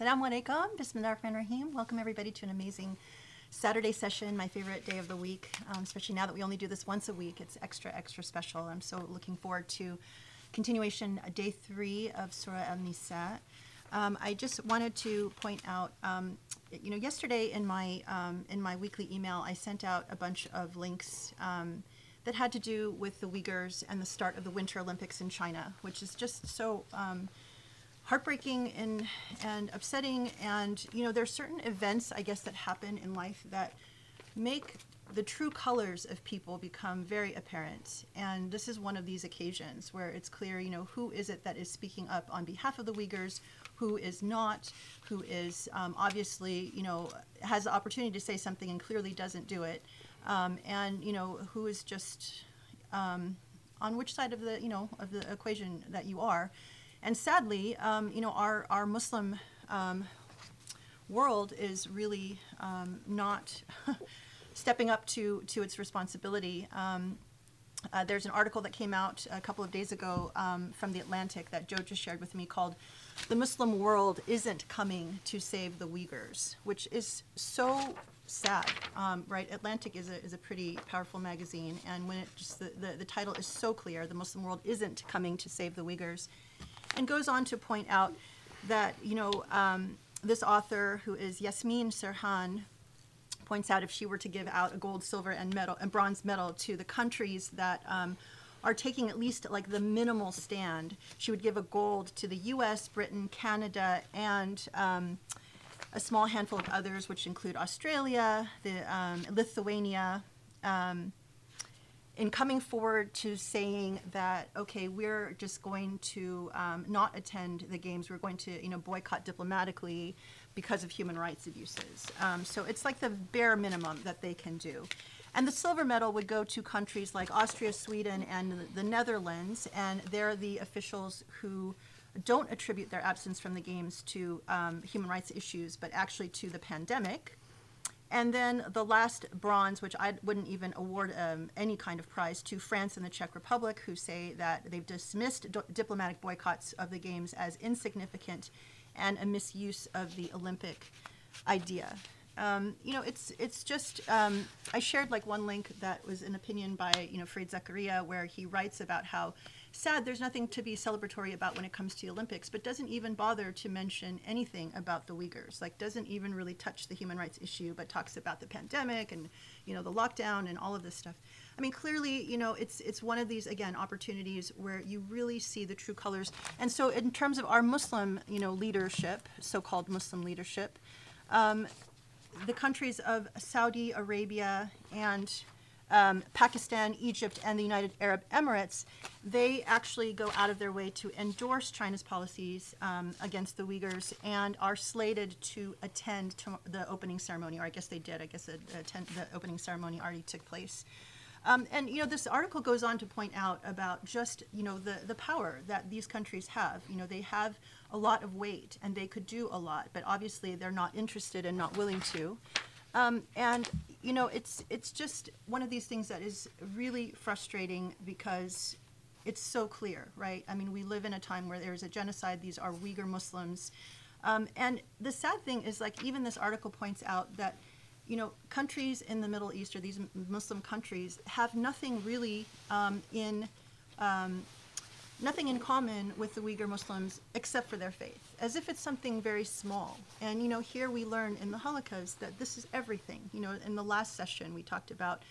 Assalamu alaikum, Bismillah ar rahim Welcome everybody to an amazing Saturday session, my favorite day of the week, um, especially now that we only do this once a week. It's extra, extra special. I'm so looking forward to continuation, uh, day three of Surah An-Nisa. Um, I just wanted to point out, um, you know, yesterday in my um, in my weekly email, I sent out a bunch of links um, that had to do with the Uyghurs and the start of the Winter Olympics in China, which is just so um, heartbreaking and and upsetting. And you know, there are certain events, I guess, that happen in life that make the true colors of people become very apparent. And this is one of these occasions where it's clear, you know, who is it that is speaking up on behalf of the Uyghurs, who is not, who is um, obviously, you know, has the opportunity to say something and clearly doesn't do it, um, and you know, who is just um, on which side of the, you know, of the equation that you are. And sadly, um, you know, our our Muslim um, world is really um, not. stepping up to to its responsibility. Um, uh, there's an article that came out a couple of days ago um, from the Atlantic that Joe just shared with me called "The Muslim World Isn't Coming to Save the Uyghurs," which is so sad. Um, right, Atlantic is a is a pretty powerful magazine, and when it just the, the, the title is so clear, "The Muslim World Isn't Coming to Save the Uyghurs," and goes on to point out that you know um, this author who is Yasmeen Serhan points out if she were to give out a gold, silver, and medal and bronze medal to the countries that um, are taking at least like the minimal stand, she would give a gold to the U.S., Britain, Canada, and um, a small handful of others, which include Australia, the um, Lithuania. Um, in coming forward to saying that okay we're just going to um, not attend the games we're going to you know boycott diplomatically because of human rights abuses. Um, so it's like the bare minimum that they can do. And the silver medal would go to countries like Austria, Sweden, and the Netherlands, and they're the officials who don't attribute their absence from the games to um, human rights issues, but actually to the pandemic. And then the last bronze, which I wouldn't even award um, any kind of prize to France and the Czech Republic, who say that they've dismissed diplomatic boycotts of the games as insignificant and a misuse of the Olympic idea. Um, you know, it's it's just um, I shared like one link that was an opinion by you know Fareed Zakaria where he writes about how sad there's nothing to be celebratory about when it comes to the Olympics, but doesn't even bother to mention anything about the Uyghurs. Like doesn't even really touch the human rights issue, but talks about the pandemic and you know the lockdown and all of this stuff. I mean, clearly, you know, it's it's one of these again opportunities where you really see the true colors. And so, in terms of our Muslim, you know, leadership, so-called Muslim leadership, um, the countries of Saudi Arabia and um, Pakistan, Egypt, and the United Arab Emirates, they actually go out of their way to endorse China's policies um, against the Uyghurs and are slated to attend to the opening ceremony, or I guess they did. I guess the, the opening ceremony already took place. Um, and you know, this article goes on to point out about just you know the the power that these countries have. You know, they have a lot of weight and they could do a lot, but obviously they're not interested and not willing to. Um, and you know, it's it's just one of these things that is really frustrating because it's so clear, right? I mean, we live in a time where there's a genocide. These are Uyghur Muslims, um, and the sad thing is, like, even this article points out that you know, countries in the Middle East or these Muslim countries have nothing really um, in um, nothing in common with the Uyghur Muslims except for their faith, as if it's something very small. And you know, here we learn in the halakas that this is everything. You know, in the last session we talked about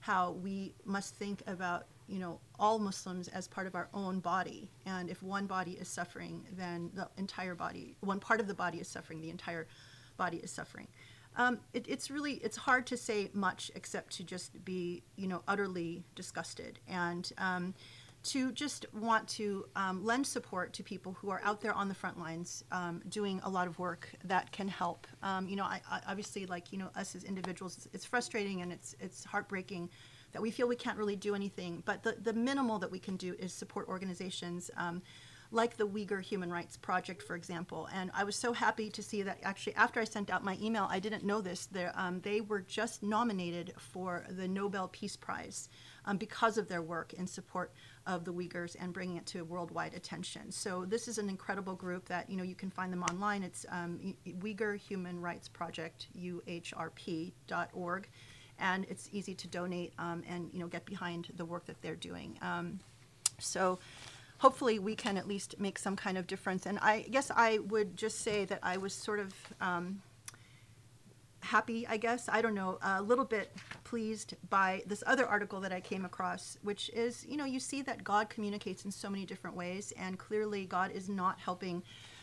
how we must think about you know all Muslims as part of our own body, and if one body is suffering, then the entire body, one part of the body is suffering, the entire body is suffering. Um, it, it's really it's hard to say much except to just be you know utterly disgusted and um, to just want to um, lend support to people who are out there on the front lines um, doing a lot of work that can help. Um, you know, I, I obviously like you know us as individuals, it's, it's, frustrating and it's it's heartbreaking that we feel we can't really do anything. But the the minimal that we can do is support organizations um, like the Uyghur Human Rights Project, for example. And I was so happy to see that actually after I sent out my email, I didn't know this, um, they were just nominated for the Nobel Peace Prize um, because of their work in support of the Uyghurs and bringing it to worldwide attention. So this is an incredible group that you know you can find them online. It's um, Uyghur Human Rights Project UHRP.org, and it's easy to donate um, and you know get behind the work that they're doing. Um, so hopefully we can at least make some kind of difference. And I guess I would just say that I was sort of um, happy, I guess, I don't know, a little bit pleased by this other article that I came across, which is, you know, you see that God communicates in so many different ways, and clearly God is not helping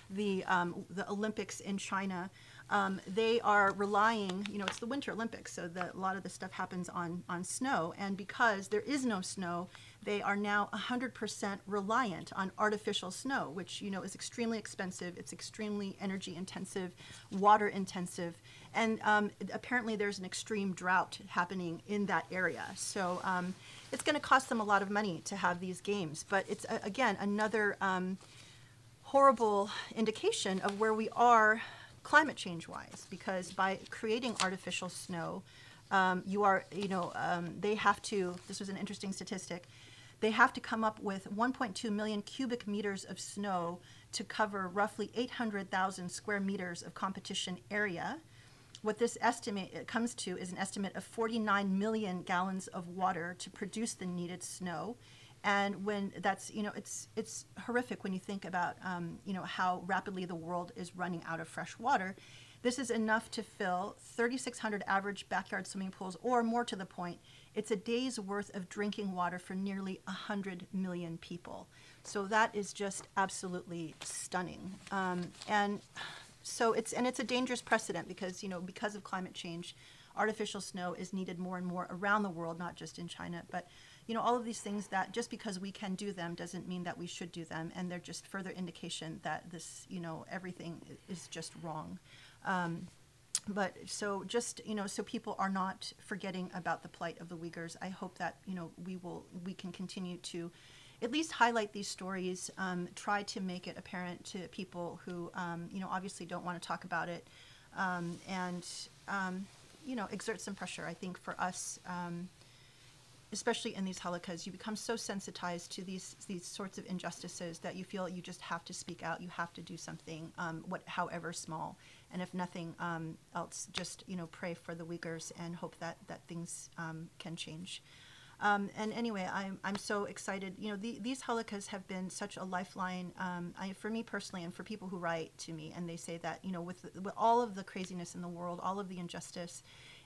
the um, the Olympics in China. Um, they are relying, you know, it's the Winter Olympics, so the, a lot of the stuff happens on on snow, and because there is no snow, they are now 100% reliant on artificial snow, which you know is extremely expensive. It's extremely energy intensive, water intensive, and um, apparently there's an extreme drought happening in that area. So um, it's going to cost them a lot of money to have these games. But it's uh, again another um, horrible indication of where we are climate change wise, because by creating artificial snow, um, you are you know um, they have to. This was an interesting statistic. They have to come up with 1.2 million cubic meters of snow to cover roughly 800,000 square meters of competition area what this estimate comes to is an estimate of 49 million gallons of water to produce the needed snow. And when that's, you know, it's, it's horrific when you think about, um, you know, how rapidly the world is running out of fresh water. This is enough to fill 3,600 average backyard swimming pools, or more to the point, it's a day's worth of drinking water for nearly 100 million people. So that is just absolutely stunning. Um, and so it's and it's a dangerous precedent because you know because of climate change, artificial snow is needed more and more around the world, not just in China. But you know all of these things that just because we can do them doesn't mean that we should do them, and they're just further indication that this you know everything is just wrong. Um, but so just you know so people are not forgetting about the plight of the Uyghurs. I hope that you know we will we can continue to at least highlight these stories, um, try to make it apparent to people who, um, you know, obviously don't want to talk about it, um, and, um, you know, exert some pressure. I think for us, um, especially in these halakas, you become so sensitized to these these sorts of injustices that you feel you just have to speak out. You have to do something, um, what, however small, and if nothing else, just you know, pray for the Uyghurs and hope that that things can change. Um, and anyway, I'm, I'm so excited. You know, the, these halakas have been such a lifeline um, I, for me personally and for people who write to me. And they say that, you know, with, with all of the craziness in the world, all of the injustice,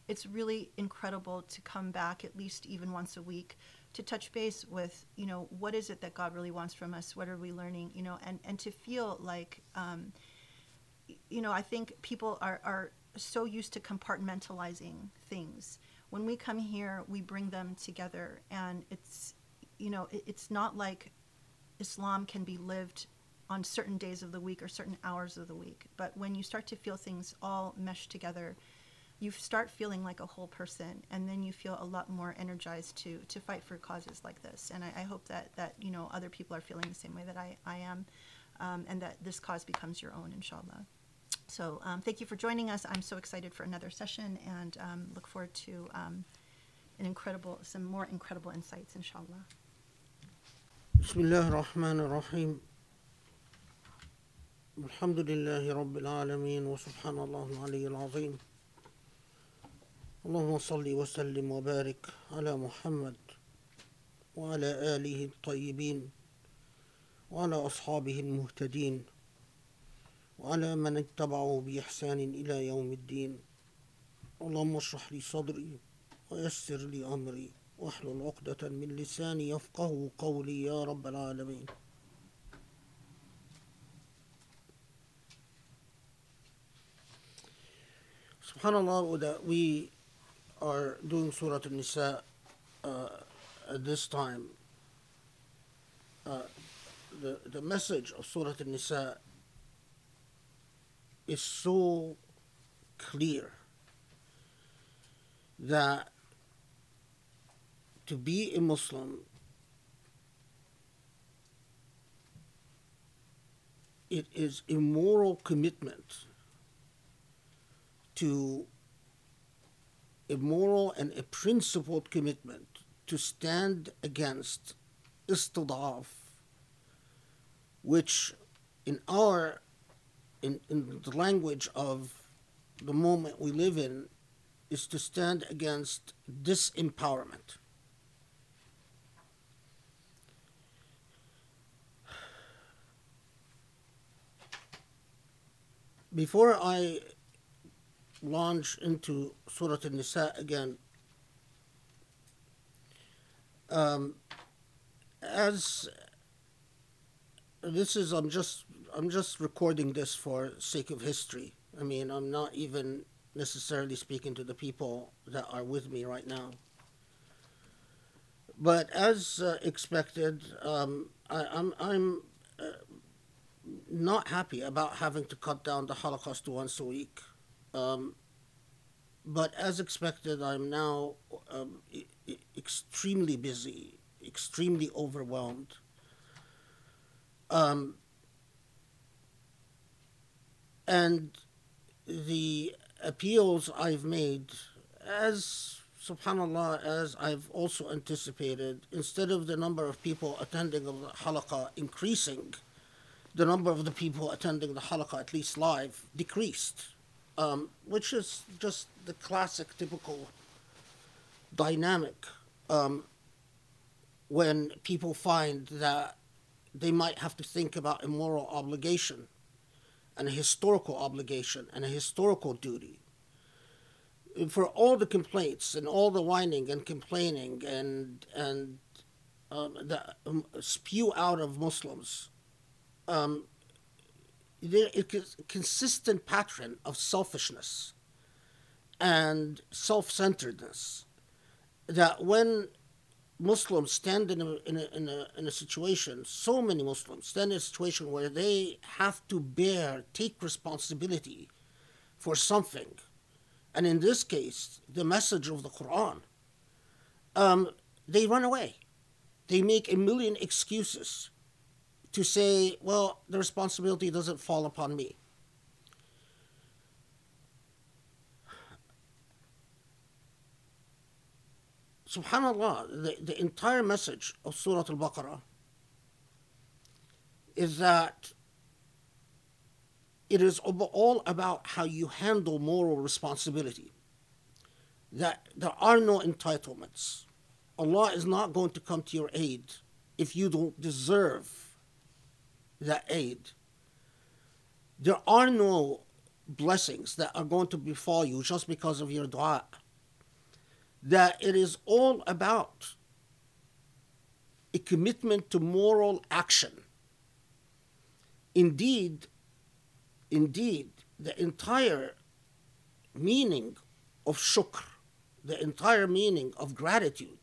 it's really incredible to come back at least even once a week to touch base with, you know, what is it that God really wants from us? What are we learning? You know, and, and to feel like, um, you know, I think people are, are so used to compartmentalizing things when we come here, we bring them together, and it's you know it, it's not like Islam can be lived on certain days of the week or certain hours of the week. But when you start to feel things all meshed together, you start feeling like a whole person, and then you feel a lot more energized to to fight for causes like this. And I, I hope that that you know other people are feeling the same way that I I am, um, and that this cause becomes your own, inshallah. So um, thank you for joining us. I'm so excited for another session and um, look forward to um, an incredible, some more incredible insights, inshallah. بسم الله الرحمن الرحيم الحمد لله رب العالمين وسبحان الله العلي العظيم اللهم صل وسلم وبارك على محمد وعلى آله الطيبين وعلى أصحابه المهتدين وعلى من اتبعه بإحسان إلى يوم الدين. اللهم اشرح لي صدري ويسر لي أمري. واحلل عقدة من لساني يفقه قولي يا رب العالمين. Subhanallah we are doing Surah An-Nisa uh, at this time. Uh, the, the message of Surah An-Nisa is so clear that to be a Muslim it is a moral commitment to a moral and a principled commitment to stand against istidaf, which in our in, in the language of the moment we live in is to stand against disempowerment. Before I launch into Surah An-Nisa again, um, as this is, I'm just, I'm just recording this for sake of history. I mean, I'm not even necessarily speaking to the people that are with me right now. But as uh, expected, um, I, I'm, I'm uh, not happy about having to cut down the halaqas to once a week. Um, but as expected, I'm now um, e- extremely busy, extremely overwhelmed. Um, and the appeals I've made, as subhanallah, as I've also anticipated, instead of the number of people attending the halaqah increasing, the number of the people attending the halaqah, at least live, decreased, um, which is just the classic, typical dynamic um, when people find that they might have to think about a moral obligation and a historical obligation and a historical duty. For all the complaints and all the whining and complaining and and um, the um, spew out of Muslims, um, there is a consistent pattern of selfishness and self-centeredness that when Muslims stand in a, in a, in a, in a situation, so many Muslims stand in a situation where they have to bear, take responsibility for something. And in this case, the message of the Quran, um, they run away. They make a million excuses to say, well, the responsibility doesn't fall upon me. Subhanallah, the, the entire message of Surah Al Baqarah is that it is all about how you handle moral responsibility. That there are no entitlements. Allah is not going to come to your aid if you don't deserve that aid. There are no blessings that are going to befall you just because of your dua that it is all about a commitment to moral action. Indeed, indeed, the entire meaning of shukr, the entire meaning of gratitude,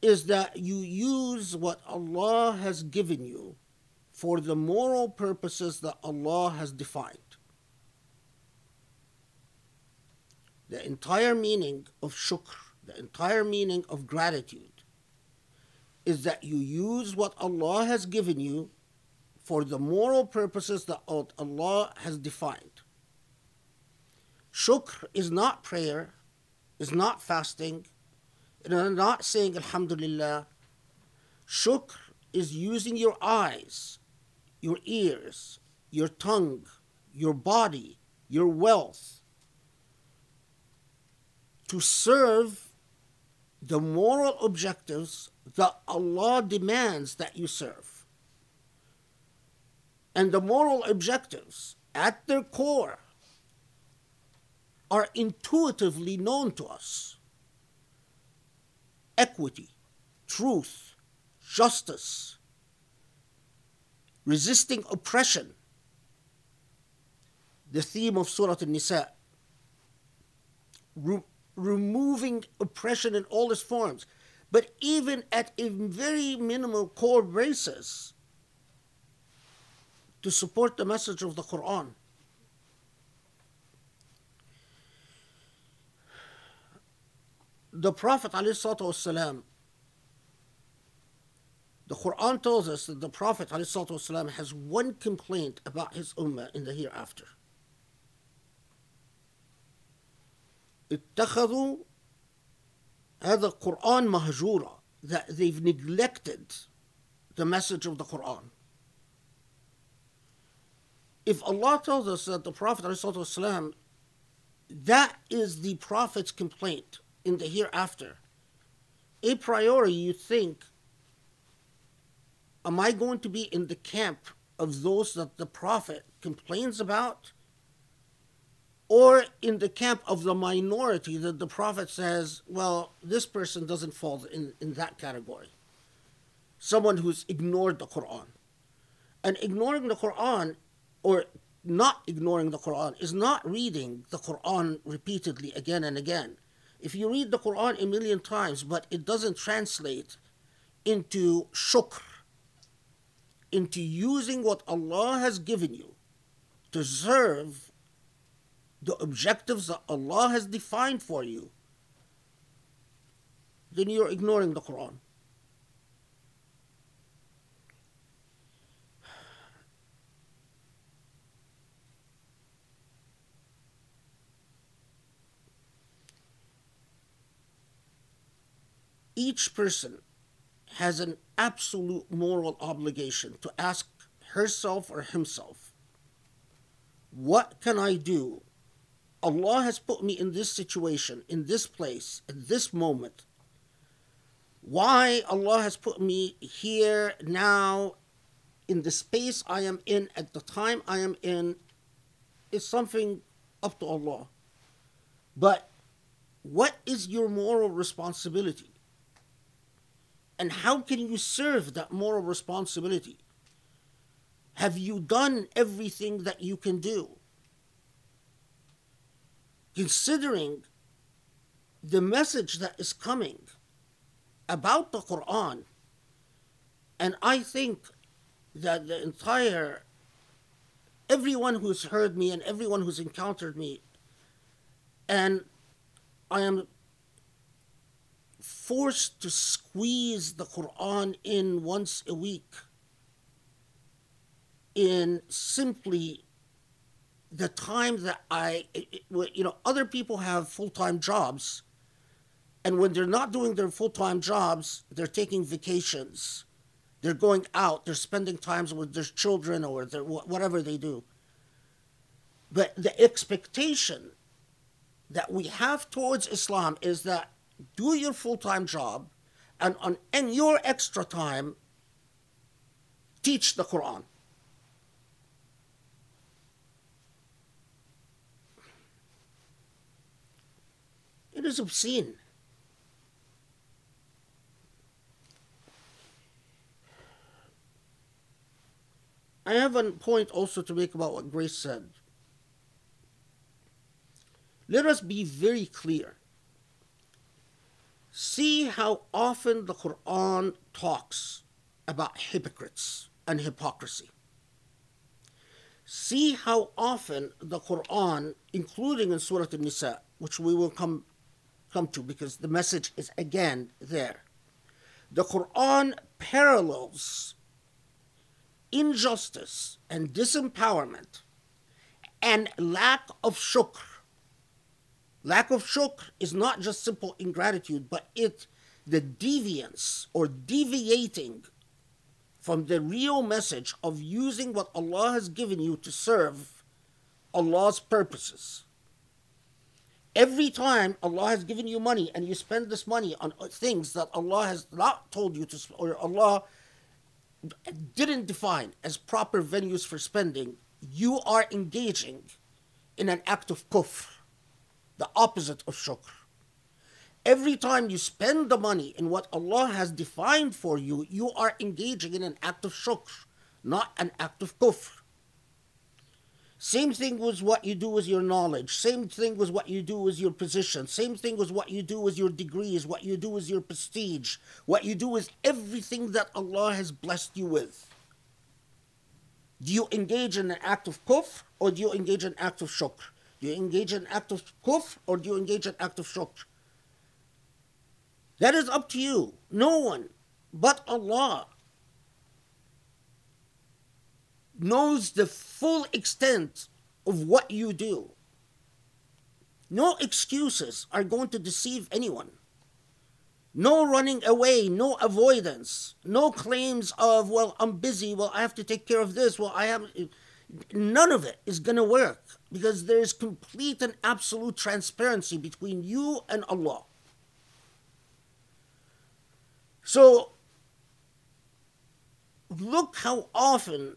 is that you use what Allah has given you for the moral purposes that Allah has defined. The entire meaning of shukr, the entire meaning of gratitude, is that you use what Allah has given you for the moral purposes that Allah has defined. Shukr is not prayer, is not fasting, it is not saying Alhamdulillah. Shukr is using your eyes, your ears, your tongue, your body, your wealth, to serve the moral objectives that Allah demands that you serve. And the moral objectives, at their core, are intuitively known to us equity, truth, justice, resisting oppression. The theme of Surah An Nisa removing oppression in all its forms. But even at a very minimal core basis, to support the message of the Quran. The Prophet والسلام, the Quran tells us that the Prophet والسلام, has one complaint about his ummah in the hereafter. اتخذوا هذا قرآن مهجورة that they've neglected the message of the Quran. If Allah tells us that the Prophet والسلام, that is the Prophet's complaint in the hereafter, a priori you think, am I going to be in the camp of those that the Prophet complains about? Or in the camp of the minority that the Prophet says, well, this person doesn't fall in, in that category. Someone who's ignored the Quran. And ignoring the Quran or not ignoring the Quran is not reading the Quran repeatedly again and again. If you read the Quran a million times but it doesn't translate into shukr, into using what Allah has given you to serve the objectives that Allah has defined for you, then you're ignoring the Quran. Each person has an absolute moral obligation to ask herself or himself, What can I do Allah has put me in this situation, in this place, at this moment. Why Allah has put me here now, in the space I am in, at the time I am in, is something up to Allah. But what is your moral responsibility? And how can you serve that moral responsibility? Have you done everything that you can do? Considering the message that is coming about the Quran, and I think that the entire everyone who's heard me and everyone who's encountered me, and I am forced to squeeze the Quran in once a week in simply the time that I, you know, other people have full time jobs, and when they're not doing their full time jobs, they're taking vacations, they're going out, they're spending times with their children or their, whatever they do. But the expectation that we have towards Islam is that do your full time job, and on in your extra time, teach the Quran It is obscene. I have a point also to make about what Grace said. Let us be very clear. See how often the Quran talks about hypocrites and hypocrisy. See how often the Quran, including in Surah An-Nisa, which we will come come to because the message is again there. The Quran parallels injustice and disempowerment and lack of shukr. Lack of shukr is not just simple ingratitude, but it the deviance or deviating from the real message of using what Allah has given you to serve Allah's purposes. Every time Allah has given you money and you spend this money on things that Allah has not told you to, or Allah didn't define as proper venues for spending, you are engaging in an act of kufr, the opposite of shukr. Every time you spend the money in what Allah has defined for you, you are engaging in an act of shukr, not an act of kufr. Same thing was what you do with your knowledge. Same thing was what you do with your position. Same thing was what you do with your degrees, what you do with your prestige, what you do with everything that Allah has blessed you with. Do you engage in an act of kufr or do you engage in an act of shukr? Do you engage in an act of kufr or do you engage in an act of shukr? That is up to you. No one but Allah knows the full extent of what you do. No excuses are going to deceive anyone. No running away, no avoidance, no claims of, well, I'm busy, well, I have to take care of this, well, I have. None of it is going to work because there is complete and absolute transparency between you and Allah. So, look how often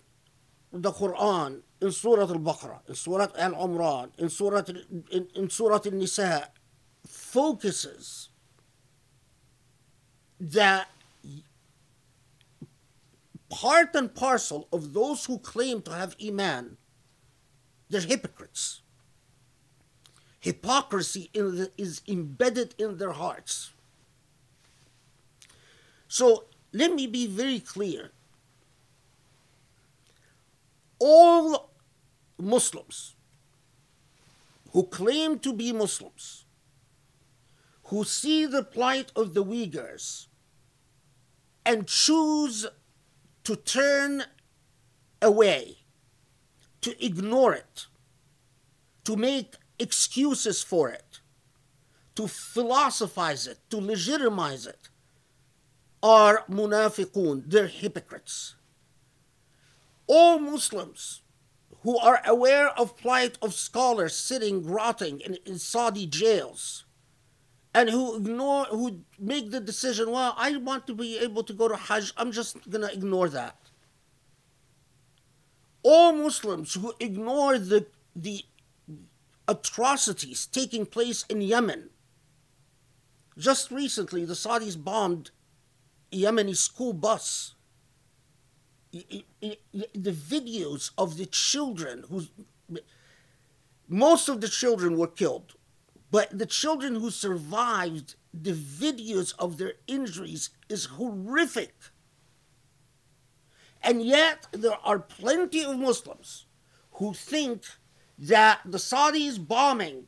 the Quran in Surah Al-Baqarah, in Surah Al-Imran, in Surah, in, in Surah Al-Nisa focuses that part and parcel of those who claim to have Iman, they're hypocrites. Hypocrisy the, is embedded in their hearts. So let me be very clear. All Muslims who claim to be Muslims, who see the plight of the Uyghurs and choose to turn away, to ignore it, to make excuses for it, to philosophize it, to legitimize it, are munafiqun, they're hypocrites. All Muslims who are aware of plight of scholars sitting rotting in, in Saudi jails and who ignore who make the decision well i want to be able to go to hajj. I'm just going to ignore that. All muslims who ignore the the atrocities taking place in yemen. Just recently the saudis bombed a yemeni school bus the videos of the children who most of the children were killed but the children who survived the videos of their injuries is horrific. And yet there are plenty of muslims who think that the saudis bombing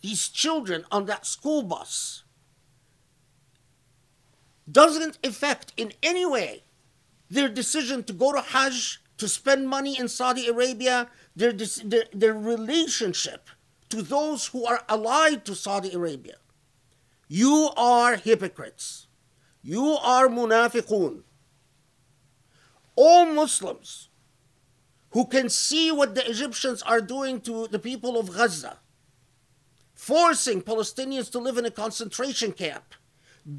these children on that school bus. Doesn't affect in any way their decision to go to Hajj, to spend money in Saudi Arabia, their, their, their relationship to those who are allied to Saudi Arabia. You are hypocrites. You are munafiqun. All Muslims who can see what the Egyptians are doing to the people of Gaza, forcing Palestinians to live in a concentration camp,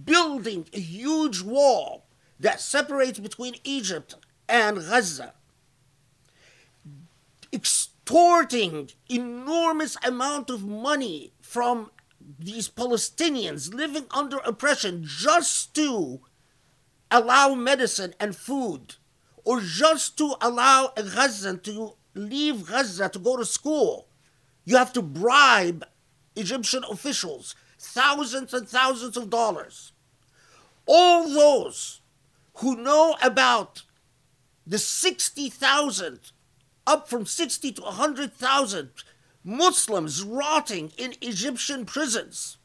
building a huge wall that separates between Egypt and Gaza, extorting enormous amount of money from these Palestinians living under oppression just to allow medicine and food, or just to allow a Gazan to leave Gaza to go to school. You have to bribe Egyptian officials thousands and thousands of dollars. All those who know about the 60,000, up from 60 to 100,000 Muslims rotting in Egyptian prisons,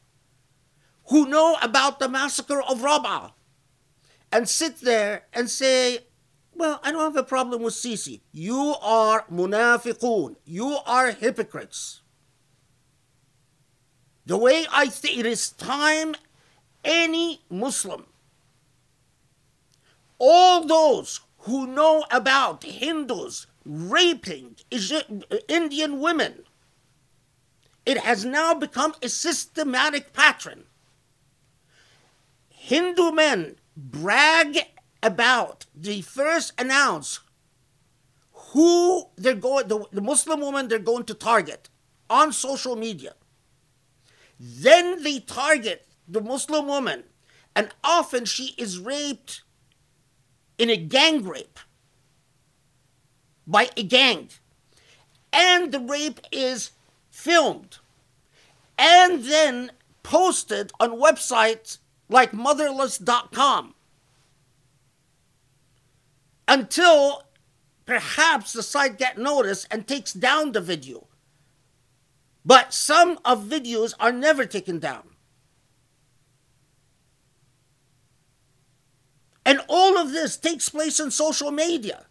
who know about the massacre of Rabaa, and sit there and say, well, I don't have a problem with Sisi. You are munafiqun. You are hypocrites. The way I think it is time any Muslim all those who know about Hindus raping Indian women, it has now become a systematic pattern. Hindu men brag about the first announce who they're going the, the Muslim woman they're going to target on social media. Then they target the Muslim woman, and often she is raped in a gang rape by a gang. And the rape is filmed and then posted on websites like motherless.com until perhaps the site get notice and takes down the video. But some of videos are never taken down. And all of this takes place in social media.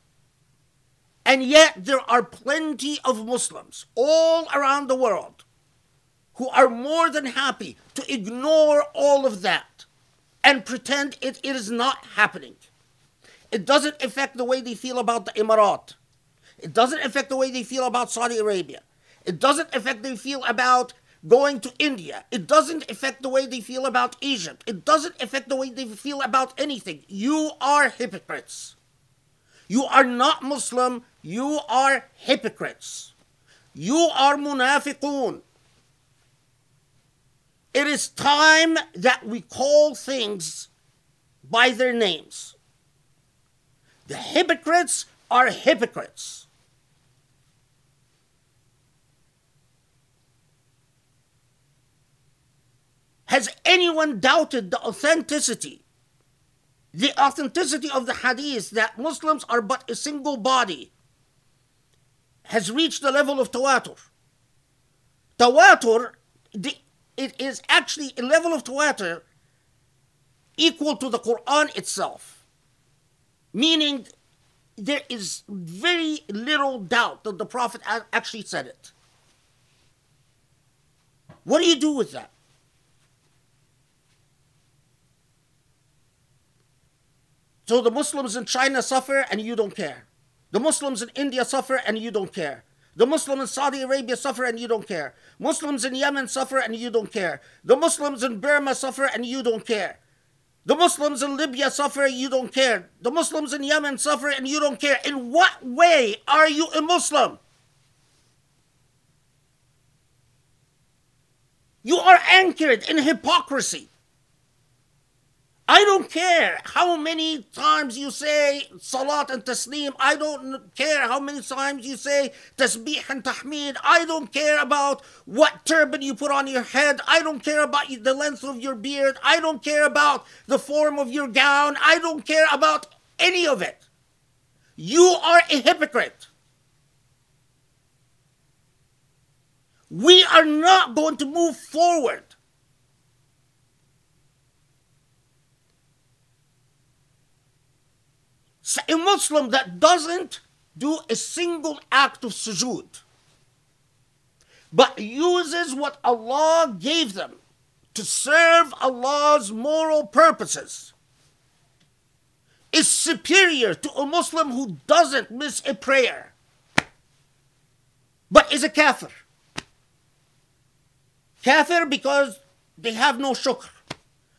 And yet, there are plenty of Muslims all around the world who are more than happy to ignore all of that and pretend it, it is not happening. It doesn't affect the way they feel about the Emirat. It doesn't affect the way they feel about Saudi Arabia. It doesn't affect they feel about going to India. It doesn't affect the way they feel about Egypt. It doesn't affect the way they feel about anything. You are hypocrites. You are not Muslim. You are hypocrites. You are munafiqun. It is time that we call things by their names. The hypocrites are hypocrites. Has anyone doubted the authenticity, the authenticity of the hadith that Muslims are but a single body? Has reached the level of tawatur. Tawatur, the, it is actually a level of tawatur equal to the Quran itself. Meaning, there is very little doubt that the Prophet actually said it. What do you do with that? So the Muslims in China suffer and you don't care. The Muslims in India suffer and you don't care. The Muslims in Saudi Arabia suffer and you don't care. Muslims in Yemen suffer and you don't care. The Muslims in Burma suffer and you don't care. The Muslims in Libya suffer, and you don't care. The Muslims in Yemen suffer and you don't care. In what way are you a Muslim? You are anchored in hypocrisy. I don't care how many times you say salat and taslim. I don't care how many times you say tasbih and tahmid. I don't care about what turban you put on your head. I don't care about the length of your beard. I don't care about the form of your gown. I don't care about any of it. You are a hypocrite. We are not going to move forward a Muslim that doesn't do a single act of sujood, but uses what Allah gave them to serve Allah's moral purposes, is superior to a Muslim who doesn't miss a prayer, but is a kafir. Kafir because they have no shukr.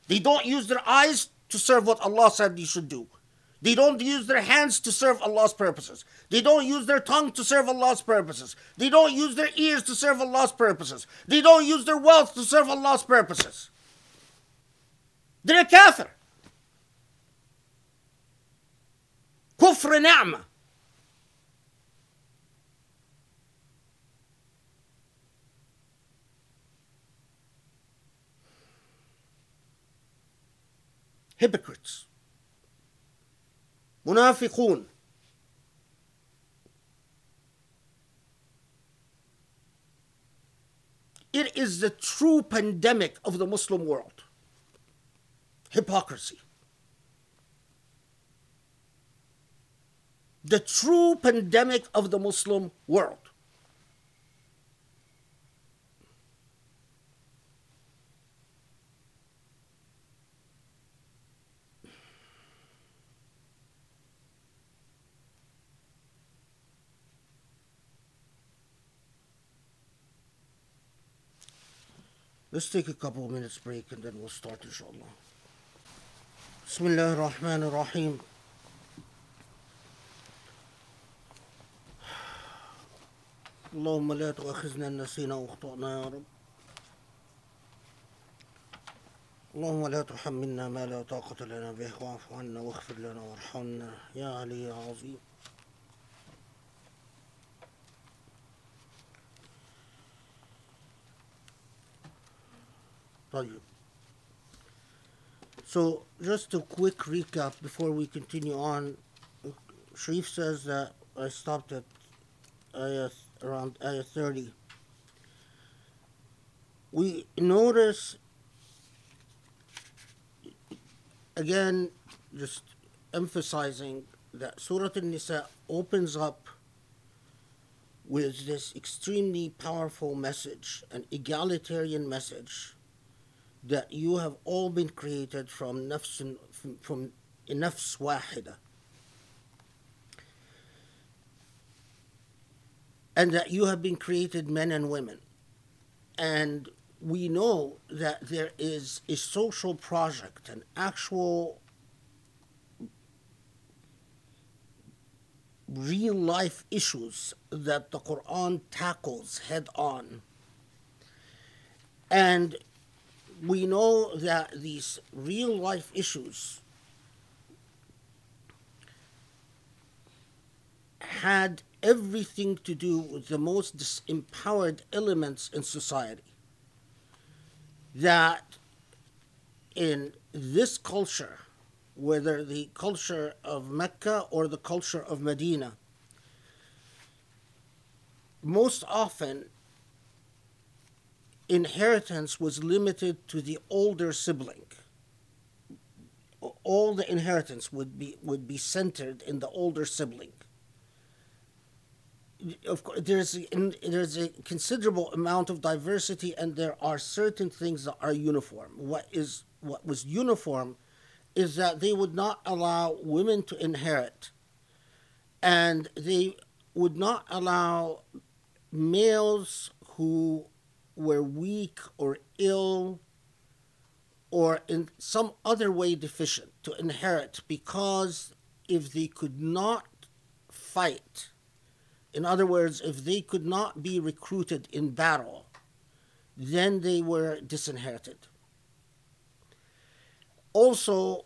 They don't use their eyes to serve what Allah said they should do. They don't use their hands to serve Allah's purposes. They don't use their tongue to serve Allah's purposes. They don't use their ears to serve Allah's purposes. They don't use their wealth to serve Allah's purposes. They're a kafir. Kufr ni'mah. Hypocrites. It is the true pandemic of the Muslim world. Hypocrisy. The true pandemic of the Muslim world. Let's take a couple of minutes break and then we'll start inshallah. بسم الله الرحمن الرحيم اللهم لا تؤاخذنا ان نسينا واخطانا يا رب اللهم لا تحملنا ما لا طاقة لنا به واعف عنا واغفر لنا وارحمنا يا علي يا عظيم طيب So just a quick recap before we continue on. Sharif says that I stopped at ayah, around ayah 30. We notice, again, just emphasizing that Surah An-Nisa opens up with this extremely powerful message, an egalitarian message that you have all been created from nafs, from, from nafs wahida. And that you have been created men and women. And we know that there is a social project, an actual real life issues that the Quran tackles head on. And we know that these real life issues had everything to do with the most disempowered elements in society. That in this culture, whether the culture of Mecca or the culture of Medina, most often inheritance was limited to the older sibling. All the inheritance would be would be centered in the older sibling. Of course, there's there's a considerable amount of diversity, and there are certain things that are uniform. What is what was uniform is that they would not allow women to inherit, and they would not allow males who were weak or ill or in some other way deficient to inherit because if they could not fight, in other words, if they could not be recruited in battle, then they were disinherited. Also,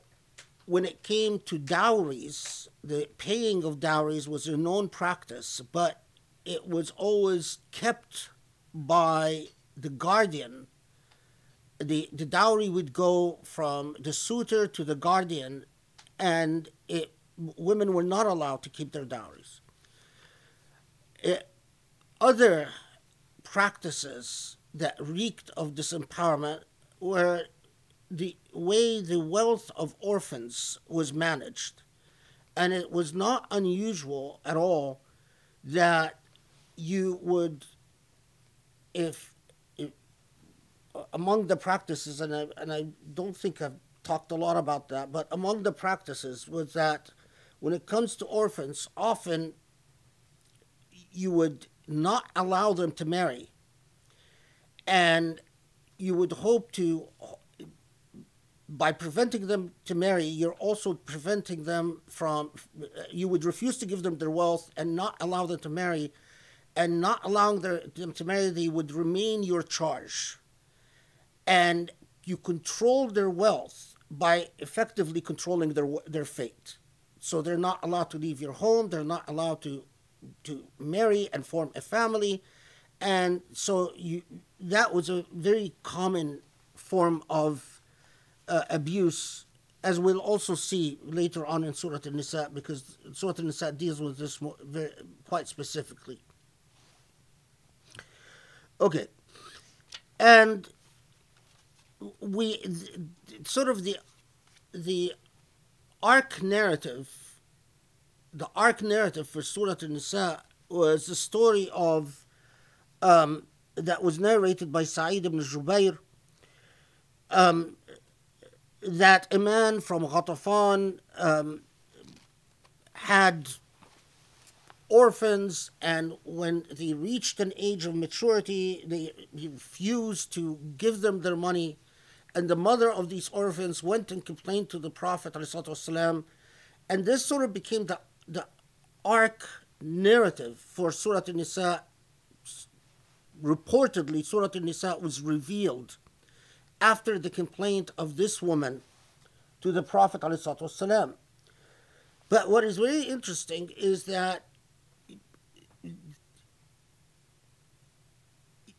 when it came to dowries, the paying of dowries was a known practice, but it was always kept by the guardian. The, the dowry would go from the suitor to the guardian, and it, women were not allowed to keep their dowries. It, other practices that reeked of disempowerment were the way the wealth of orphans was managed. And it was not unusual at all that you would, if among the practices, and I, and I don't think I've talked a lot about that, but among the practices was that when it comes to orphans, often you would not allow them to marry. And you would hope to by preventing them to marry, you're also preventing them from, you would refuse to give them their wealth and not allow them to marry, and not allowing their, them to marry, they would remain your charge. And you control their wealth by effectively controlling their, their fate. So they're not allowed to leave your home, they're not allowed to, to marry and form a family. And so you, that was a very common form of uh, abuse, as we'll also see later on in Surah An-Nisa, because Surah An-Nisa deals with this more, very, quite specifically. Okay, and we sort of the the arc narrative, the arc narrative for Surah An-Nisa was the story of um, that was narrated by Sa'id ibn Jubair. Um, that a man from Ghatafan um, had orphans, and when they reached an age of maturity, they refused to give them their money. And the mother of these orphans went and complained to the Prophet, and this sort of became the, the arc narrative for Surah An-Nisa. Reportedly, Surah An-Nisa was revealed after the complaint of this woman to the Prophet. But what is very interesting is that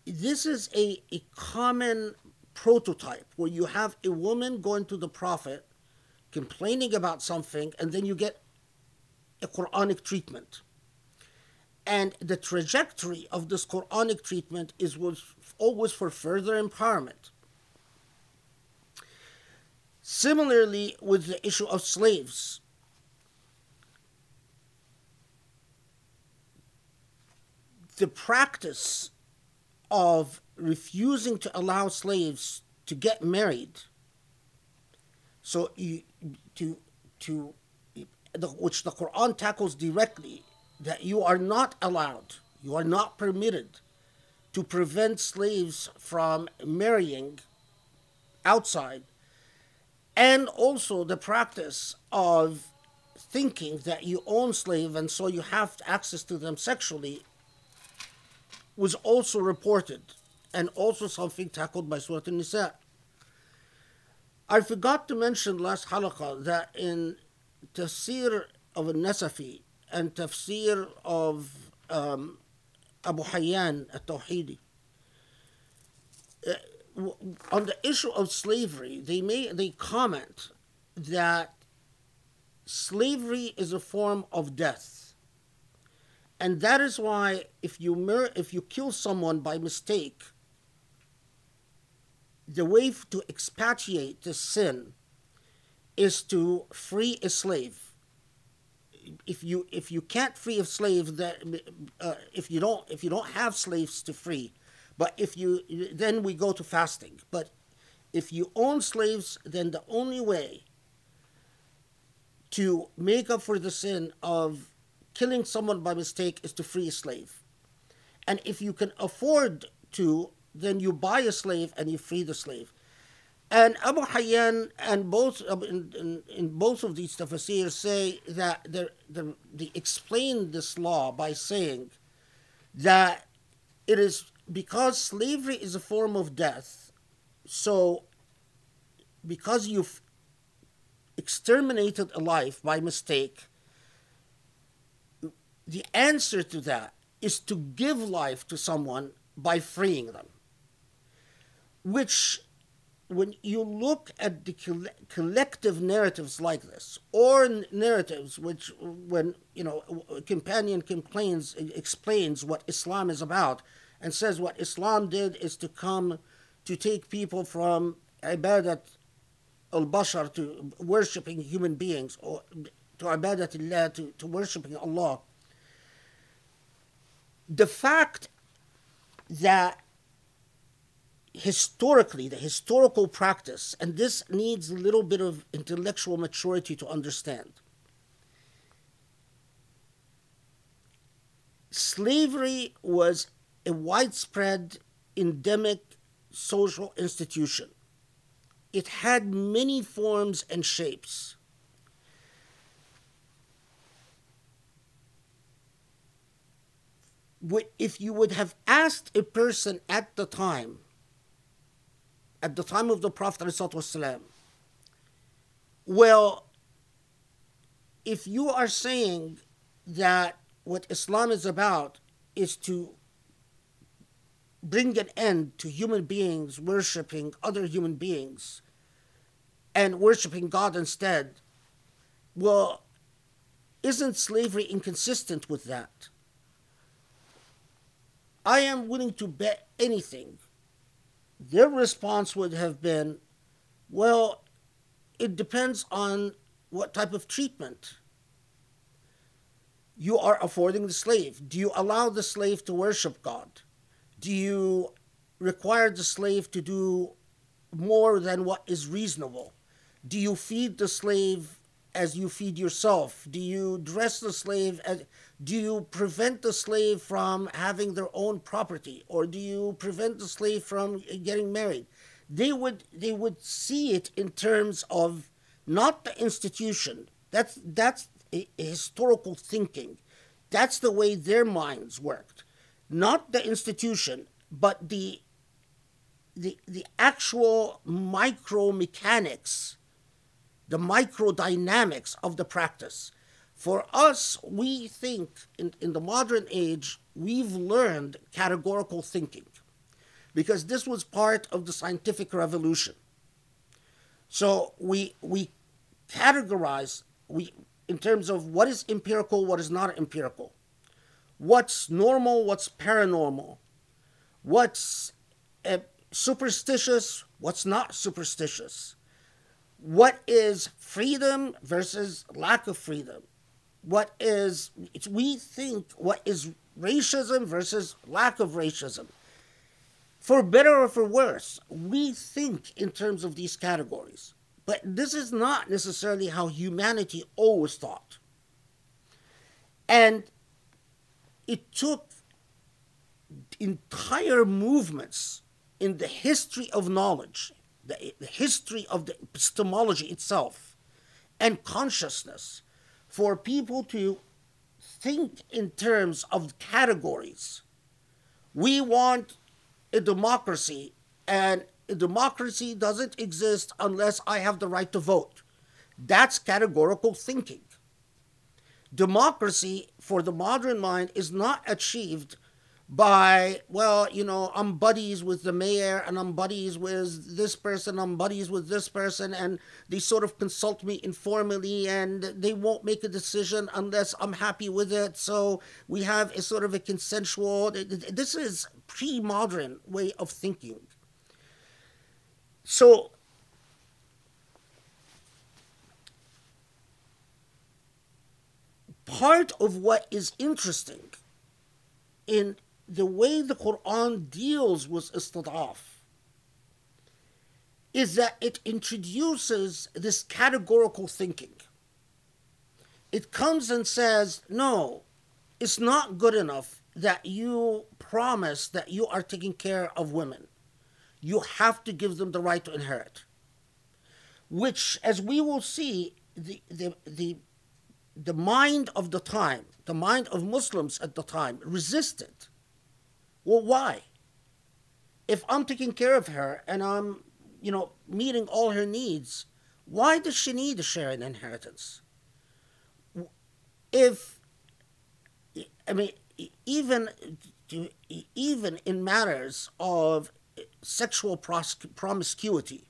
this is a, a common prototype where you have a woman going to the Prophet complaining about something, and then you get a Quranic treatment. And the trajectory of this Quranic treatment is was always for further empowerment. Similarly, with the issue of slaves, the practice of refusing to allow slaves to get married. So you to to the, which the Quran tackles directly that you are not allowed you are not permitted to prevent slaves from marrying outside. And also the practice of thinking that you own slave and so you have access to them sexually was also reported and also something tackled by Surah An-Nisa. I forgot to mention last halaqah that in tafsir of al-Nasafi and tafsir of um, Abu Hayyan at-Tawhidi, uh, on the issue of slavery, they may they comment that slavery is a form of death, and that is why if you if you kill someone by mistake, the way to expatriate the sin is to free a slave. If you if you can't free a slave, that uh, if you don't if you don't have slaves to free, but if you then we go to fasting. But if you own slaves, then the only way to make up for the sin of killing someone by mistake is to free a slave. And if you can afford to, then you buy a slave and you free the slave. And Abu Hayyan and both in, in, in both of these tafsir say that they they explain this law by saying that it is because slavery is a form of death. So because you've exterminated a life by mistake, the answer to that is to give life to someone by freeing them. Which when you look at the collective narratives like this, or narratives which, when you know, a companion complains, explains what Islam is about, and says what Islam did is to come to take people from ibadat al-bashar to worshipping human beings, or to ibadat Allah, to, to worshipping Allah. The fact that historically, the historical practice, and this needs a little bit of intellectual maturity to understand. Slavery was a widespread, endemic social institution. It had many forms and shapes. If you would have asked a person at the time, at the time of the Prophet ﷺ, well, if you are saying that what Islam is about is to bring an end to human beings worshiping other human beings and worshiping God instead, well, isn't slavery inconsistent with that? I am willing to bet anything their response would have been, well, it depends on what type of treatment you are affording the slave. Do you allow the slave to worship God? Do you require the slave to do more than what is reasonable? Do you feed the slave as you feed yourself? Do you dress the slave as do you prevent the slave from having their own property or do you prevent the slave from getting married? They would they would see it in terms of not the institution. That's that's a, a historical thinking. That's the way their minds worked. Not the institution, but the the, the actual micro mechanics the microdynamics of the practice. For us, we think in, in the modern age, we've learned categorical thinking because this was part of the scientific revolution. So we, we categorize we, in terms of what is empirical, what is not empirical, what's normal, what's paranormal, what's uh, superstitious, what's not superstitious. What is freedom versus lack of freedom what is we think what is racism versus lack of racism. For better or for worse, we think in terms of these categories. But this is not necessarily how humanity always thought. And it took entire movements in the history of knowledge, the, the history of the epistemology itself, and consciousness for people to think in terms of categories. We want a democracy, and a democracy doesn't exist unless I have the right to vote. That's categorical thinking. Democracy for the modern mind is not achieved by well you know i'm buddies with the mayor and i'm buddies with this person i'm buddies with this person and they sort of consult me informally and they won't make a decision unless i'm happy with it. So we have a sort of a consensual this is pre-modern way of thinking. So part of what is interesting in the way the Quran deals with istidaf is that it introduces this categorical thinking. It comes and says, no, it's not good enough that you promise that you are taking care of women. You have to give them the right to inherit. Which, as we will see, the, the, the, the mind of the time, the mind of Muslims at the time, resisted well, why? If I'm taking care of her and I'm, you know, meeting all her needs, why does she need to share an inheritance? If, I mean, even even in matters of eh, sexual promiscuity,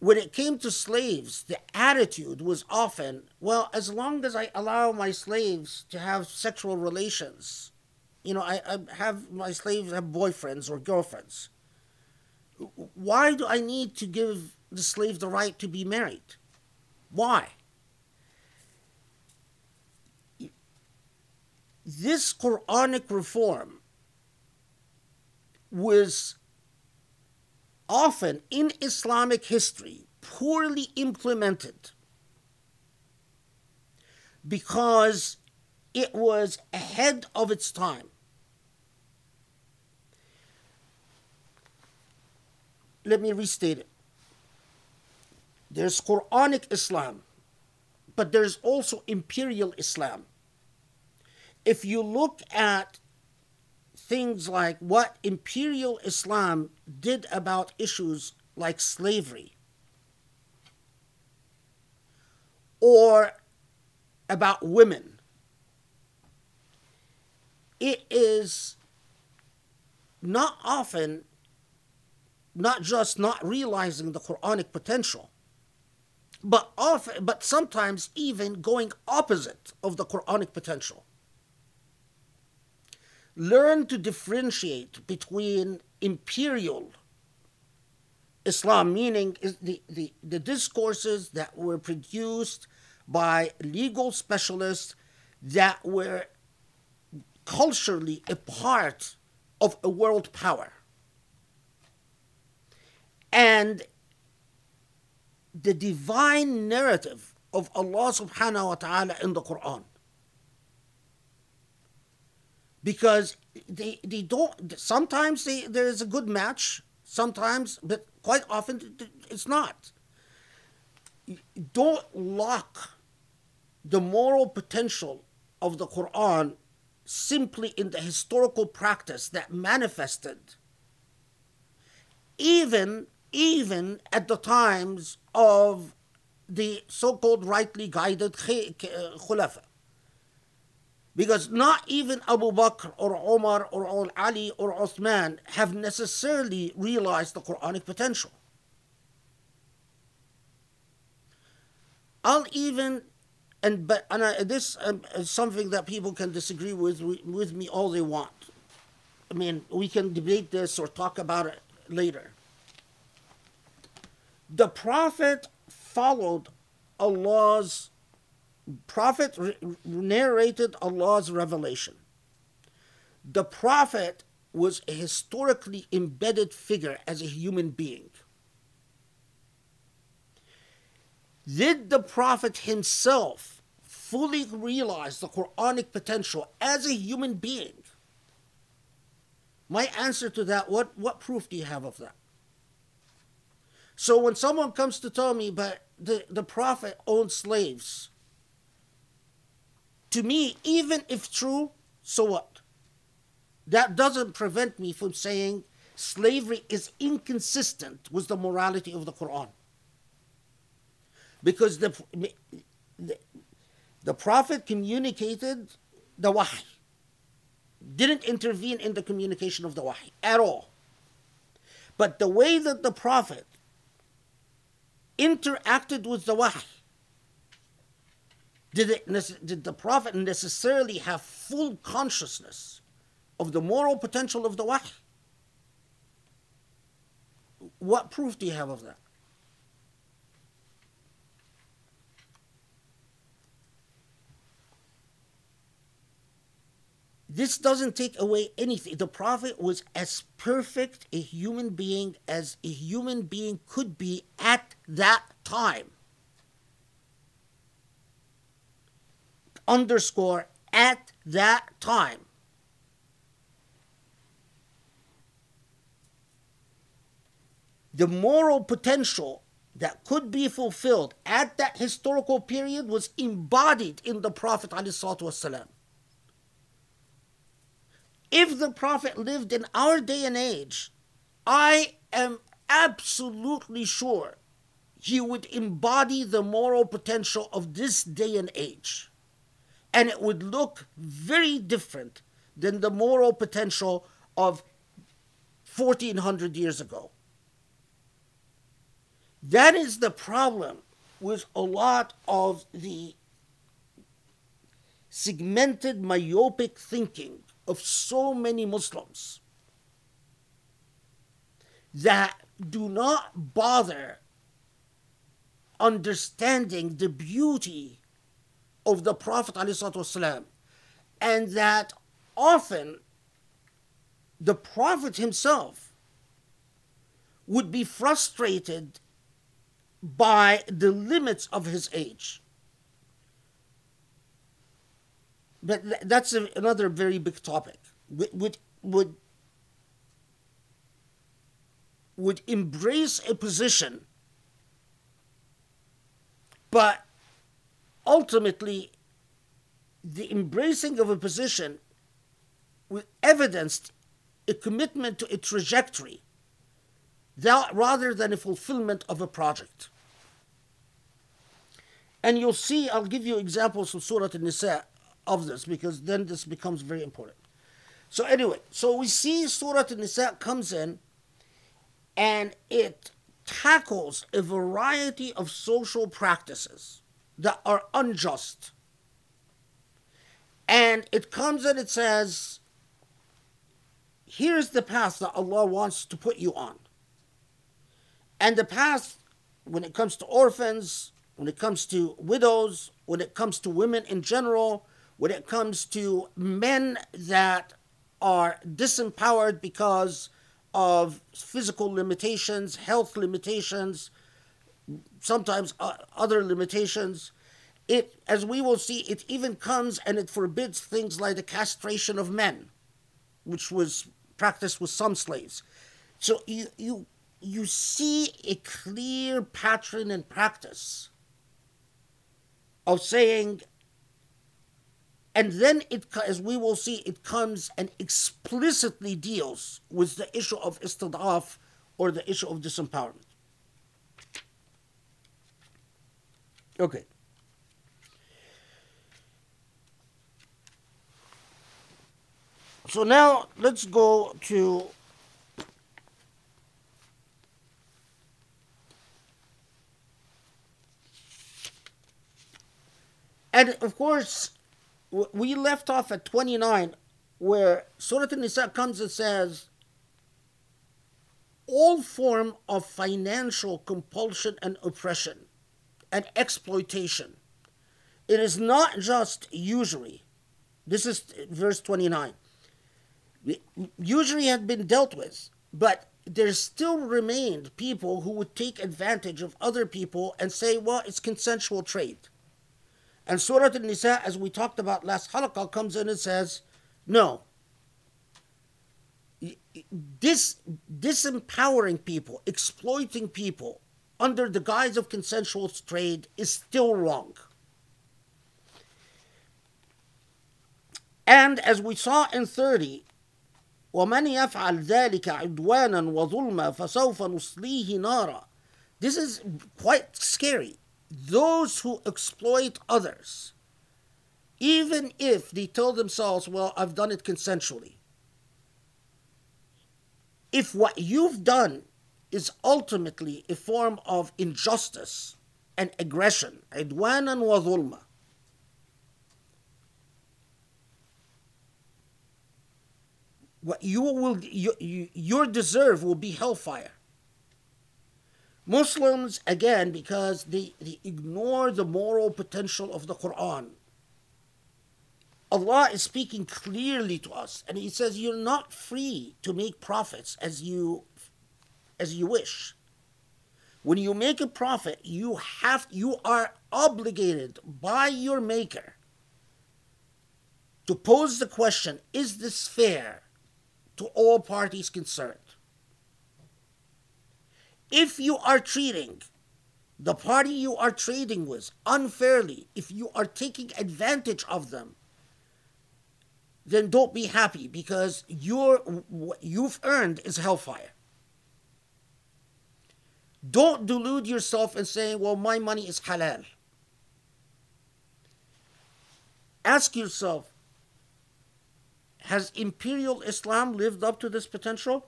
when it came to slaves, the attitude was often, well, as long as I allow my slaves to have sexual relations, you know, I, I have my slaves have boyfriends or girlfriends. Why do I need to give the slave the right to be married? Why? This Quranic reform was often in Islamic history poorly implemented because it was ahead of its time. let me restate it. There's Quranic Islam, but there's also imperial Islam. If you look at things like what imperial Islam did about issues like slavery or about women, it is not often not just not realizing the Quranic potential, but often, but sometimes even going opposite of the Quranic potential. Learn to differentiate between imperial Islam, meaning the, the, the discourses that were produced by legal specialists that were culturally a part of a world power and the divine narrative of Allah subhanahu wa ta'ala in the Quran. Because they, they don't, sometimes they, there is a good match, sometimes, but quite often it's not. Don't lock the moral potential of the Quran simply in the historical practice that manifested even even at the times of the so-called rightly guided uh, khulafa. Because not even Abu Bakr or Omar or Ali or Uthman have necessarily realized the Quranic potential. I'll even, and but and I, this um, is something that people can disagree with with me all they want. I mean, we can debate this or talk about it later. The Prophet followed Allah's prophet re- narrated Allah's revelation. The prophet was a historically embedded figure as a human being. Did the prophet himself fully realize the Quranic potential as a human being? My answer to that, what, what proof do you have of that? So when someone comes to tell me, but the, the prophet owned slaves, to me, even if true, so what? That doesn't prevent me from saying slavery is inconsistent with the morality of the Quran. Because the, the, the Prophet communicated the wahy, didn't intervene in the communication of the wahy at all. But the way that the Prophet interacted with the wahy, did, it, did the Prophet necessarily have full consciousness of the moral potential of the wahy? What proof do you have of that? This doesn't take away anything. The Prophet was as perfect a human being as a human being could be at that time. Underscore at that time. The moral potential that could be fulfilled at that historical period was embodied in the Prophet. ﷺ if the Prophet lived in our day and age, I am absolutely sure he would embody the moral potential of this day and age. And it would look very different than the moral potential of 1400 years ago. That is the problem with a lot of the segmented myopic thinking of so many Muslims that do not bother understanding the beauty of the Prophet and that often the Prophet himself would be frustrated by the limits of his age. But that's a, another very big topic. Would would would would embrace a position, but ultimately, the embracing of a position with evidenced a commitment to a trajectory, that, rather than a fulfillment of a project. And you'll see, I'll give you examples from Surah An-Nisa of this because then this becomes very important. So anyway, so we see Surah An-Nisa comes in and it tackles a variety of social practices that are unjust. And it comes and it says, here's the path that Allah wants to put you on. And the path, when it comes to orphans, when it comes to widows, when it comes to women in general, when it comes to men that are disempowered because of physical limitations, health limitations, sometimes other limitations. It, as we will see, it even comes and it forbids things like the castration of men, which was practiced with some slaves. So you you you see a clear pattern and practice of saying and then it, as we will see, it comes and explicitly deals with the issue of istidaf or the issue of disempowerment. Okay. So now let's go to and of course we left off at 29 where Surah An-Nisa comes and says all form of financial compulsion and oppression and exploitation it is not just usury. This is verse 29. Usury had been dealt with, but there still remained people who would take advantage of other people and say, well, it's consensual trade. And Surah An-Nisa, as we talked about last halaqah, comes in and says, no. This disempowering people, exploiting people under the guise of consensual trade is still wrong. And as we saw in 30, ومن يفعل ذلك عدوانا وظلما فسوف نصليه نارا This is quite scary. Those who exploit others, even if they tell themselves, well, I've done it consensually, if what you've done is ultimately a form of injustice and aggression, عدوانا وظلما, what you will you, you, your deserve will be hellfire muslims again because they, they ignore the moral potential of the quran allah is speaking clearly to us and he says you're not free to make profits as you as you wish when you make a profit you have you are obligated by your maker to pose the question is this fair to all parties concerned. If you are treating the party you are trading with unfairly, if you are taking advantage of them, then don't be happy because your what you've earned is hellfire. Don't delude yourself and say, well, my money is halal. Ask yourself, has imperial Islam lived up to this potential?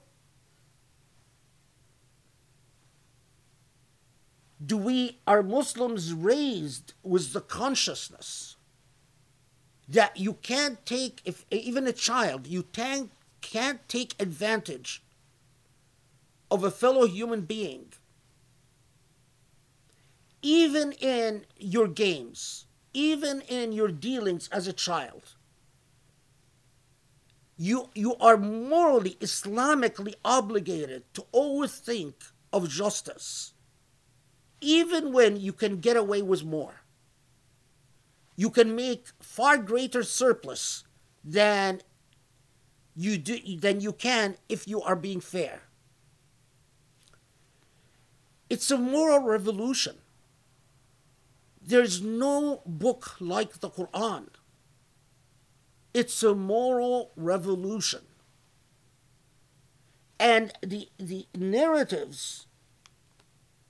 Do we, are Muslims raised with the consciousness that you can't take, if even a child, you can't, can't take advantage of a fellow human being, even in your games, even in your dealings as a child? you, you are morally, Islamically obligated to always think of justice, even when you can get away with more. You can make far greater surplus than you do than you can if you are being fair. It's a moral revolution. There's no book like the Quran it's a moral revolution. And the, the narratives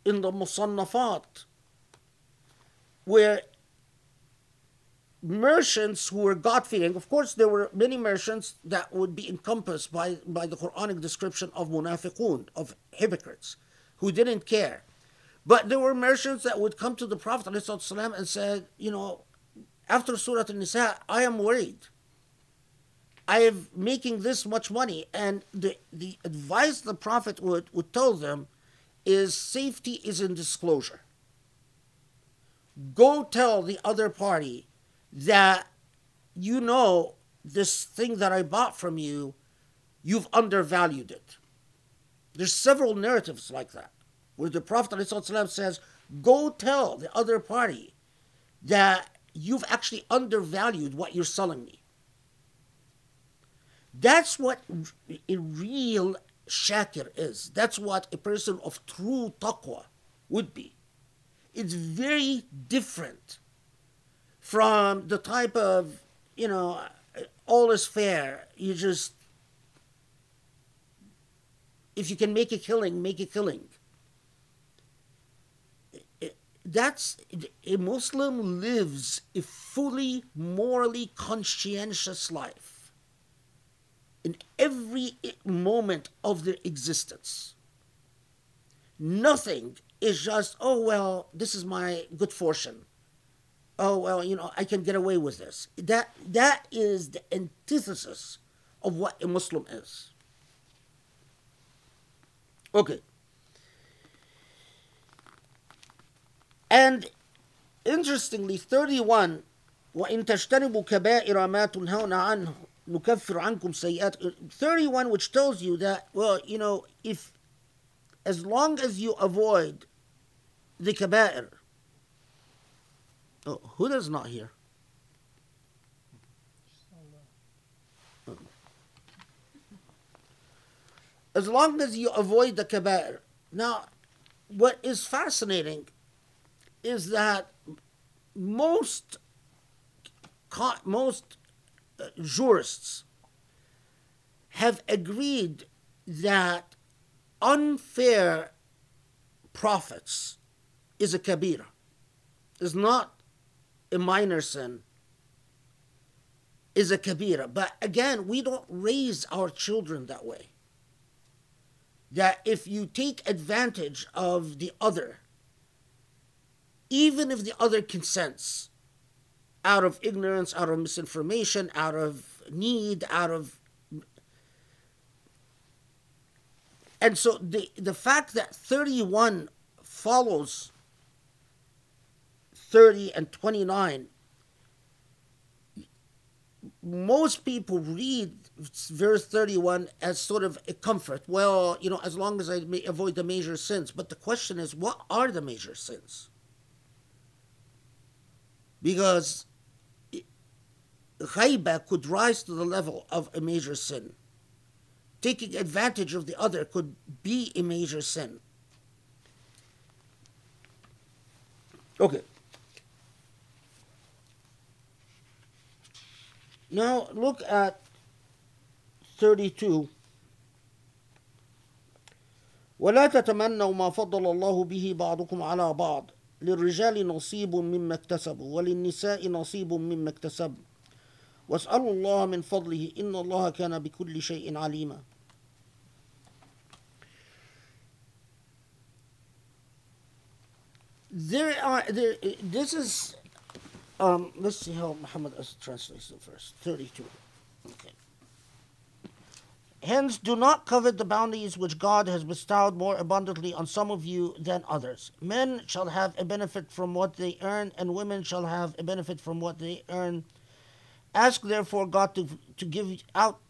in the Musannafat where merchants who were God fearing, of course, there were many merchants that would be encompassed by, by the Quranic description of munafiqun, of hypocrites, who didn't care. But there were merchants that would come to the Prophet ﷺ and said, you know, after Surah An-Nisa, I am worried I am making this much money. And the, the advice the Prophet would, would tell them is safety is in disclosure. Go tell the other party that you know this thing that I bought from you, you've undervalued it. There's several narratives like that, where the Prophet ﷺ says, Go tell the other party that you've actually undervalued what you're selling me. That's what a real shakir is. That's what a person of true taqwa would be. It's very different from the type of, you know, all is fair. You just, if you can make a killing, make a killing. That's a Muslim lives a fully morally conscientious life every moment of their existence. Nothing is just, oh, well, this is my good fortune. Oh, well, you know, I can get away with this. That, that is the antithesis of what a Muslim is. Okay. And interestingly 31 وإن تجتنبوا كبائر ما تنهون عنه نكفر عنكم سيئات 31 which tells you that well you know if as long as you avoid the kaba'ir oh Huda's not here as long as you avoid the kaba'ir now what is fascinating is that most co- most uh, jurists have agreed that unfair profits is a kabira. Is not a minor sin. Is a kabira. But again we don't raise our children that way. That if you take advantage of the other even if the other consents out of ignorance, out of misinformation, out of need, out of and so the the fact that 31 follows 30 and 29 most people read verse 31 as sort of a comfort. Well you know as long as i avoid the major sins. But the question is what are the major sins? Because ghaiba could rise to the level of a major sin. Taking advantage of the other could be a major sin. Okay. Now look at 32 ولا تتمنوا ما فضل الله به بعضكم على بعض للرجال نصيب مما اكتسبوا وللنساء نصيب مما اكتسبوا واسألوا الله من فضله إن الله كان بكل شيء عليما There are there. This is, um. Let's see how Muhammad translates it first. Thirty-two. Okay. Hence, do not covet the bounties which God has bestowed more abundantly on some of you than others. Men shall have a benefit from what they earn, and women shall have a benefit from what they earn. Ask therefore God to, to give out.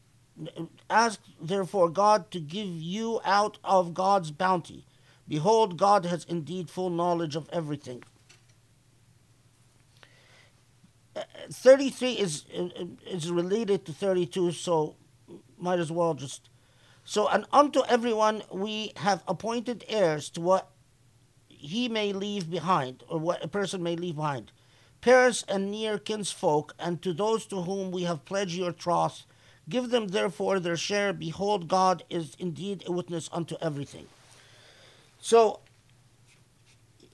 Ask therefore God to give you out of God's bounty. Behold, God has indeed full knowledge of everything. Uh, 33 is is related to 32, so might as well just. So, and unto everyone we have appointed heirs to what he may leave behind, or what a person may leave behind Parents and near kinsfolk, and to those to whom we have pledged your troth, give them therefore their share. Behold, God is indeed a witness unto everything. So,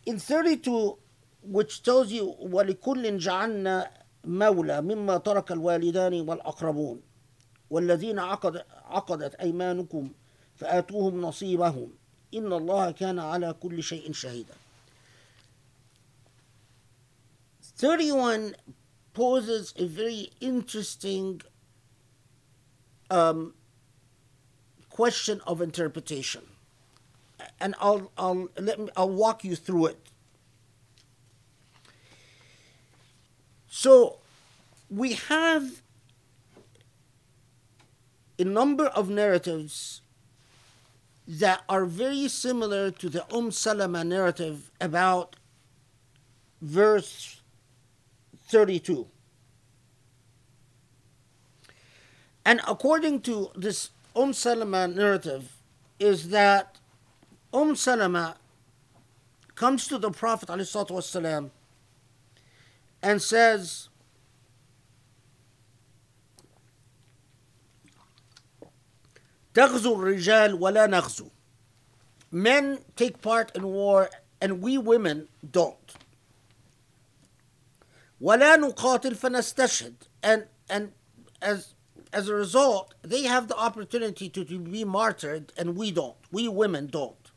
in 32, which tells you, وَلِكُلٍ جَعَلْنَا مَوْلَى مِمَّا تَرَكَ الْوَالِدَانِ وَالْأَقْرَبُونَ والذين عقد عقدت أيمانكم فآتوهم نصيبهم إن الله كان على كل شيء شهيدا 31 poses a very interesting um, question of interpretation. And I'll, I'll, let me, I'll walk you through it. So we have a number of narratives that are very similar to the Umm Salama narrative about verse 32. And according to this Umm Salama narrative, is that Umm Salama comes to the Prophet ﷺ and says, تغزو الرجال ولا نغزو. Men take part in war and we women don't. ولا نقاتل فنستشهد and and as as a result they have the opportunity to, to be martyred and we don't we women don't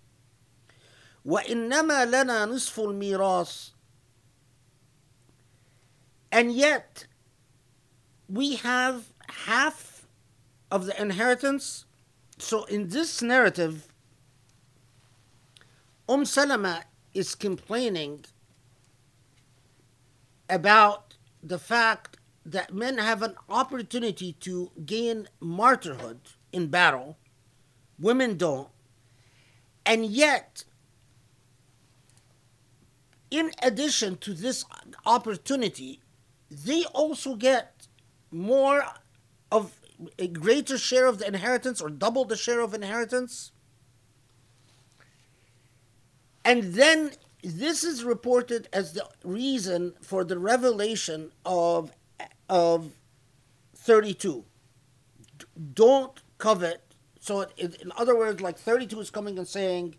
وإنما لنا نصف الميراث and yet we have half of the inheritance so in this narrative Umm Salama is complaining about the fact that men have an opportunity to gain martyrhood in battle, women don't, and yet, in addition to this opportunity, they also get more of a greater share of the inheritance or double the share of inheritance. And then this is reported as the reason for the revelation of of 32 D- don't covet. So in, in other words like 32 is coming and saying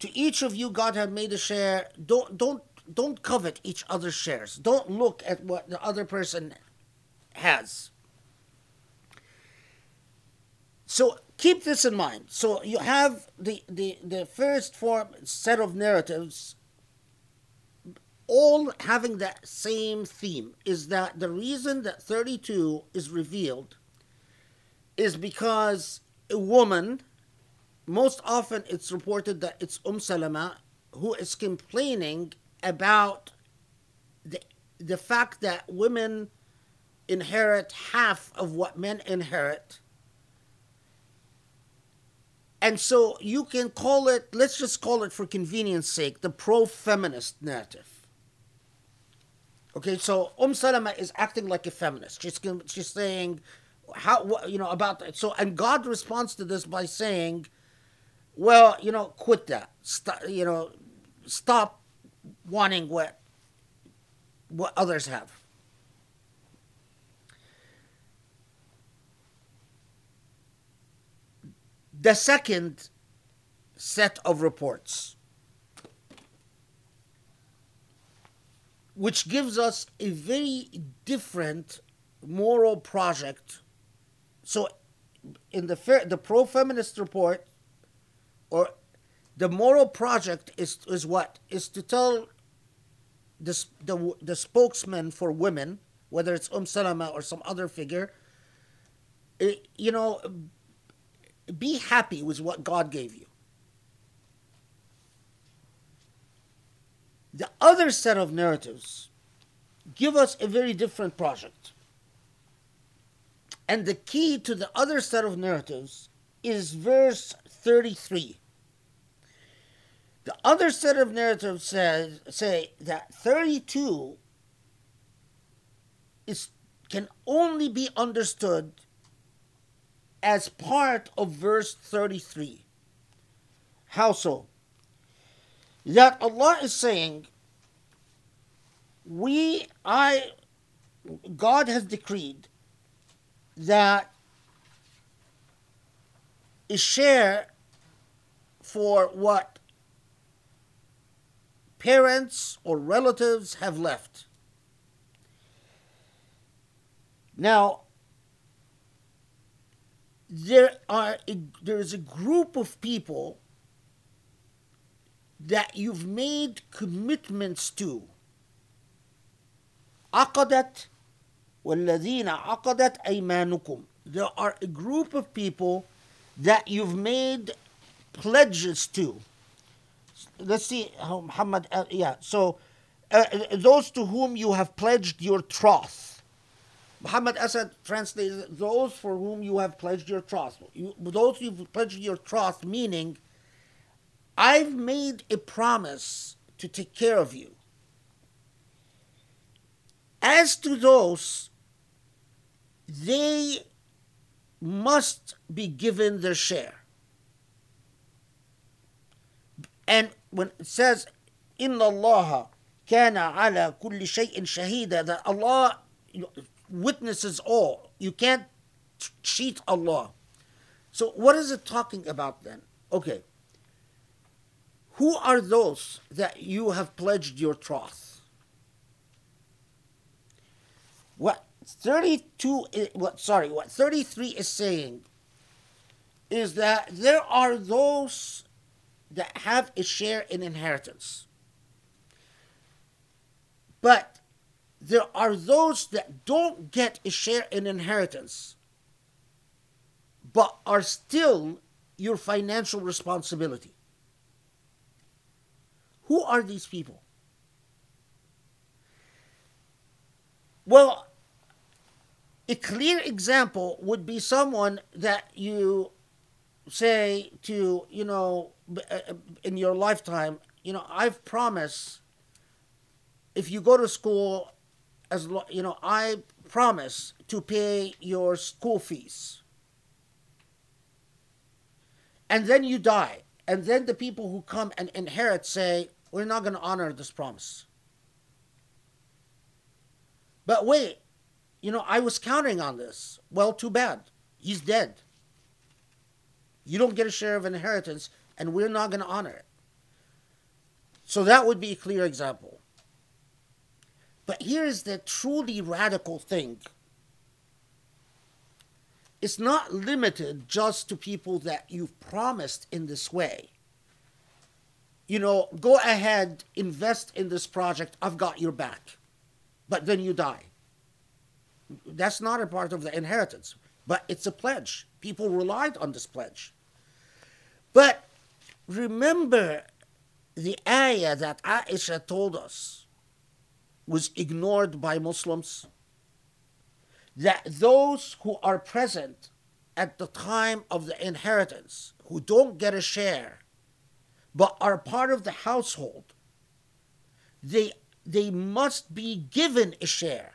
to each of you god have made a share. Don't don't don't covet each other's shares. Don't look at what the other person has. So keep this in mind. So you have the the the first form set of narratives all having that same theme is that the reason that 32 is revealed is because a woman most often it's reported that it's um salama who is complaining about the, the fact that women inherit half of what men inherit. And so you can call it let's just call it for convenience sake the pro-feminist narrative Okay, so Umm Salama is acting like a feminist. She's she's saying how you know about that. So and God responds to this by saying, "Well, you know, quit that. Stop, you know, stop wanting what what others have." The second set of reports which gives us a very different moral project. So, in the the pro feminist report, or the moral project is is what is to tell the the the spokesman for women, whether it's Um Salama or some other figure, it, eh, you know, be happy with what God gave you. The other set of narratives give us a very different project. And the key to the other set of narratives is verse 33. The other set of narratives says, say that 32 is, can only be understood as part of verse 33. How so? That Allah is saying, we, I, God has decreed that a share for what parents or relatives have left. Now, there are a, there is a group of people that you've made commitments to عقدت والذين عقدت أيمانكم there are a group of people that you've made pledges to let's see how Muhammad uh, yeah so uh, those to whom you have pledged your troth Muhammad Asad translates those for whom you have pledged your troth you, those you've pledged your troth meaning I've made a promise to take care of you. As to those, they must be given their share. And when it says, Inna Allah kana ala kulli shay'in shahida, that Allah witnesses all. You can't cheat Allah. So, what is it talking about then? Okay. Who are those that you have pledged your troth? What 32 what sorry, what 33 is saying is that there are those that have a share in inheritance. But there are those that don't get a share in inheritance, but are still your financial responsibility. Who are these people? Well, a clear example would be someone that you say to, you know, uh, uh, in your lifetime, you know, I've promised if you go to school, as you know, I promise to pay your school fees. And then you die. And then the people who come and inherit say, we're not going to honor this promise. But wait, you know, I was counting on this. Well, too bad. He's dead. You don't get a share of inheritance, and we're not going to honor it. So that would be a clear example. But here is the truly radical thing it's not limited just to people that you've promised in this way. You know, go ahead, invest in this project, I've got your back. But then you die. That's not a part of the inheritance, but it's a pledge. People relied on this pledge. But remember the ayah that Aisha told us was ignored by Muslims? That those who are present at the time of the inheritance, who don't get a share, but are part of the household, they, they must be given a share.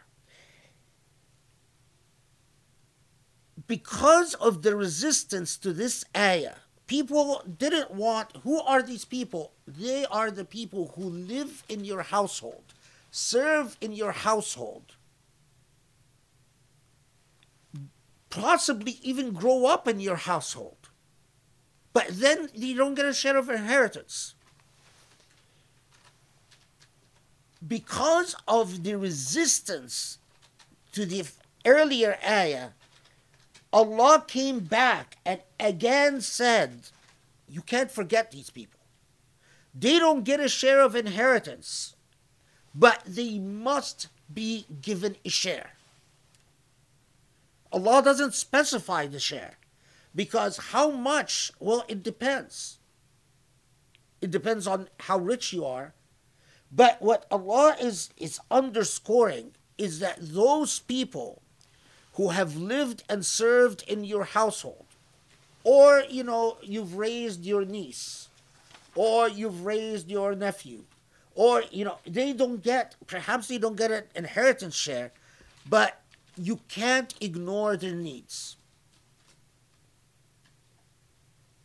Because of the resistance to this ayah, people didn't want who are these people? They are the people who live in your household serve in your household possibly even grow up in your household but then you don't get a share of inheritance because of the resistance to the earlier ayah Allah came back and again said, You can't forget these people. They don't get a share of inheritance, but they must be given a share. Allah doesn't specify the share because how much? Well, it depends. It depends on how rich you are. But what Allah is, is underscoring is that those people who have lived and served in your household or you know you've raised your niece or you've raised your nephew or you know they don't get perhaps they don't get an inheritance share but you can't ignore their needs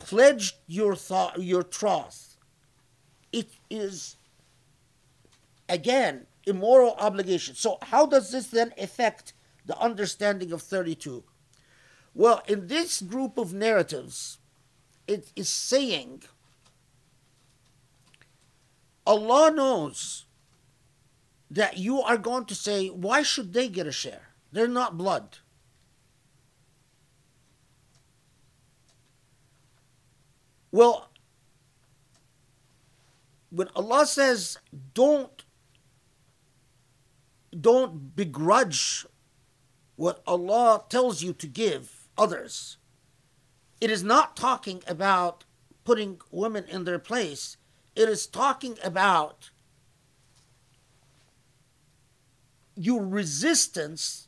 pledge your thought your trust it is again a moral obligation so how does this then affect the understanding of 32? Well, in this group of narratives, it is saying Allah knows that you are going to say, why should they get a share? They're not blood. Well, when Allah says, don't, don't begrudge what Allah tells you to give others, it is not talking about putting women in their place. It is talking about your resistance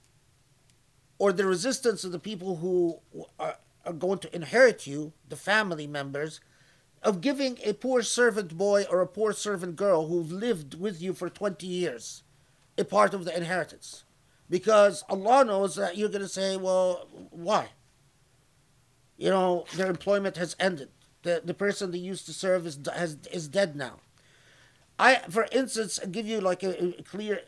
or the resistance of the people who are, are going to inherit you, the family members, of giving a poor servant boy or a poor servant girl who've lived with you for 20 years a part of the inheritance because Allah knows that you're going to say, well, why? You know, their employment has ended. The, the person they used to serve is, has, is dead now. I, for instance, give you like a, a clear.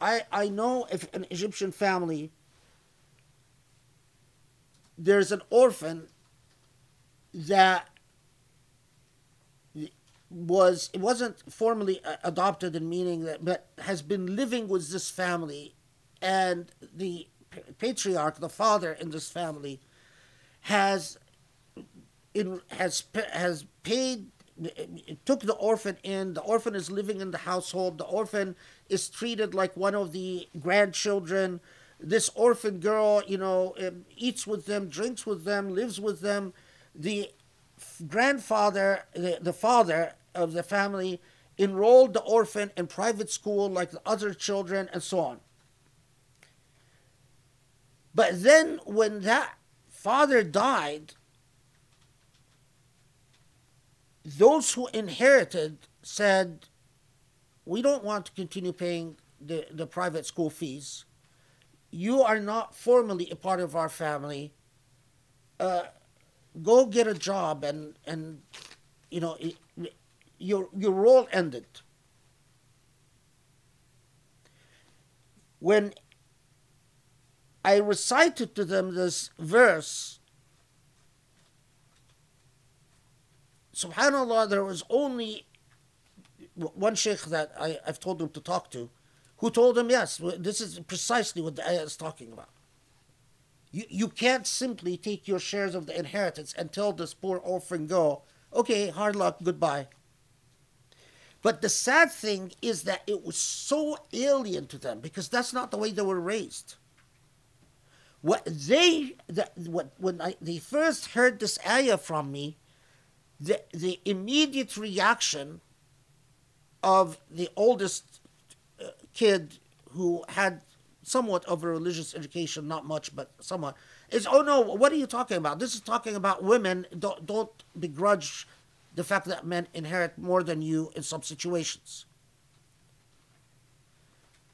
I, I know if an Egyptian family, there's an orphan that was it wasn't formally uh, adopted in meaning that but has been living with this family and the patriarch, the father in this family, has in, has has paid took the orphan in. The orphan is living in the household. The orphan is treated like one of the grandchildren. This orphan girl, you know, um, eats with them, drinks with them, lives with them. The grandfather, the, the father of the family, enrolled the orphan in private school like the other children, and so on. But then when that father died, those who inherited said, We don't want to continue paying the, the private school fees. You are not formally a part of our family. Uh, go get a job and, and you know, it, your, your role ended. When I recited to them this verse, subhanallah, there was only one sheikh that I, I've told him to talk to who told him, yes, this is precisely what the ayah is talking about. You, you can't simply take your shares of the inheritance and tell this poor orphan girl, okay, hard luck, goodbye. But the sad thing is that it was so alien to them because that's not the way they were raised. What they, the, what, when I, they first heard this ayah from me, the, the immediate reaction of the oldest kid who had somewhat of a religious education, not much, but somewhat, is, oh no, what are you talking about? This is talking about women. Don't, don't begrudge the fact that men inherit more than you in some situations.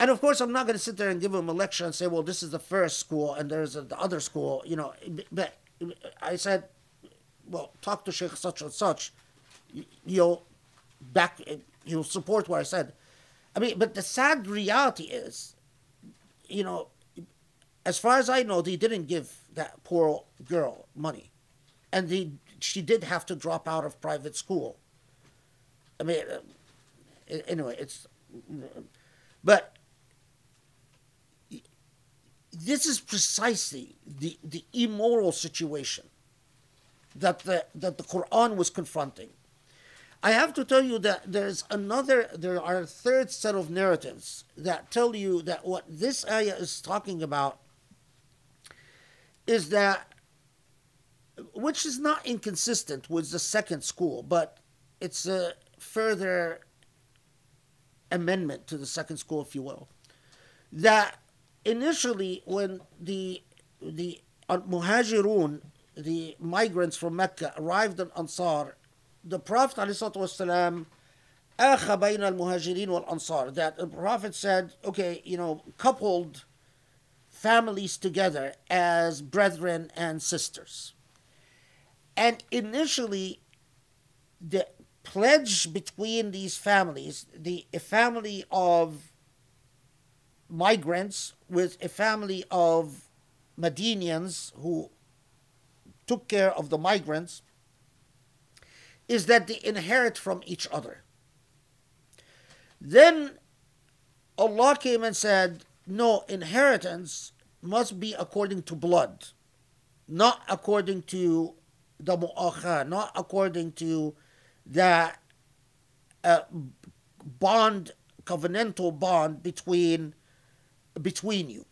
And of course, I'm not going to sit there and give him a lecture and say, well, this is the first school and there's a, the other school, you know. But I said, well, talk to Sheikh such and such. You'll back, you'll support what I said. I mean, but the sad reality is, you know, as far as I know, they didn't give that poor girl money. And they, she did have to drop out of private school. I mean, uh, anyway, it's. But this is precisely the, the immoral situation that the, that the Quran was confronting. I have to tell you that there's another, there are a third set of narratives that tell you that what this ayah is talking about is that, which is not inconsistent with the second school, but it's a further amendment to the second school, if you will, that initially when the the muhajirun, the migrants from Mecca, arrived in Ansar, the Prophet والسلام, بين المهاجرين والأنصار, that the Prophet said, okay, you know, coupled families together as brethren and sisters. And initially, the pledge between these families, the family of migrants with a family of Medinians who took care of the migrants is that they inherit from each other. Then Allah came and said, No, inheritance must be according to blood, not according to the mu'akha, not according to the uh, bond, covenantal bond between between you.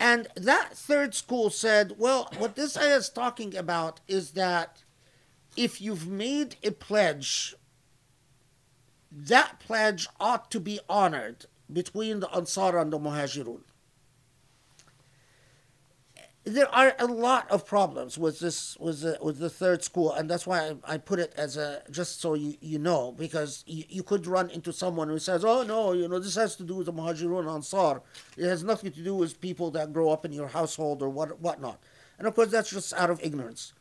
And that third school said, well, what this ayah is talking about is that if you've made a pledge, that pledge ought to be honored between the Ansar and the Muhajirun there are a lot of problems with this with the with the third school, and that's why I, I put it as a just so you, you know because you, you could run into someone who says, "Oh no, you know this has to do with the Muhajirun Ansar. It has nothing to do with people that grow up in your household or what whatnot." And of course, that's just out of ignorance.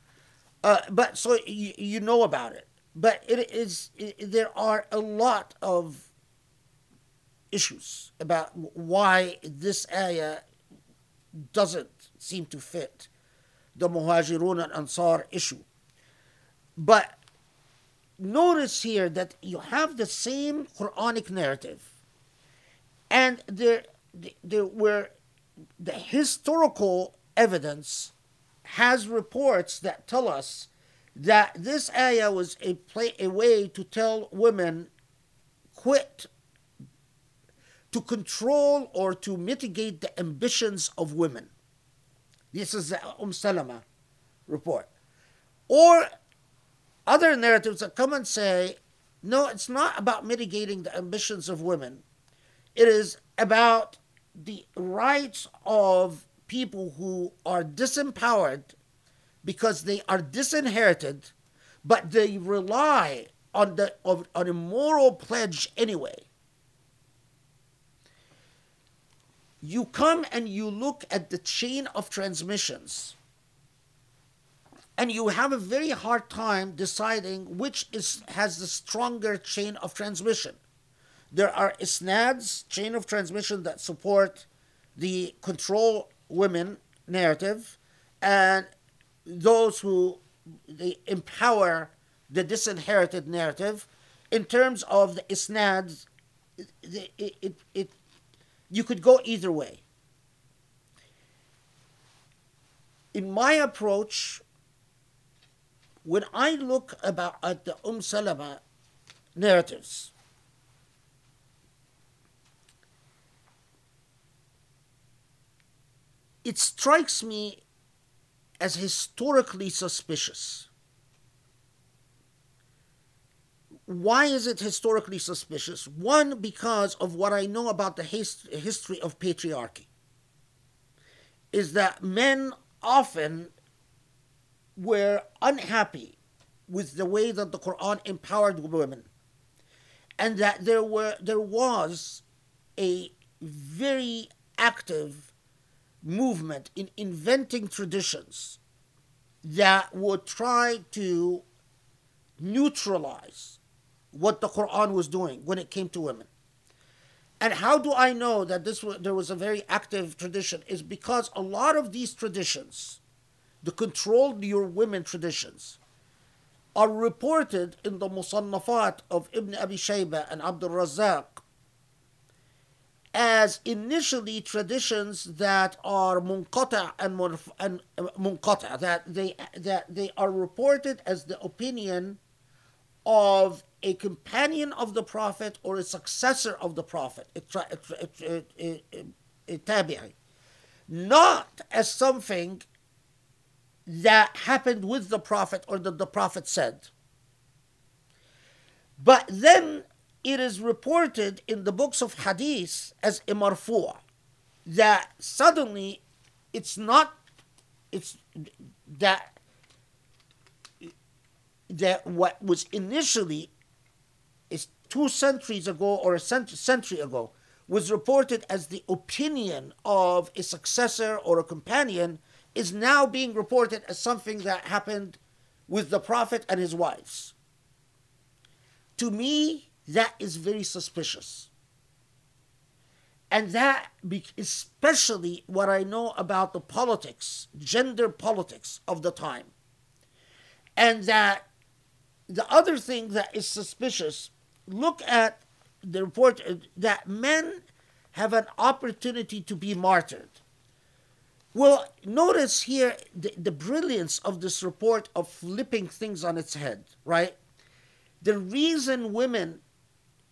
Uh, but so you, you know about it. But it is it, there are a lot of issues about why this ayah doesn't seem to fit the Muhajirun and Ansar issue. But notice here that you have the same Quranic narrative, and there, there were the historical evidence has reports that tell us that this ayah was a play, a way to tell women quit to control or to mitigate the ambitions of women. This is the Umm Salama report. Or other narratives that come and say, no, it's not about mitigating the ambitions of women. It is about the rights of people who are disempowered because they are disinherited, but they rely on the on a moral pledge anyway. You come and you look at the chain of transmissions, and you have a very hard time deciding which is has the stronger chain of transmission. There are isnads, chain of transmission that support the control women narrative, and those who they empower the disinherited narrative. In terms of the isnads, it, it, it, you could go either way. In my approach, when I look about at the Umm Salama narratives, it strikes me as historically suspicious. Why is it historically suspicious? One, because of what I know about the his- history of patriarchy, is that men often were unhappy with the way that the Quran empowered women, and that there were there was a very active movement in inventing traditions that would try to neutralize what the Quran was doing when it came to women. And how do I know that this there was a very active tradition? Is because a lot of these traditions, the control your women traditions, are reported in the Musannafat of Ibn Abi Shayba and Abdul Razak as initially traditions that are munqata and, munf- and uh, munqata, that they that they are reported as the opinion of a companion of the prophet or a successor of the prophet, a, tra- a, a, a tabi'i, not as something that happened with the prophet or that the prophet said. But then it is reported in the books of hadith as a that suddenly it's not it's that that what was initially is two centuries ago or a cent- century ago was reported as the opinion of a successor or a companion is now being reported as something that happened with the prophet and his wives. To me that is very suspicious. And that especially what i know about the politics gender politics of the time. And that the other thing that is suspicious look at the report uh, that men have an opportunity to be martyred. Well notice here the, the brilliance of this report of flipping things on its head right? The reason women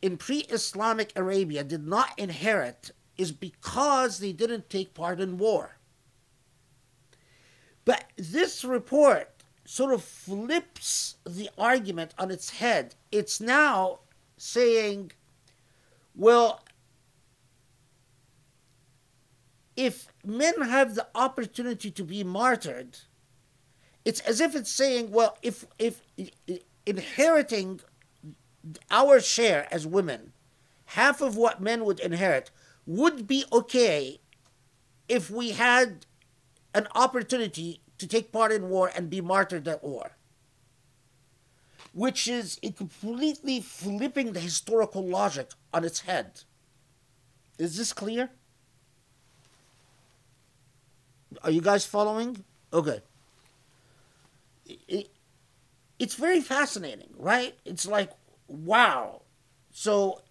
in pre-islamic arabia did not inherit is because they didn't take part in war but this report sort of flips the argument on its head. It's now saying, well, if men have the opportunity to be martyred, it's as if it's saying, well, if if inheriting our share as women, half of what men would inherit, would be okay if we had an opportunity to take part in war and be martyred at war. Which is completely flipping the historical logic on its head. Is this clear? Are you guys following? Okay. It, it's very fascinating, right? It's like, wow. So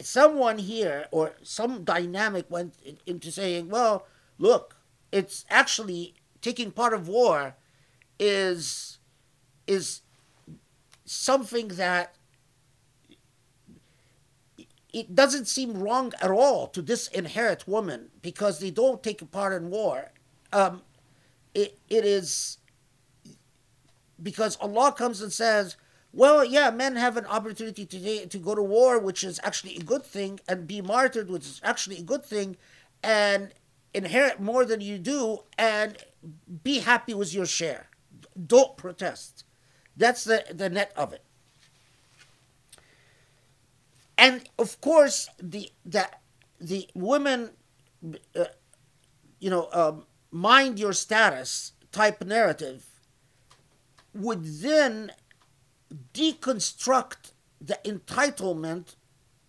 someone here or some dynamic went into saying, well, look, it's actually taking part of war is is something that it doesn't seem wrong at all to disinherit women because they don't take part in war. Um, it, it is because Allah comes and says, well, yeah, men have an opportunity to, to go to war, which is actually a good thing, and be martyred, which is actually a good thing. And inherit more than you do and be happy with your share. Don't protest. That's the, the net of it. And of course, the the the women, uh, you know, um, mind your status type narrative would then deconstruct the entitlement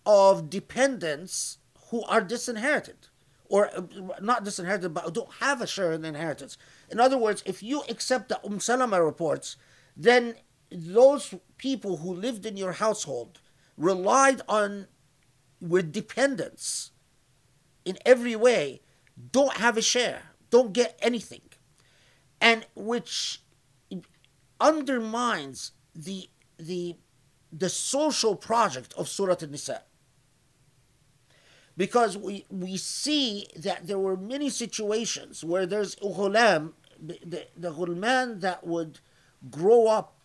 of dependents who are disinherited. Or uh, not disinherited but don't have a share in inheritance. In other words if you accept the um salama reports then those people who lived in your household relied on were dependents in every way don't have a share don't get anything. And which undermines the the the social project of Surah An-Nisa. Because we, we see that there were many situations where there's ghulam, the, the, the ghulman that would grow up,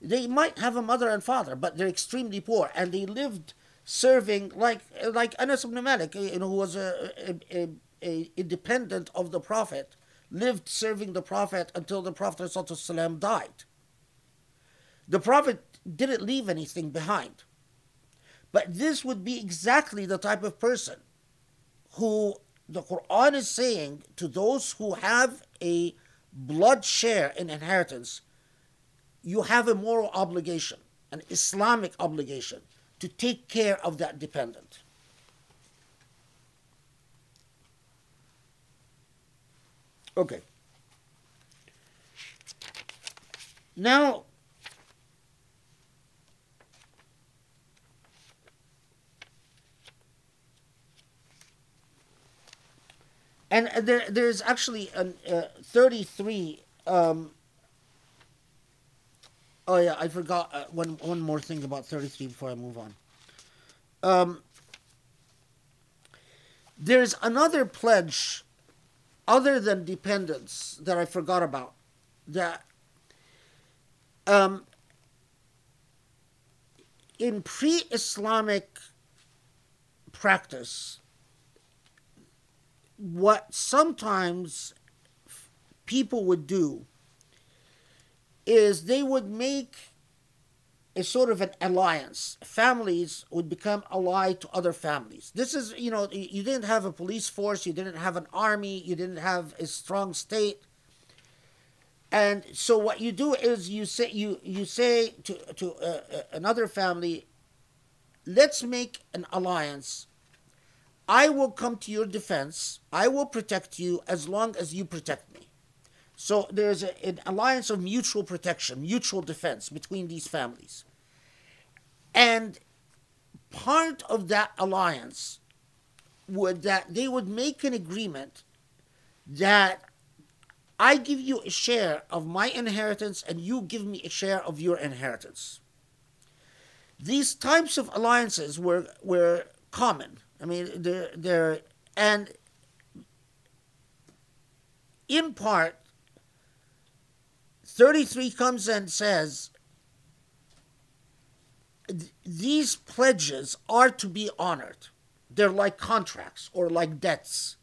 they might have a mother and father, but they're extremely poor, and they lived serving like like Anas ibn Malik, you know, who was a, a, a, a independent of the Prophet, lived serving the Prophet until the Prophet ﷺ died. The Prophet didn't leave anything behind. But this would be exactly the type of person who the Quran is saying to those who have a blood share in inheritance, you have a moral obligation, an Islamic obligation, to take care of that dependent. Okay. Now, and there, there's actually an, uh, 33 um, oh yeah i forgot uh, one, one more thing about 33 before i move on. Um, there's another pledge other than dependence that i forgot about that um, in pre-islamic practice what sometimes people would do is they would make a sort of an alliance. Families would become allied to other families. This is, you know, you didn't have a police force, you didn't have an army, you didn't have a strong state. And so what you do is you say you you say to to uh, uh another family, let's make an alliance I will come to your defense. I will protect you as long as you protect me. So there's a, an alliance of mutual protection, mutual defense between these families. And part of that alliance would that they would make an agreement that I give you a share of my inheritance and you give me a share of your inheritance. These types of alliances were, were common I mean, they're, they're and in part, 33 comes and says these pledges are to be honored. They're like contracts or like debts.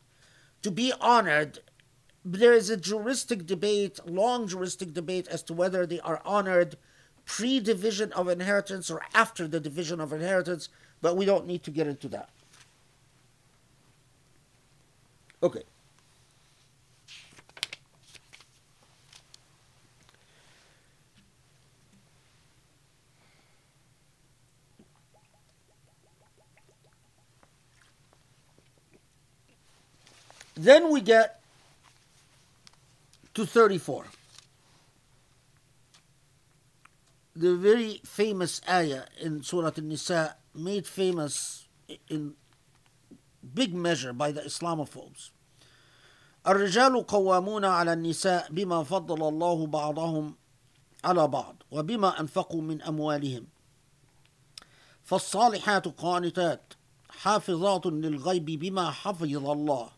To be honored, there is a juristic debate, long juristic debate, as to whether they are honored pre division of inheritance or after the division of inheritance, but we don't need to get into that. Okay. Then we get to 34. The very famous ayah in Surah An-Nisa made famous in big measure by the Islamophobes. الرجال قوامون على النساء بما فضل الله بعضهم على بعض وبما أنفقوا من أموالهم. فالصالحات قانتات حافظات للغيب بما حفظ الله.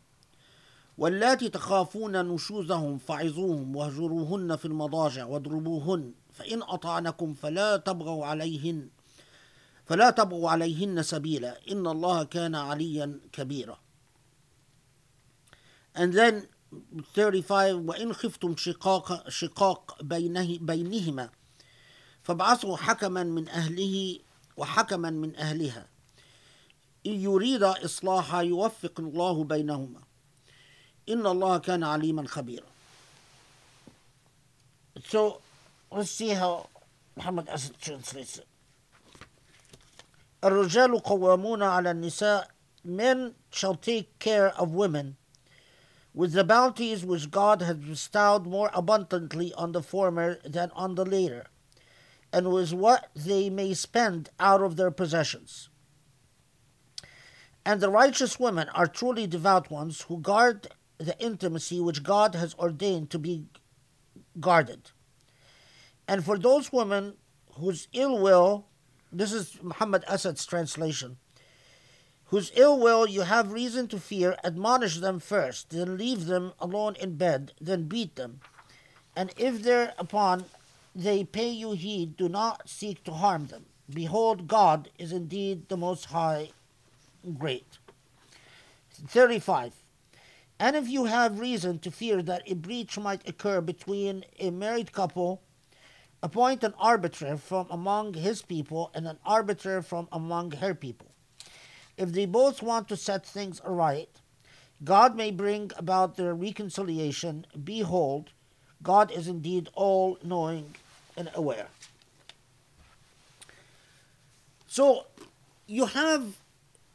واللاتي تخافون نشوزهم فعظوهم واهجروهن في المضاجع واضربوهن فإن أطعنكم فلا تبغوا عليهن. فلا تبغوا عليهن سبيلا إن الله كان عليا كبيرا. And then 35 وإن خفتم شقاق شقاق بينه بينهما فابعثوا حكما من أهله وحكما من أهلها. إن يريد إصلاحا يوفق الله بينهما. إن الله كان عليما خبيرا. So let's see how Muhammad Asad translates it. الرجال قوامون على النساء Men shall take care of women with the bounties which God has bestowed more abundantly on the former than on the later, and with what they may spend out of their possessions. And the righteous women are truly devout ones who guard the intimacy which God has ordained to be guarded. And for those women whose ill will, this is Muhammad Asad's translation, whose ill will you have reason to fear, admonish them first, then leave them alone in bed, then beat them. And if thereupon they pay you heed, do not seek to harm them. Behold, God is indeed the Most High, great. 35. And if you have reason to fear that a breach might occur between a married couple, appoint an arbiter from among his people and an arbiter from among her people. If they both want to set things aright, God may bring about their reconciliation. Behold, God is indeed all knowing and aware. So you have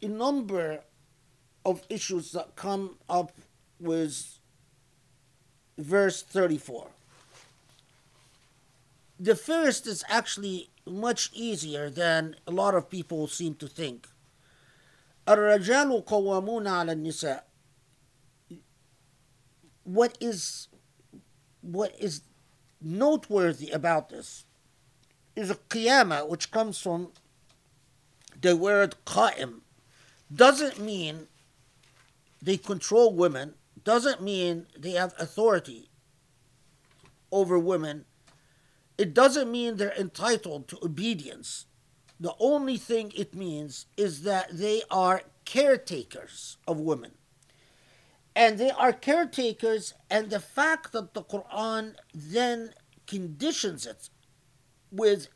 a number of issues that come up with verse 34 The first is actually much easier than a lot of people seem to think. الرجال قوامون على النساء what is what is noteworthy about this is a qiyamah which comes from the word qa'im doesn't mean they control women doesn't mean they have authority over women it doesn't mean they're entitled to obedience the only thing it means is that they are caretakers of women. And they are caretakers, and the fact that the Quran then conditions it with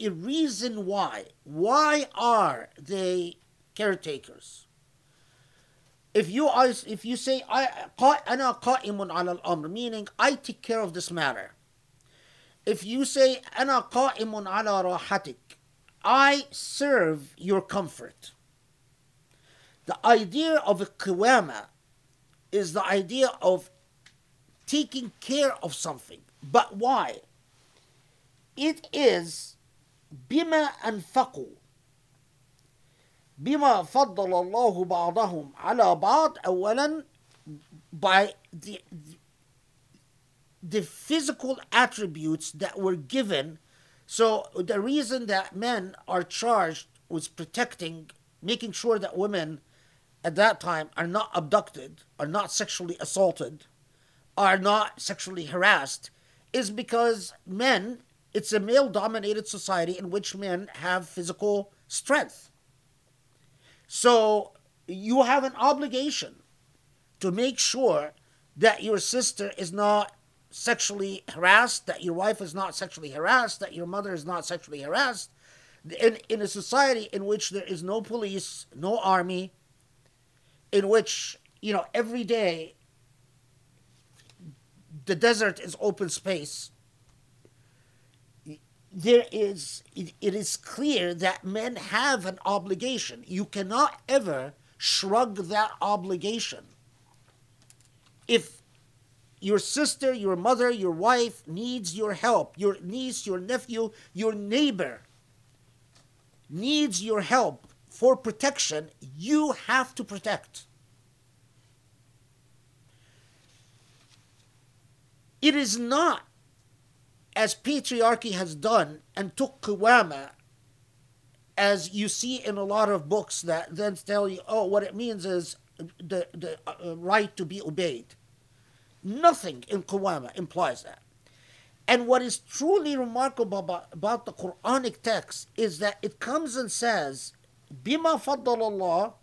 a reason why. Why are they caretakers? If you are, if you say I أنا قائم على الأمر, meaning I take care of this matter. If you say أنا قائم على راحتك, I serve your comfort. The idea of a kiwama is the idea of taking care of something. But why? It is بما أنفقوا بما فضل الله بعضهم على بعض أولا by the, the physical attributes that were given so the reason that men are charged with protecting, making sure that women at that time are not abducted, are not sexually assaulted, are not sexually harassed, is because men, it's a male dominated society in which men have physical strength. So you have an obligation to make sure that your sister is not sexually harassed, that your wife is not sexually harassed, that your mother is not sexually harassed, in, in a society in which there is no police, no army, in which, you know, every day the desert is open space, there is, it, it is clear that men have an obligation. You cannot ever shrug that obligation. If your sister, your mother, your wife needs your help. Your niece, your nephew, your neighbor needs your help for protection. You have to protect. It is not as patriarchy has done and took Kiwama, as you see in a lot of books that then tell you, oh, what it means is the, the uh, right to be obeyed. Nothing in Qawama implies that. And what is truly remarkable about, the Quranic text is that it comes and says, Bima Allah,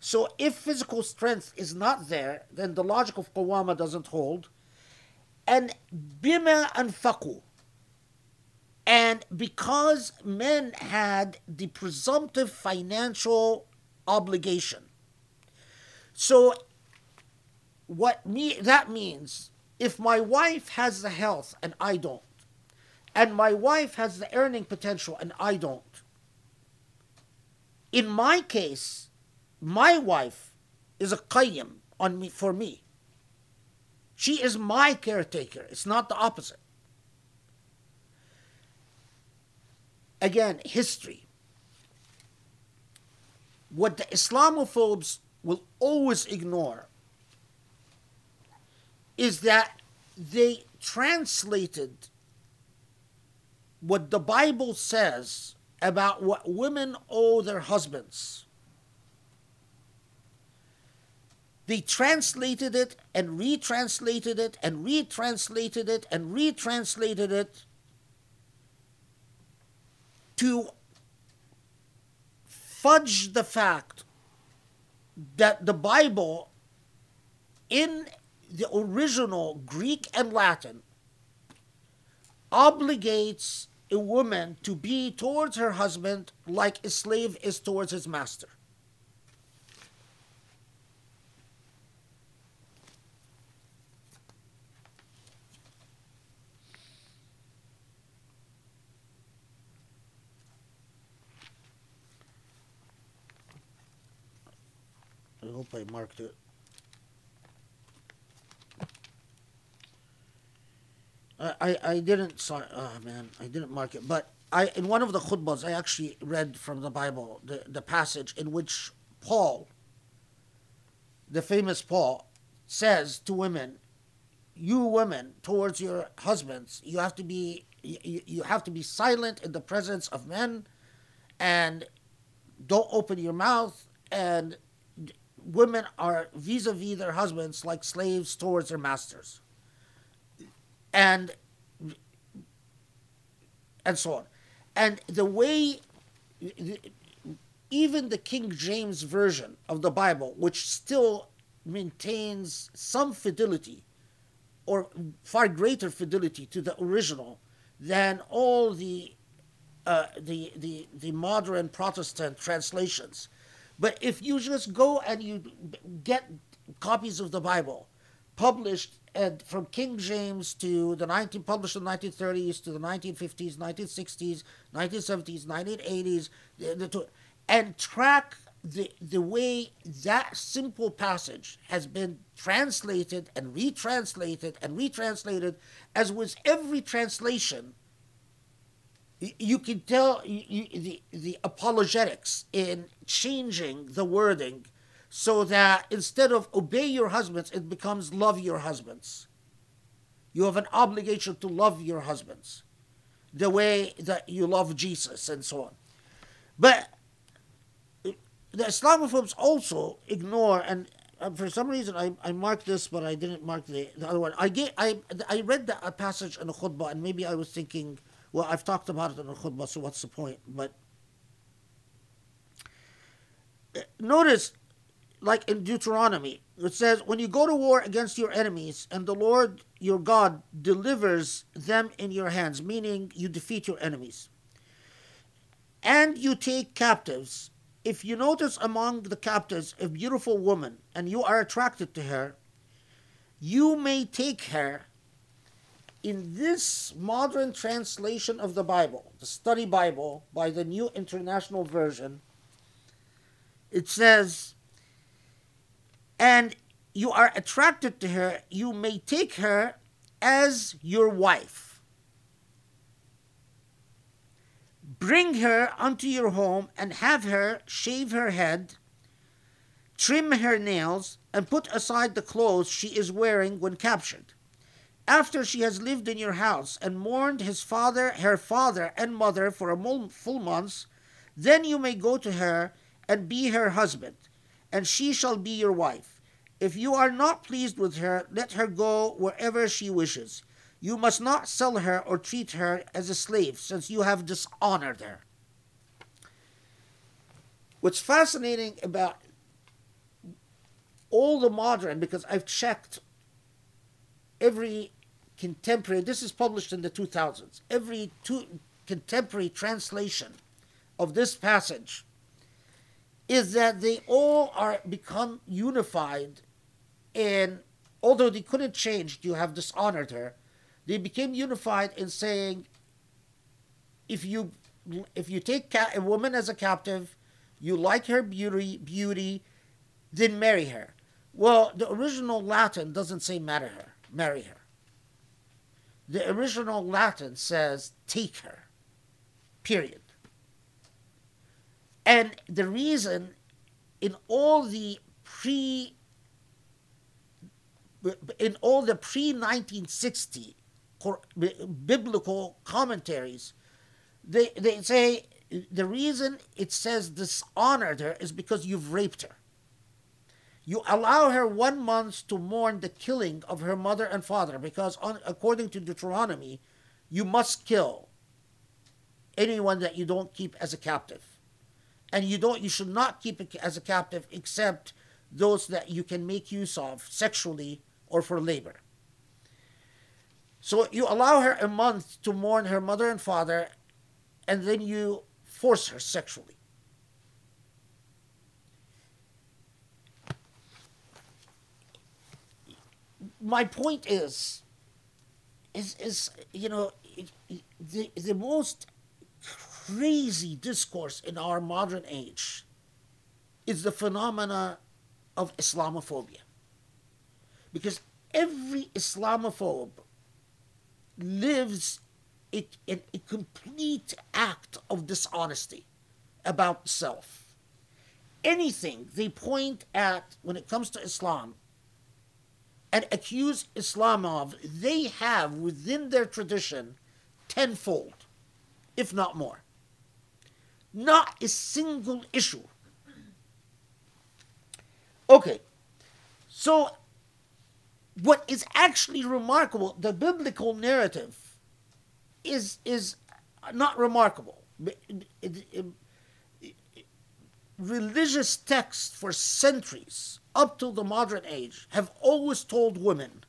So if physical strength is not there, then the logic of qawama doesn't hold. And bima anfaqu. And because men had the presumptive financial obligation. So what me that means if my wife has the health and I don't, and my wife has the earning potential and I don't, in my case, my wife is a qayyim on me for me. She is my caretaker. It's not the opposite. Again, history. What the Islamophobes will always ignore is that they translated what the Bible says about what women owe their husbands. They translated it and retranslated it and retranslated it and retranslated it to fudge the fact that the Bible, in the original Greek and Latin, obligates a woman to be towards her husband like a slave is towards his master. I hope I marked it. I, I, didn't sorry oh man I didn't mark it but I in one of the khutbahs I actually read from the Bible the, the passage in which Paul the famous Paul says to women you women towards your husbands you have to be you, you have to be silent in the presence of men and don't open your mouth and women are vis-a-vis their husbands like slaves towards their masters and and so on. And the way even the king james version of the bible which still maintains some fidelity or far greater fidelity to the original than all the uh, the, the the modern protestant translations. But if you just go and you get copies of the Bible published and from King James to the 19 published in the 1930s to the 1950s, 1960s, 1970s, 1980s, the, the, and track the the way that simple passage has been translated and retranslated and retranslated, as was every translation you can tell you, the, the apologetics in changing the wording so that instead of obey your husbands, it becomes love your husbands. You have an obligation to love your husbands the way that you love Jesus and so on. But the Islamophobes also ignore, and for some reason I, I marked this, but I didn't mark the, the other one. I, get, I, I read the passage in the khutbah, and maybe I was thinking well, I've talked about it in the khutbah, so what's the point? But uh, notice, like in Deuteronomy, it says, When you go to war against your enemies, and the Lord your God delivers them in your hands, meaning you defeat your enemies, and you take captives, if you notice among the captives a beautiful woman, and you are attracted to her, you may take her. In this modern translation of the Bible, the study Bible by the New International Version, it says, and you are attracted to her, you may take her as your wife. Bring her unto your home and have her shave her head, trim her nails, and put aside the clothes she is wearing when captured after she has lived in your house and mourned his father, her father, and mother for a full month, then you may go to her and be her husband, and she shall be your wife. If you are not pleased with her, let her go wherever she wishes. You must not sell her or treat her as a slave, since you have dishonored her. What's fascinating about all the modern, because I've checked every contemporary, this is published in the 2000s, every two, contemporary translation of this passage is that they all are become unified in although they couldn't change you have dishonored her they became unified in saying if you if you take ca- a woman as a captive you like her beauty beauty then marry her. Well the original latin doesn't say marry her marry her. The original latin says take her period. And the reason in all the pre in all the pre 1960 biblical commentaries, they, they say the reason it says dishonored her is because you've raped her. You allow her one month to mourn the killing of her mother and father because, on, according to Deuteronomy, you must kill anyone that you don't keep as a captive and you don't you should not keep it as a captive except those that you can make use of sexually or for labor so you allow her a month to mourn her mother and father and then you force her sexually my point is is is you know the the most crazy discourse in our modern age is the phenomena of Islamophobia. Because every Islamophobe lives in a complete act of dishonesty about self. Anything they point at when it comes to Islam and accuse Islam of, they have within their tradition tenfold, if not more. Not a single issue. Okay, so what is actually remarkable, the biblical narrative is, is not remarkable. Religious texts for centuries, up till the modern age, have always told women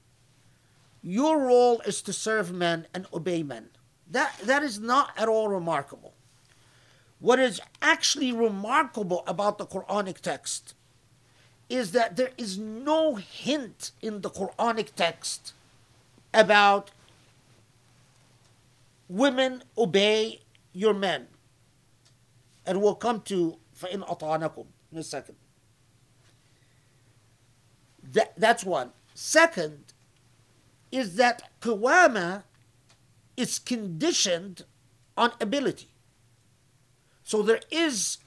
your role is to serve men and obey men. That, that is not at all remarkable. What is actually remarkable about the Quranic text is that there is no hint in the Quranic text about women obey your men. And we'll come to فَإِنْ أَطَعْنَكُمْ in a second. That, that's one. Second is that Qawama is conditioned on ability. So there is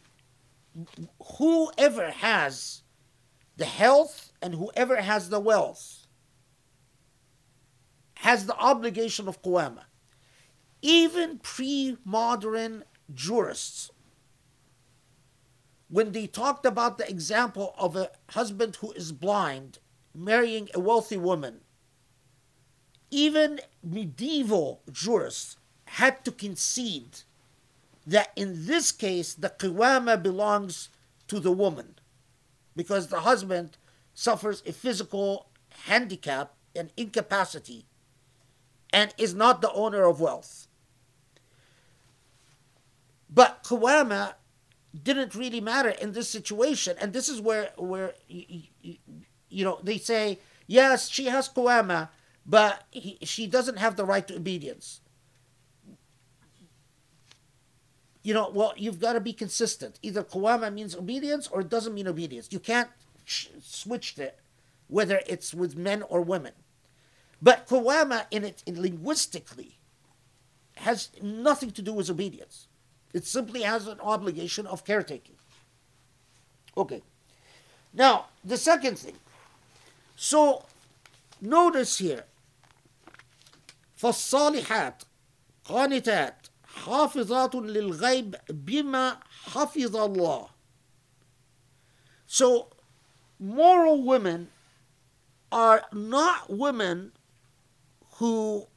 whoever has the health and whoever has the wealth has the obligation of qawama. Even pre-modern jurists, when they talked about the example of a husband who is blind marrying a wealthy woman, even medieval jurists had to concede that in this case the qiwama belongs to the woman because the husband suffers a physical handicap and incapacity and is not the owner of wealth. But qiwama didn't really matter in this situation and this is where where you know they say yes she has qiwama but he, she doesn't have the right to obedience you know, well, you've got to be consistent. Either qawama means obedience or it doesn't mean obedience. You can't sh- switch it, whether it's with men or women. But qawama, in it in linguistically, has nothing to do with obedience. It simply has an obligation of caretaking. Okay. Now, the second thing. So, notice here. فالصالحات قانتات حافظات للغيب بما حفظ الله. So, moral women are not women who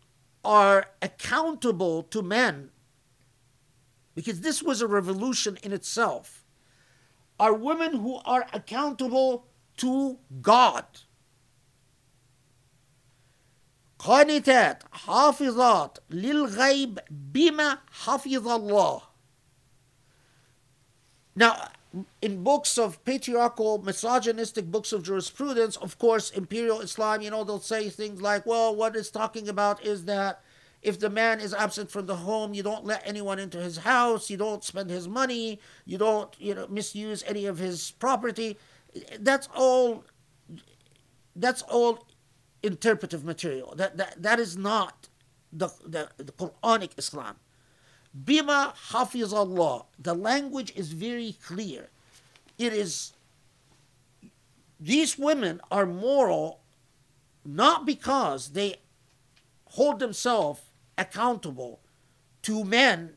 are accountable to men, because this was a revolution in itself, are women who are accountable to God. قانتات حافظات للغيب بما حفظ الله. Now, in books of patriarchal, misogynistic books of jurisprudence, of course, imperial Islam, you know, they'll say things like, well, what it's talking about is that if the man is absent from the home, you don't let anyone into his house, you don't spend his money, you don't, you know, misuse any of his property. That's all that's all interpretive material. That that, that is not the, the, the Quranic Islam. Bima hafiz Allah. The language is very clear. It is these women are moral not because they hold themselves accountable to men,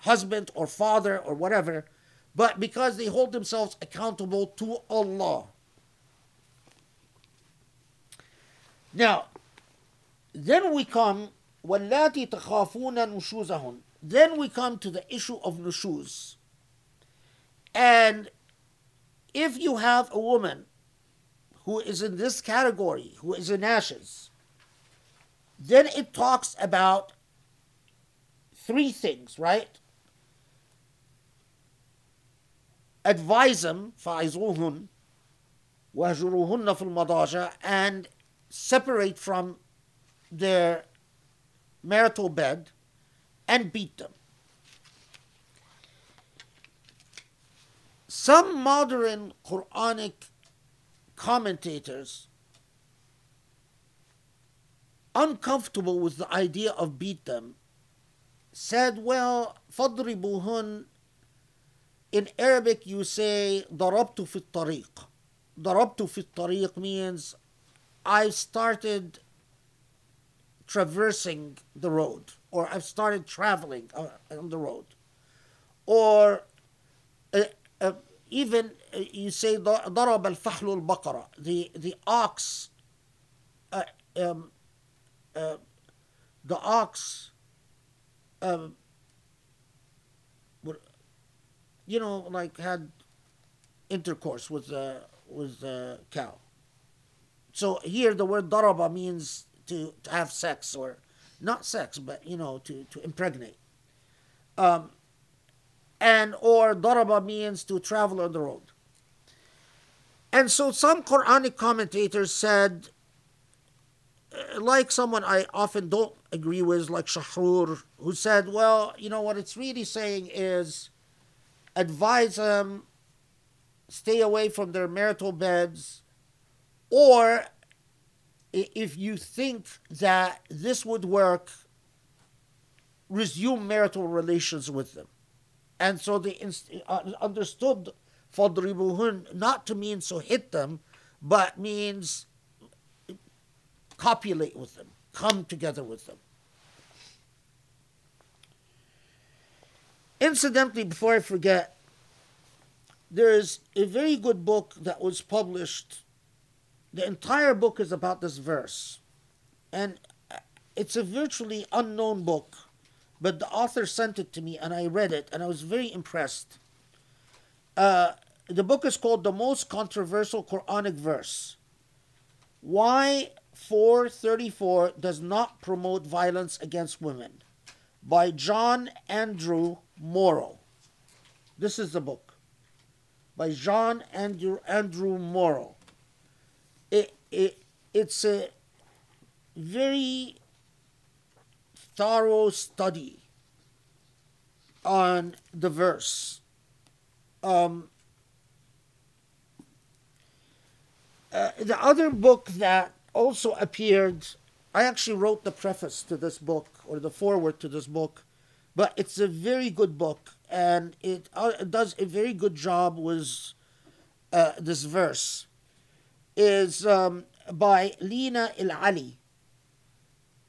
husband or father or whatever, but because they hold themselves accountable to Allah. Now, then we come, تَخَافُونَ نُشُوزَهُنْ Then we come to the issue of nushuz. And if you have a woman who is in this category, who is nashiz, then it talks about three things, right? Advise them, فَعِزُوهُنْ وَهَجُرُوهُنَّ فِي الْمَضَاجَةِ And separate from their marital bed and beat them. Some modern Quranic commentators uncomfortable with the idea of beat them, said, well, فَضْرِبُوهُنْ In Arabic you say, ضربت في الطريق. ضربت في الطريق means I started traversing the road, or I've started traveling on the road. Or uh, uh, even uh, you say ضرب الفحل البقرة, the, the ox uh, um, uh, the ox, um, you know, like had intercourse with the with the cow. So here the word daraba means to, to have sex or not sex, but you know, to, to impregnate. Um, and or daraba means to travel on the road. And so some Quranic commentators said like someone I often don't agree with, like Shahrur, who said, well, you know, what it's really saying is advise them, stay away from their marital beds, or if you think that this would work, resume marital relations with them. And so they uh, understood فَضْرِبُهُنْ not to mean so hit them, but means copulate with them, come together with them. Incidentally, before I forget, there's a very good book that was published. the entire book is about this verse. And it's a virtually unknown book, but the author sent it to me and I read it and I was very impressed. Uh, the book is called The Most Controversial Quranic Verse. Why 434 does not promote violence against women by John Andrew Morrow. This is the book by John Andrew, Andrew Morrow. It, it, it's a very thorough study on the verse. Um, uh, the other book that also appeared. I actually wrote the preface to this book or the foreword to this book, but it's a very good book and it, uh, it does a very good job with uh, this verse. Is um, by Lina El Ali.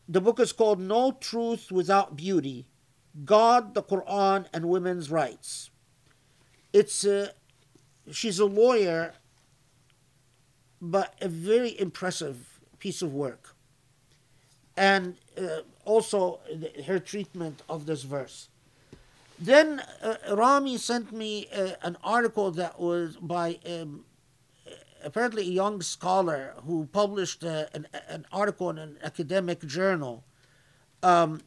The book is called No Truth Without Beauty God, the Quran, and Women's Rights. It's a, she's a lawyer, but a very impressive piece of work. And uh, also her treatment of this verse. Then uh, Rami sent me uh, an article that was by um, apparently a young scholar who published uh, an, an article in an academic journal, um,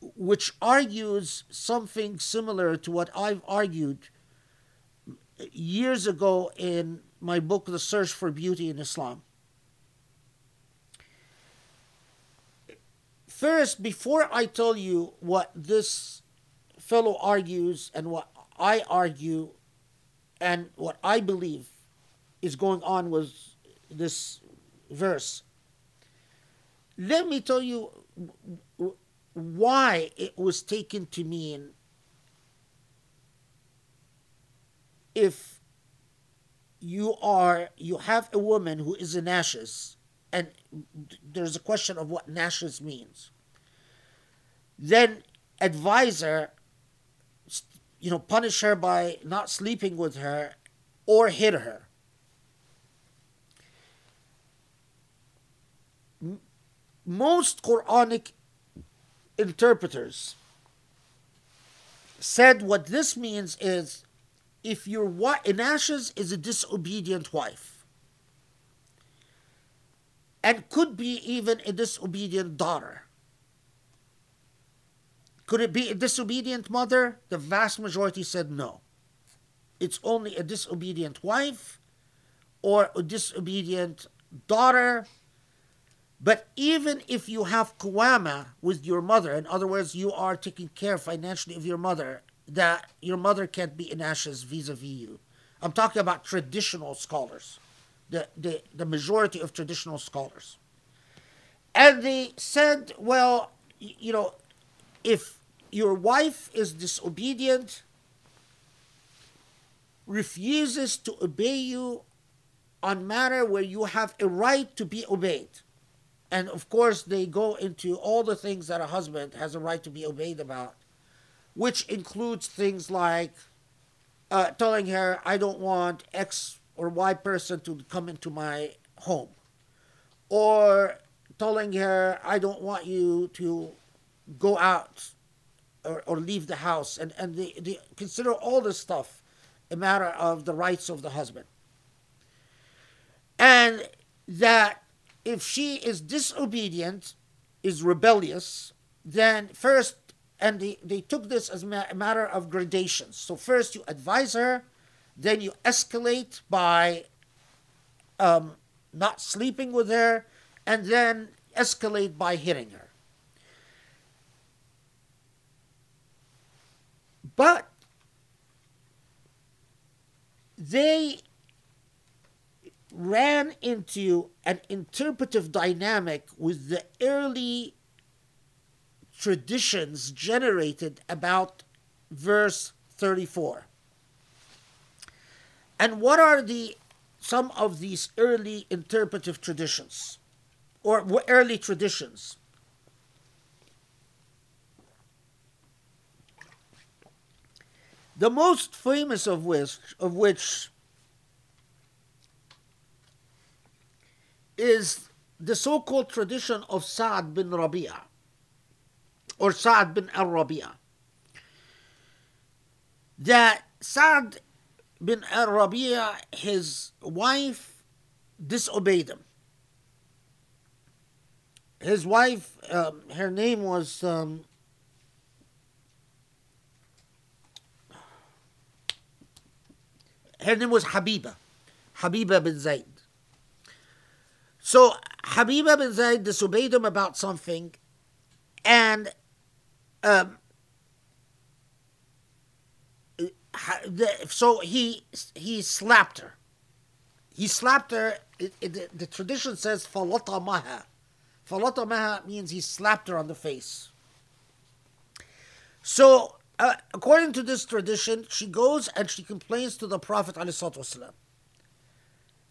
which argues something similar to what I've argued years ago in my book, The Search for Beauty in Islam. First, before I tell you what this fellow argues and what I argue and what I believe is going on with this verse, let me tell you why it was taken to mean if you are you have a woman who is nashiz and there's a question of what nashiz means. Then advise her you know punish her by not sleeping with her or hit her most quranic interpreters said what this means is if your wife nashiz is a disobedient wife. And could be even a disobedient daughter. Could it be a disobedient mother? The vast majority said no. It's only a disobedient wife or a disobedient daughter but even if you have kuwama with your mother in other words you are taking care financially of your mother that your mother can't be nashiz vis-a-vis you. I'm talking about traditional scholars, the, the, the majority of traditional scholars. And they said, well, you know, if your wife is disobedient, refuses to obey you on matter where you have a right to be obeyed. And of course, they go into all the things that a husband has a right to be obeyed about which includes things like uh, telling her, I don't want X or Y person to come into my home, or telling her, I don't want you to go out or, or leave the house. And, and they, they consider all this stuff a matter of the rights of the husband. And that if she is disobedient, is rebellious, then first and they, they took this as a matter of gradations. So first you advise her, then you escalate by um, not sleeping with her, and then escalate by hitting her. But they ran into an interpretive dynamic with the early traditions generated about verse 34. And what are the some of these early interpretive traditions or early traditions? The most famous of which, of which is the so-called tradition of Sa'd bin Rabi'a or Sa'd bin al Rabi'ah. That Sa'd bin al Rabi'ah, his wife, disobeyed him. His wife, um, her name was. Um, her name was Habiba, Habiba bint Zayd. So Habiba bint Zayd disobeyed him about something, and um, so he he slapped her. He slapped her. It, it, the tradition says falata maha. Falata maha means he slapped her on the face. So, uh, according to this tradition, she goes and she complains to the Prophet ﷺ.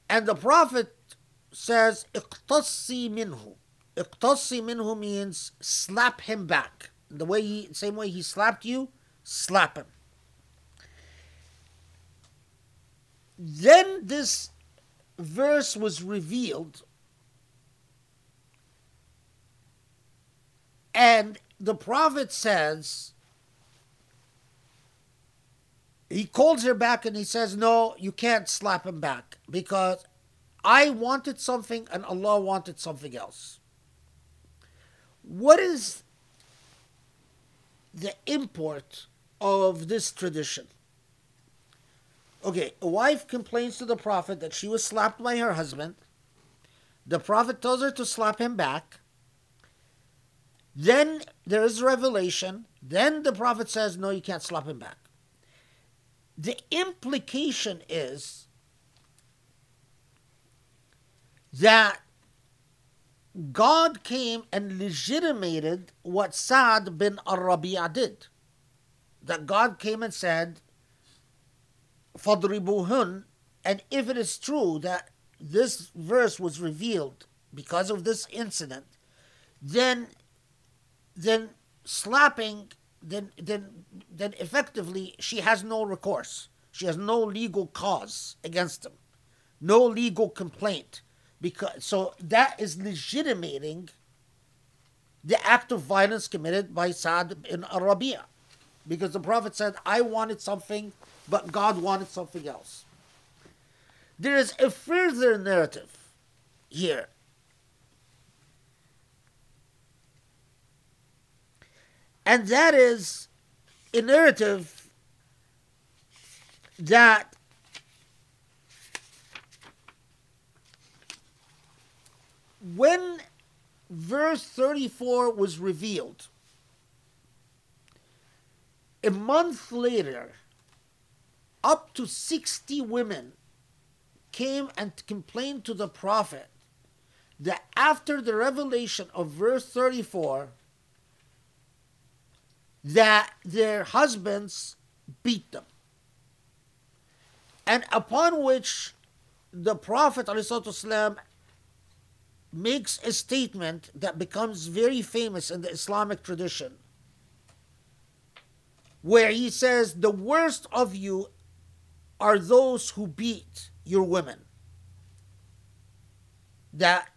And the Prophet says, "Iqtassi minhu." Iqtassi minhu means slap him back the way he same way he slapped you, slap him. Then this verse was revealed, and the prophet says, he calls her back and he says, No, you can't slap him back because I wanted something and Allah wanted something else. What is the import of this tradition? Okay, a wife complains to the Prophet that she was slapped by her husband. The Prophet tells her to slap him back. Then there is revelation. Then the Prophet says, No, you can't slap him back. The implication is that God came and legitimated what Saad bin al Rabi'ah did. That God came and said, فَضْرِبُوهُنْ And if it is true that this verse was revealed because of this incident, then then slapping then then then effectively she has no recourse. She has no legal cause against him, no legal complaint because so that is legitimating the act of violence committed by Saad bin al Rabi'ah, because the Prophet said, "I wanted something, but God wanted something else." There is a further narrative here And that is a narrative that when verse 34 was revealed, a month later, up to 60 women came and complained to the Prophet that after the revelation of verse 34, that their husbands beat them. And upon which the Prophet ﷺ makes a statement that becomes very famous in the Islamic tradition, where he says, The worst of you are those who beat your women. That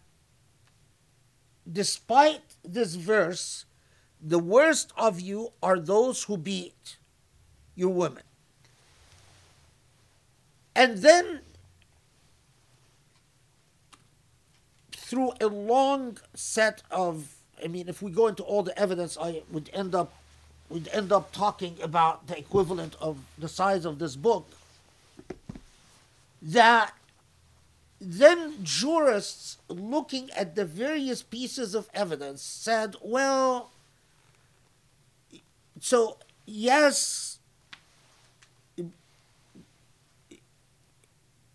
despite this verse, the worst of you are those who beat your women. And then, through a long set of, I mean, if we go into all the evidence, I would end up, would end up talking about the equivalent of the size of this book. That then jurists looking at the various pieces of evidence said, well, so yes,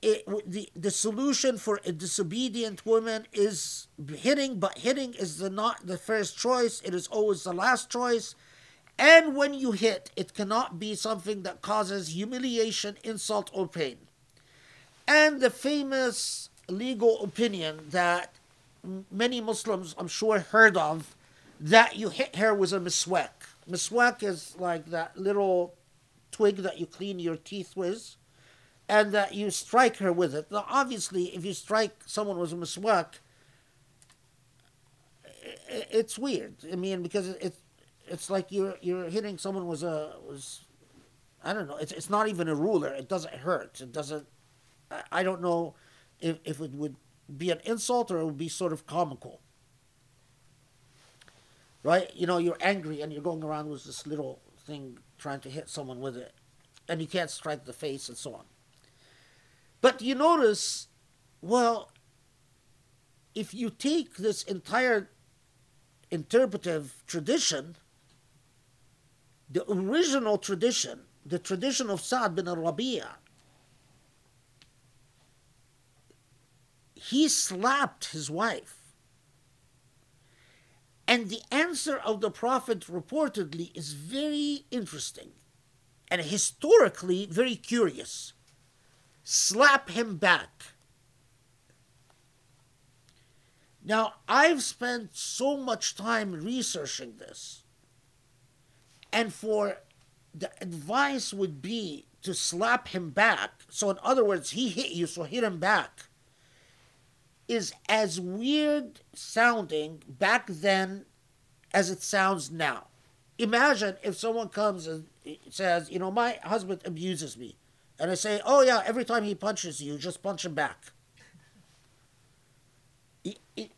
it, the the solution for a disobedient woman is hitting, but hitting is the not the first choice. It is always the last choice. And when you hit, it cannot be something that causes humiliation, insult, or pain. And the famous legal opinion that many Muslims, I'm sure, heard of, that you hit her with a miswak. Miswak is like that little twig that you clean your teeth with, and that you strike her with it. Now, obviously, if you strike someone with a miswak, it's weird. I mean, because it's it's like you're you're hitting someone with a was, I don't know. It's it's not even a ruler. It doesn't hurt. It doesn't. I don't know if if it would be an insult or it would be sort of comical right? You know, you're angry and you're going around with this little thing trying to hit someone with it, and you can't strike the face and so on. But you notice, well, if you take this entire interpretive tradition, the original tradition, the tradition of Sa'd bin Rabi'a, he slapped his wife and the answer of the Prophet reportedly is very interesting and historically very curious. Slap him back. Now, I've spent so much time researching this, and for the advice would be to slap him back. So, in other words, he hit you, so hit him back is as weird sounding back then as it sounds now. Imagine if someone comes and says, you know, my husband abuses me. And I say, oh, yeah, every time he punches you, just punch him back. it,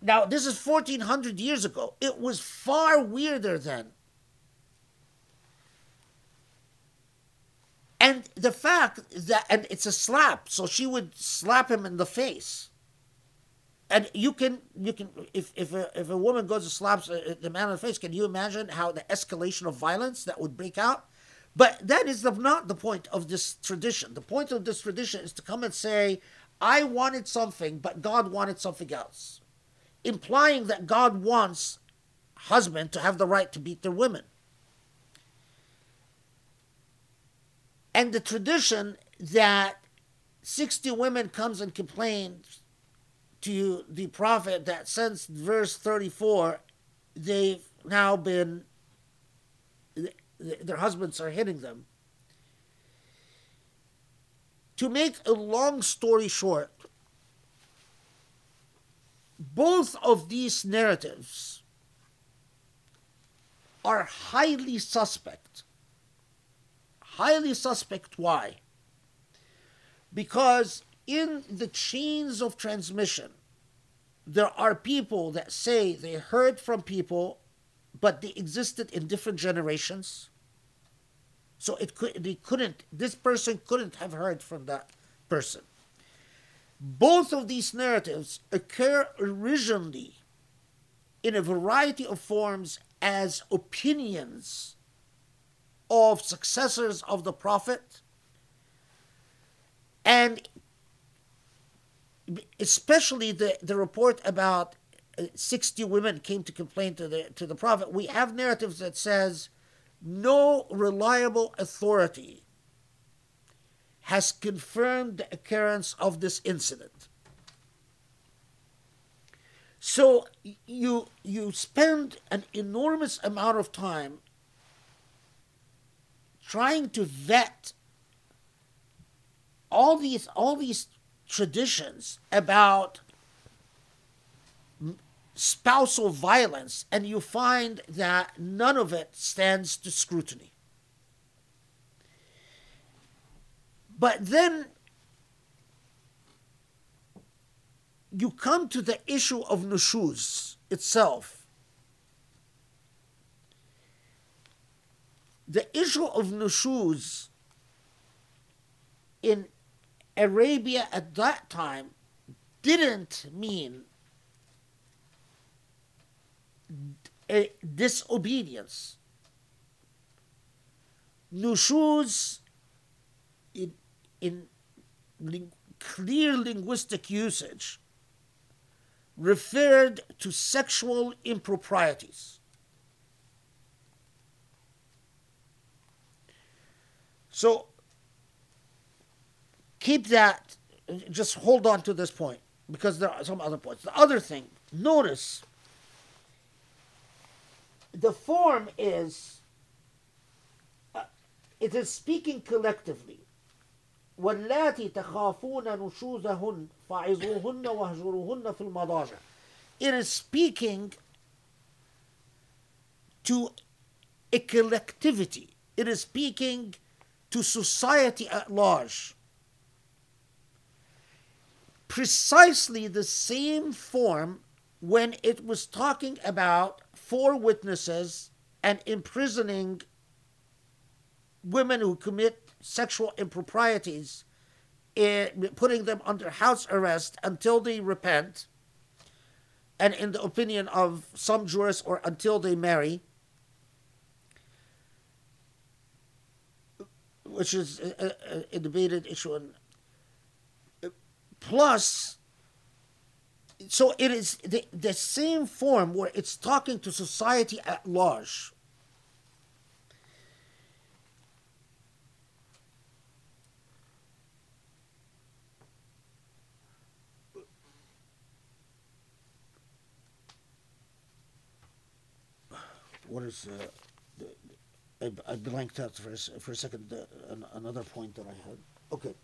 now this is 1400 years ago. It was far weirder then. And the fact that, and it's a slap, so she would slap him in the face. And you can, you can, if, if, a, if a woman goes and slaps uh, uh, the man in the face, can you imagine how the escalation of violence that would break out? But that is not the point of this tradition. The point of this tradition is to come and say, I wanted something, but God wanted something else, implying that God wants husband to have the right to beat their women. And the tradition that 60 women comes and complains to the prophet that since verse 34 they've now been their husbands are hitting them. To make a long story short, both of these narratives are highly suspect. Highly suspect. Why? Because in the chains of transmission, there are people that say they heard from people but they existed in different generations. So it could they couldn't this person couldn't have heard from that person. Both of these narratives occur originally in a variety of forms as opinions of successors of the prophet and especially the, the report about uh, 60 women came to complain to the to the prophet we have narratives that says no reliable authority has confirmed the occurrence of this incident. So you you spend an enormous amount of time trying to vet all these all these traditions about spousal violence, and you find that none of it stands to scrutiny. But then you come to the issue of nushuz itself. The issue of nushuz in Arabia at that time didn't mean a disobedience. Nushuz, in, in ling- clear linguistic usage, referred to sexual improprieties. So keep that, just hold on to this point because there are some other points. The other thing, notice the form is uh, it is speaking collectively واللاتي تخافون نشوزهن فعظوهن واهجروهن في المضاجع it is speaking to a collectivity it is speaking to society at large precisely the same form when it was talking about four witnesses and imprisoning women who commit sexual improprieties, eh, putting them under house arrest until they repent, and in the opinion of some jurists, or until they marry, which is a, a, a debated issue. And plus, so it is the, the same form where it's talking to society at large. What is uh, the, I, I blanked out for a, for a second. Uh, an, another point that I had. Okay.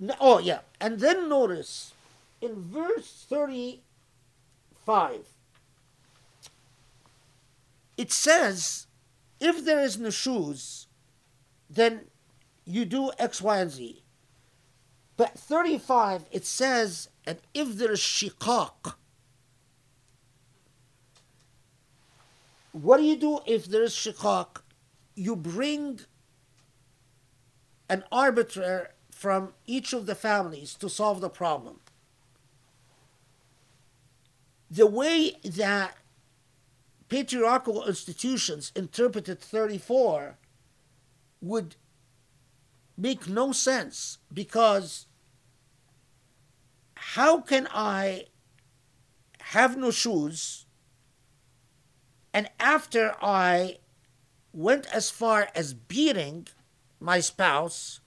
No, oh, yeah. And then notice in verse 35, it says, if there is nushuz, then you do X, Y, and Z. But 35, it says, and if there is shikak, what do you do if there is shikak? You bring an arbiter from each of the families to solve the problem. The way that patriarchal institutions interpreted 34 would make no sense because how can I have nushuz and after I went as far as beating my spouse,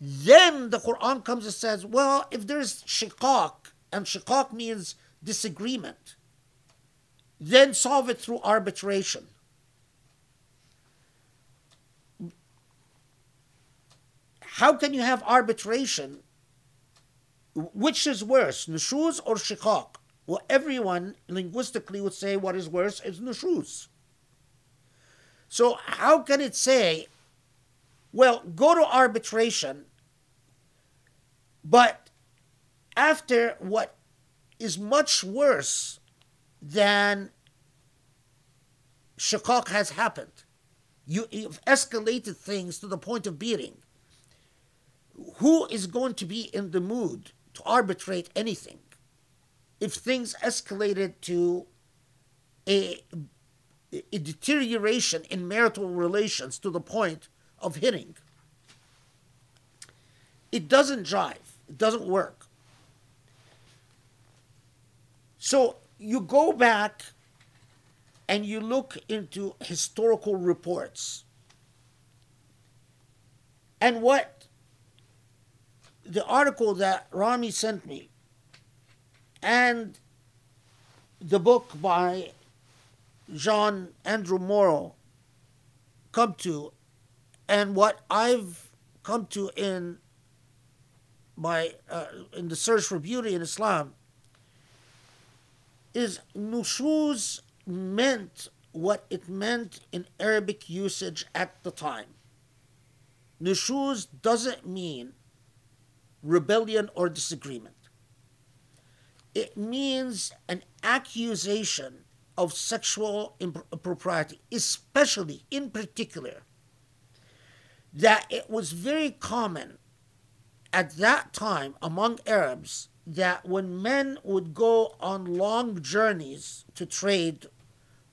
then the Quran comes and says, well, if there's shiqaq, and shiqaq means disagreement, then solve it through arbitration. How can you have arbitration? Which is worse, nushuz or shiqaq? Well, everyone linguistically would say what is worse is nushuz. So, how can it say, well, go to arbitration, but after what is much worse than shiqaq has happened? You, you've escalated things to the point of beating. Who is going to be in the mood to arbitrate anything if things escalated to a a deterioration in marital relations to the point of hitting. It doesn't drive, it doesn't work. So you go back and you look into historical reports. And what the article that Rami sent me and the book by John Andrew Morrow come to, and what I've come to in my uh, in the search for beauty in Islam is nushuz meant what it meant in Arabic usage at the time. Nushuz doesn't mean rebellion or disagreement. It means an accusation of sexual impropriety, especially in particular, that it was very common at that time among Arabs that when men would go on long journeys to trade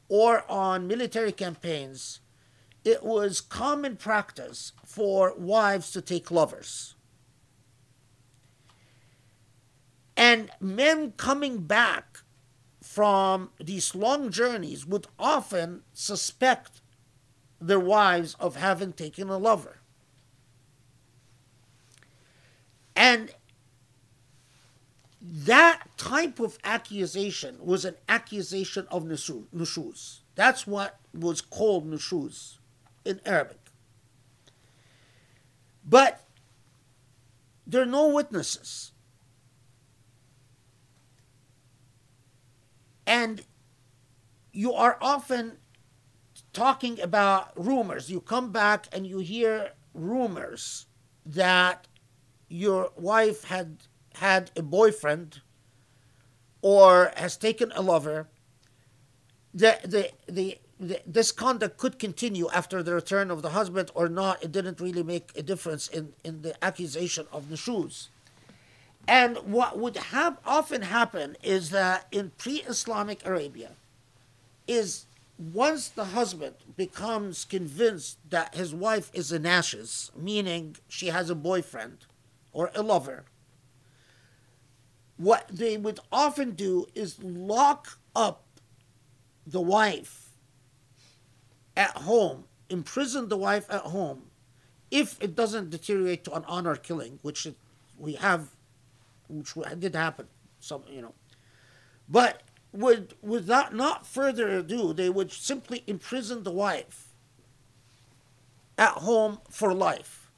or on military campaigns, it was common practice for wives to take lovers. And men coming back from these long journeys would often suspect their wives of having taken a lover. And that type of accusation was an accusation of nushuz. That's what was called nushuz in Arabic. But there are no witnesses. And you are often talking about rumors. You come back and you hear rumors that your wife had had a boyfriend or has taken a lover, the, the, the, the, this conduct could continue after the return of the husband or not. It didn't really make a difference in, in the accusation of nushuz. And what would have often happen is that in pre-Islamic Arabia, is once the husband becomes convinced that his wife is nashiz, meaning she has a boyfriend or a lover, what they would often do is lock up the wife at home, imprison the wife at home, if it doesn't deteriorate to an honor killing, which it, we have which did happen. Some, you know, but would without not further ado, they would simply imprison the wife at home for life.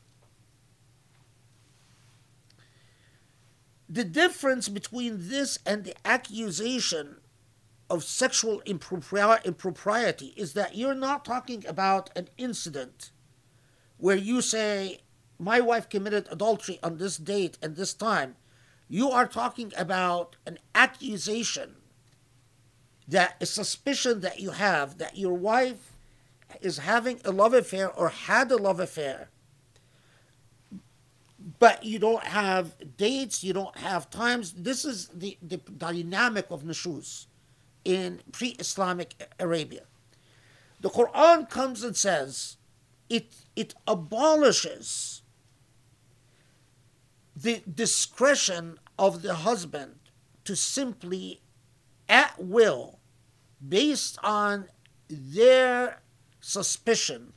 The difference between this and the accusation of sexual impropriety is that you're not talking about an incident where you say my wife committed adultery on this date and this time, you are talking about an accusation that a suspicion that you have that your wife is having a love affair or had a love affair but you don't have dates you don't have times. This is the, the dynamic of nushuz in pre-islamic arabia. The quran comes and says it it abolishes the discretion of the husband to simply at will based on their suspicion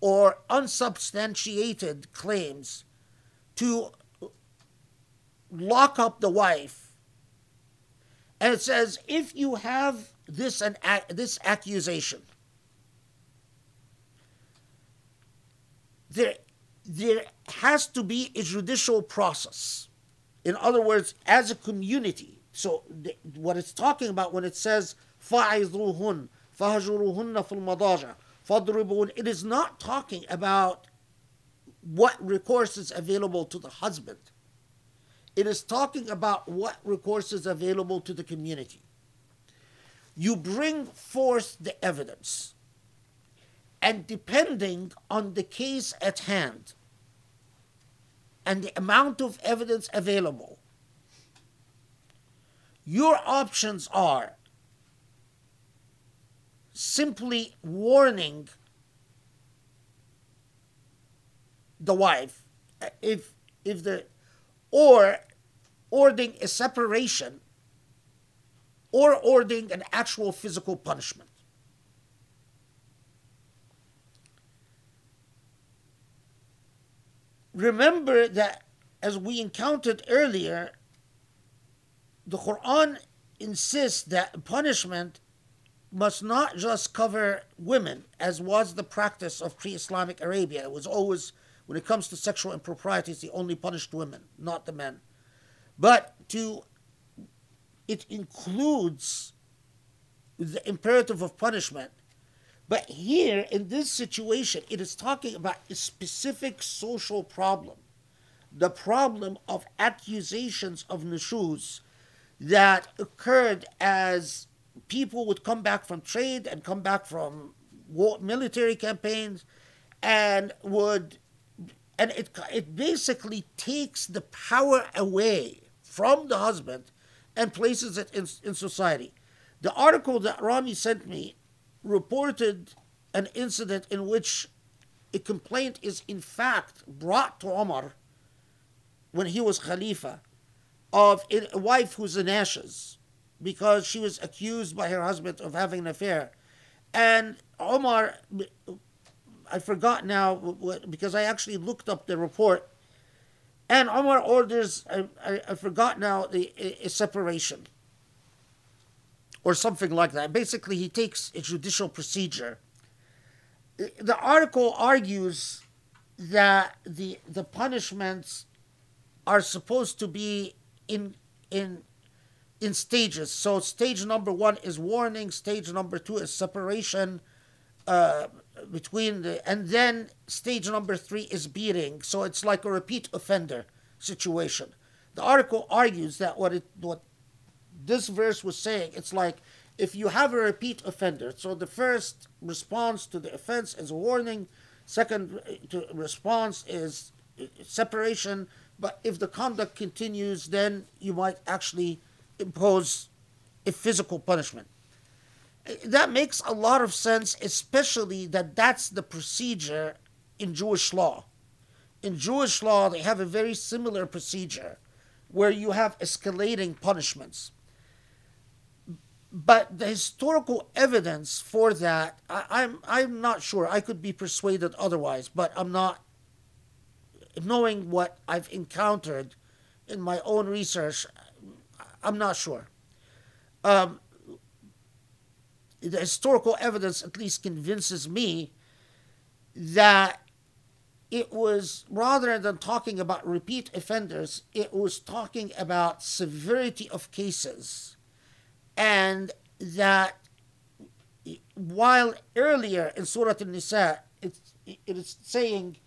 or unsubstantiated claims to lock up the wife. And it says if you have this an this accusation, there there has to be a judicial process. In other words, as a community. So the, what it's talking about when it says فَعِذُوهُنْ فَهَجُرُوهُنَّ فِي الْمَضَاجِعِ فَضْرِبُوهُنْ It is not talking about what recourse is available to the husband. It is talking about what recourse is available to the community. You bring forth the evidence, and depending on the case at hand and the amount of evidence available, your options are simply warning the wife uh, if if the or ordering a separation or ordering an actual physical punishment. Remember that as we encountered earlier the quran insists that punishment must not just cover women as was the practice of pre-islamic arabia it was always when it comes to sexual improprieties, he only punished women, not the men. But to it includes the imperative of punishment. But here, in this situation, it is talking about a specific social problem the problem of accusations of nushuz that occurred as people would come back from trade and come back from war, military campaigns and would and it, it basically takes the power away from the husband and places it in, in society. The article that Rami sent me reported an incident in which a complaint is in fact brought to Omar when he was Khalifa of a wife who's nashiz because she was accused by her husband of having an affair. And Omar I forgot now because I actually looked up the report. And Omar orders, I, I, I forgot now, the a, a separation or something like that. Basically, he takes a judicial procedure. The article argues that the the punishments are supposed to be in in in stages. So stage number one is warning. Stage number two is separation. Uh, between the and then stage number three is beating so it's like a repeat offender situation the article argues that what it what this verse was saying it's like if you have a repeat offender so the first response to the offense is a warning second to response is separation but if the conduct continues then you might actually impose a physical punishment uh, that makes a lot of sense, especially that that's the procedure in Jewish law. In Jewish law, they have a very similar procedure where you have escalating punishments. But the historical evidence for that, I, I'm, I'm not sure. I could be persuaded otherwise, but I'm not. Knowing what I've encountered in my own research, I'm not sure. Um, the historical evidence at least convinces me that it was rather than talking about repeat offenders, it was talking about severity of cases. And that while earlier in Surah An Nisa, it, it is saying,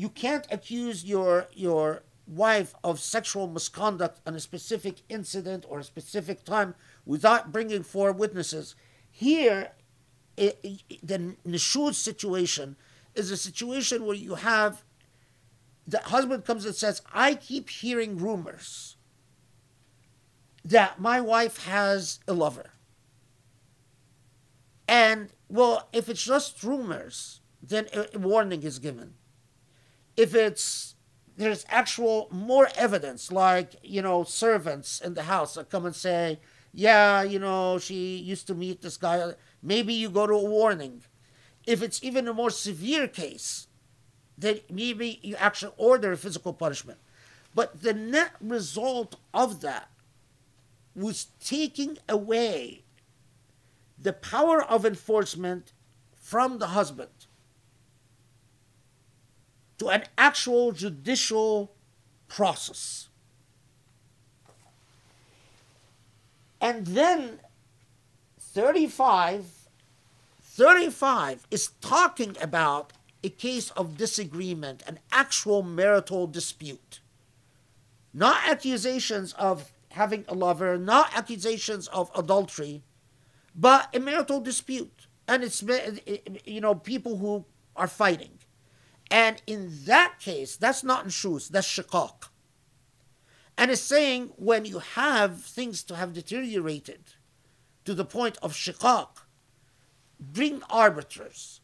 you can't accuse your your wife of sexual misconduct on a specific incident or a specific time without bringing four witnesses. Here, i i the nushuz situation is a situation where you have the husband comes and says, "I keep hearing rumors that my wife has a lover." And well, if it's just rumors, then a warning is given. If it's there's actual more evidence, like you know, servants in the house that come and say, "Yeah, you know, she used to meet this guy." Maybe you go to a warning. If it's even a more severe case, then maybe you actually order physical punishment. But the net result of that was taking away the power of enforcement from the husband to an actual judicial process. And then 35, 35 is talking about a case of disagreement, an actual marital dispute. Not accusations of having a lover, not accusations of adultery, but a marital dispute. And it's, you know, people who are fighting. And in that case, that's not nushuz, that's shikak. And it's saying when you have things to have deteriorated to the point of shikak, bring arbiters.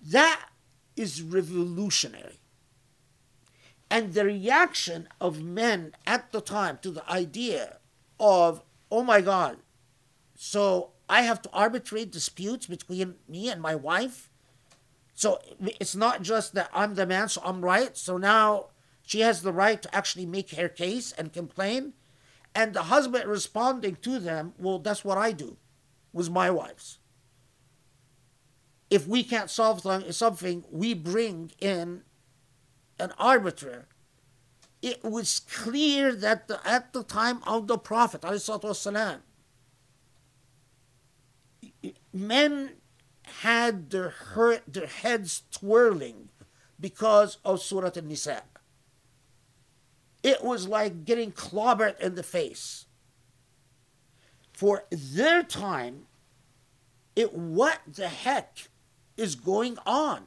That is revolutionary. And the reaction of men at the time to the idea of, oh my God, so I have to arbitrate disputes between me and my wife. So it's not just that I'm the man, so I'm right. So now she has the right to actually make her case and complain. And the husband responding to them, well, that's what I do with my wives. If we can't solve something, we bring in an arbiter. It was clear that the, at the time of the Prophet, والسلام, men had their, their heads twirling because of Surah An-Nisa. It was like getting clobbered in the face. For their time, it what the heck is going on?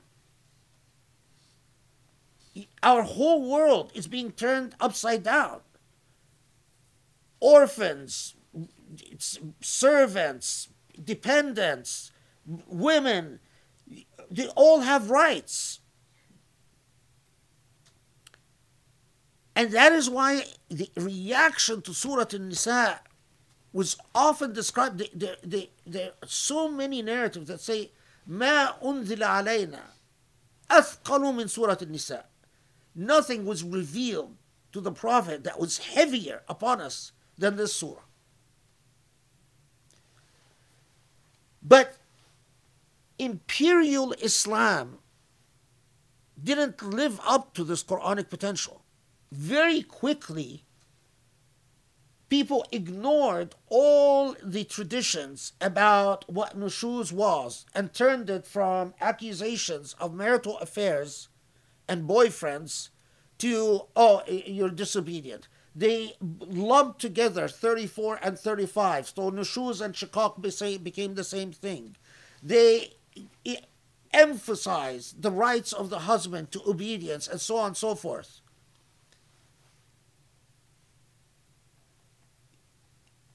Our whole world is being turned upside down. Orphans, servants, dependents, women, they all have rights. And that is why the reaction to Surah An-Nisa was often described. There, there, there are so many narratives that say, ما أنزل علينا أثقل من سورة النساء. Nothing was revealed to the Prophet that was heavier upon us than this surah. But imperial Islam didn't live up to this Quranic potential. Very quickly, people ignored all the traditions about what nushuz was and turned it from accusations of marital affairs and boyfriends to, oh, you're disobedient. They lumped together 34 and 35. So nushuz and shikak became the same thing. They emphasized the rights of the husband to obedience and so on and so forth.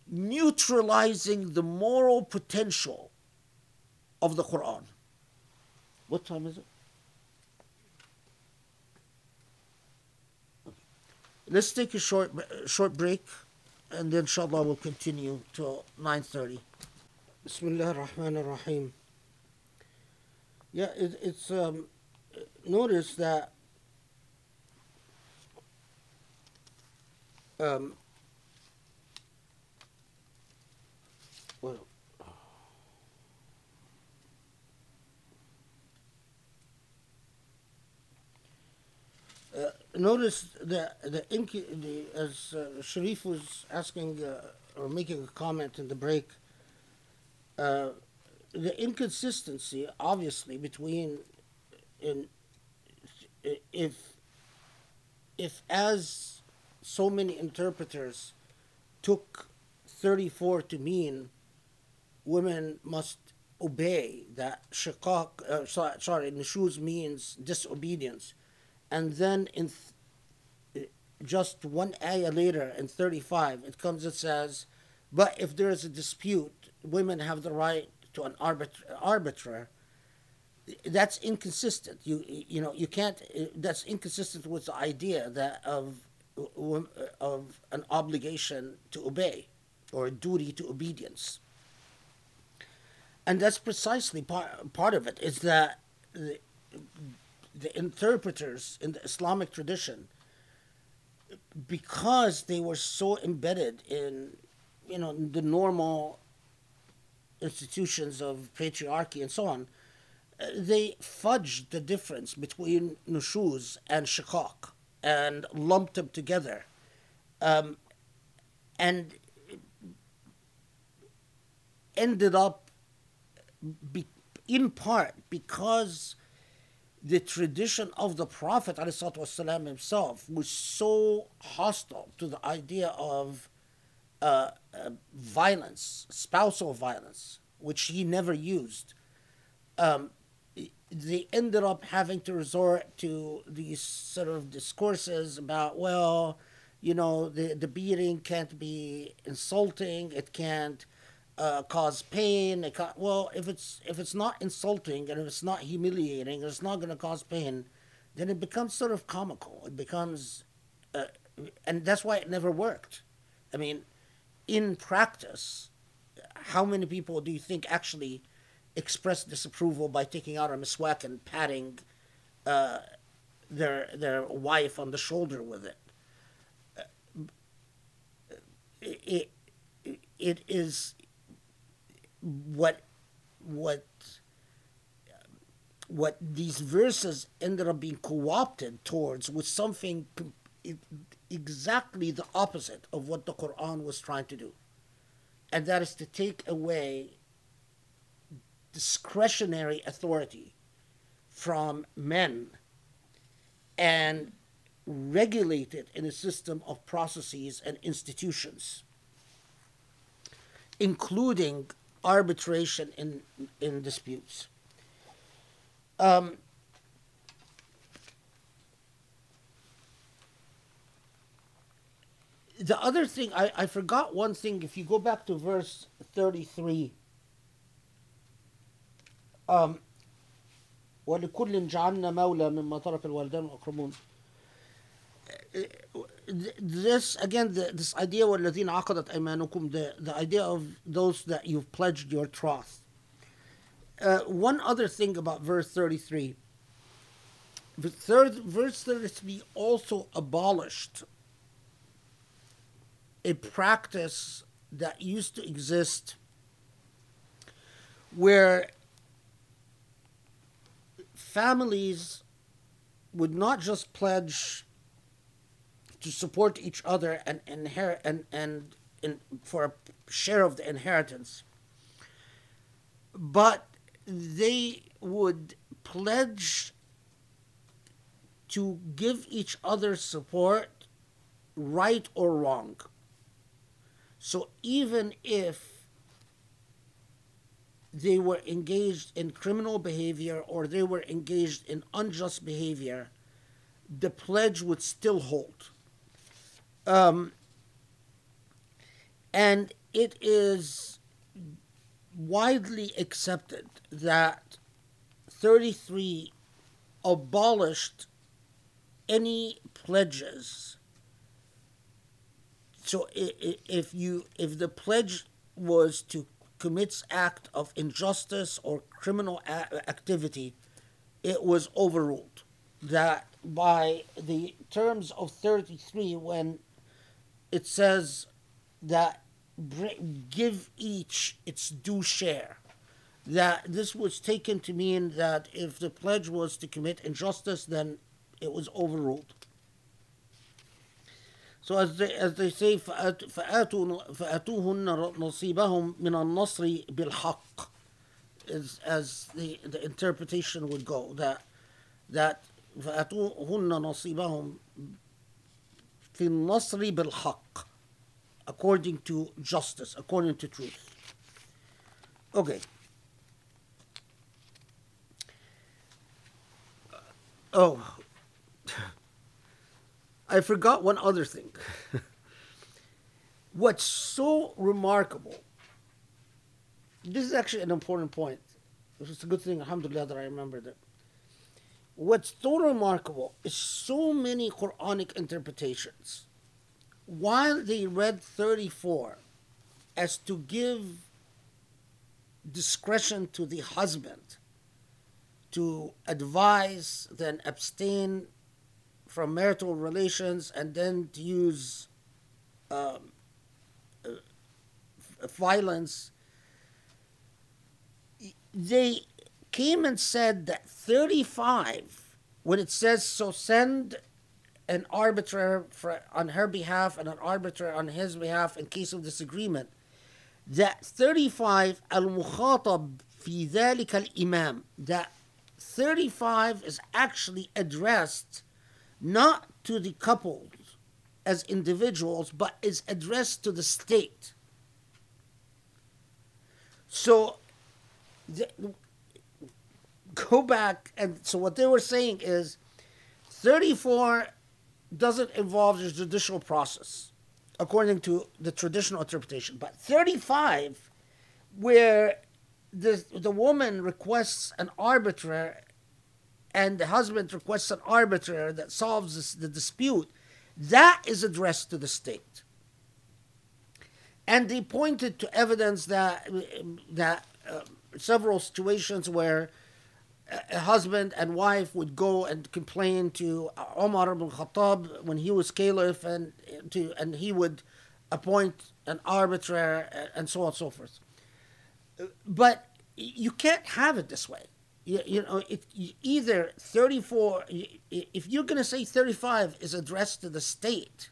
Neutralizing the moral potential of the Quran. What time is it? Let's take a short short break, and then inshallah we'll continue till 9.30. Bismillah ar-Rahman ar-Rahim. Yeah, it, it's um, notice that um, well, uh, notice that the, the as uh, Sharif was asking uh, or making a comment in the break, uh, the inconsistency, obviously, between in if if as so many interpreters took 34 to mean women must obey that shiqaq uh, sorry, sorry nushuz means disobedience and then in th- just one ayah later in 35 it comes and says but if there is a dispute women have the right to an arbit- arbiter. That's inconsistent. You you know you can't that's inconsistent with the idea that of of an obligation to obey or a duty to obedience. And that's precisely part, part of it is that the, interpreters in the islamic tradition because they were so embedded in you know the normal institutions of patriarchy and so on they fudged the difference between nushuz and shikak and lumped them together. Um, and ended up, be, in part, because the tradition of the Prophet والسلام, himself was so hostile to the idea of uh, uh, violence, spousal violence, which he never used. Um, they ended up having to resort to these sort of discourses about, well, you know, the, the beating can't be insulting, it can't uh, cause pain. It can't, well, if it's if it's not insulting and if it's not humiliating and it's not going to cause pain, then it becomes sort of comical. It becomes, uh, and that's why it never worked. I mean, in practice, how many people do you think actually express disapproval by taking out a miswak and patting uh, their their wife on the shoulder with it. It, it, it is what what what these verses ended up being co-opted towards was something exactly the opposite of what the Quran was trying to do, and that is to take away discretionary authority from men and regulate it in a system of processes and institutions, including arbitration in, in disputes. Um, the other thing, I, I forgot one thing. If you go back to verse 33, um, ولكل جعلنا مولى مما ترك الوالدان الأقربون this again the, this idea والذين عقدت أيمانكم the, the idea of those that you've pledged your trust uh, one other thing about verse 33 the third verse 33 also abolished a practice that used to exist where families would not just pledge to support each other and inherit and and for a share of the inheritance, but they would pledge to give each other support, right or wrong. So even if they were engaged in criminal behavior or they were engaged in unjust behavior, the pledge would still hold. Um, and it is widely accepted that 33 abolished any pledges. So if you if the pledge was to commits act of injustice or criminal activity, it was overruled. That by the terms of 33, when it says that give each its due share, that this was taken to mean that if the pledge was to commit injustice, then it was overruled. So as they, as they say فآتوا فآتوهن نصيبهم من النصر بالحق is as the, the interpretation would go that that فأتوهن نصيبهم في النصر بالحق according to justice according to truth okay oh I forgot one other thing what's so remarkable this is actually an important point it's a good thing alhamdulillah that I remembered it what's so remarkable is so many Quranic interpretations. While they read 34 as to give discretion to the husband to advise, then abstain from marital relations, and then to use um, uh, violence, they came and said that 35, when it says, so send an arbiter for, on her behalf and an arbiter on his behalf in case of disagreement, that 35 al-mukhatab fi ذلك الإمام, that 35 is actually addressed not to the couples as individuals, but is addressed to the state. So, the, go back and so what they were saying is 34 doesn't involve the judicial process according to the traditional interpretation. But 35 where the the woman requests an arbiter and the husband requests an arbiter that solves this, the dispute that is addressed to the state. And they pointed to evidence that that uh, several situations where a husband and wife would go and complain to Omar ibn Khattab when he was caliph, and to and he would appoint an arbiter and so on and so forth. But you can't have it this way. You, you know, it, either 34, if you're going to say 35 is addressed to the state,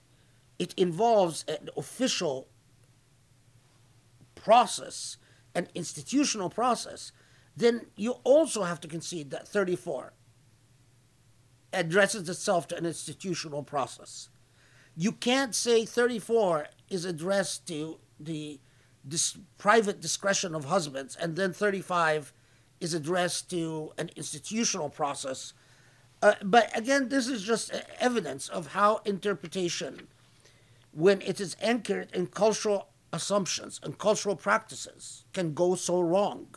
it involves an official process, an institutional process then you also have to concede that 34 addresses itself to an institutional process. You can't say 34 is addressed to the dis- private discretion of husbands, and then 35 is addressed to an institutional process. Uh, but again, this is just evidence of how interpretation, when it is anchored in cultural assumptions and cultural practices, can go so wrong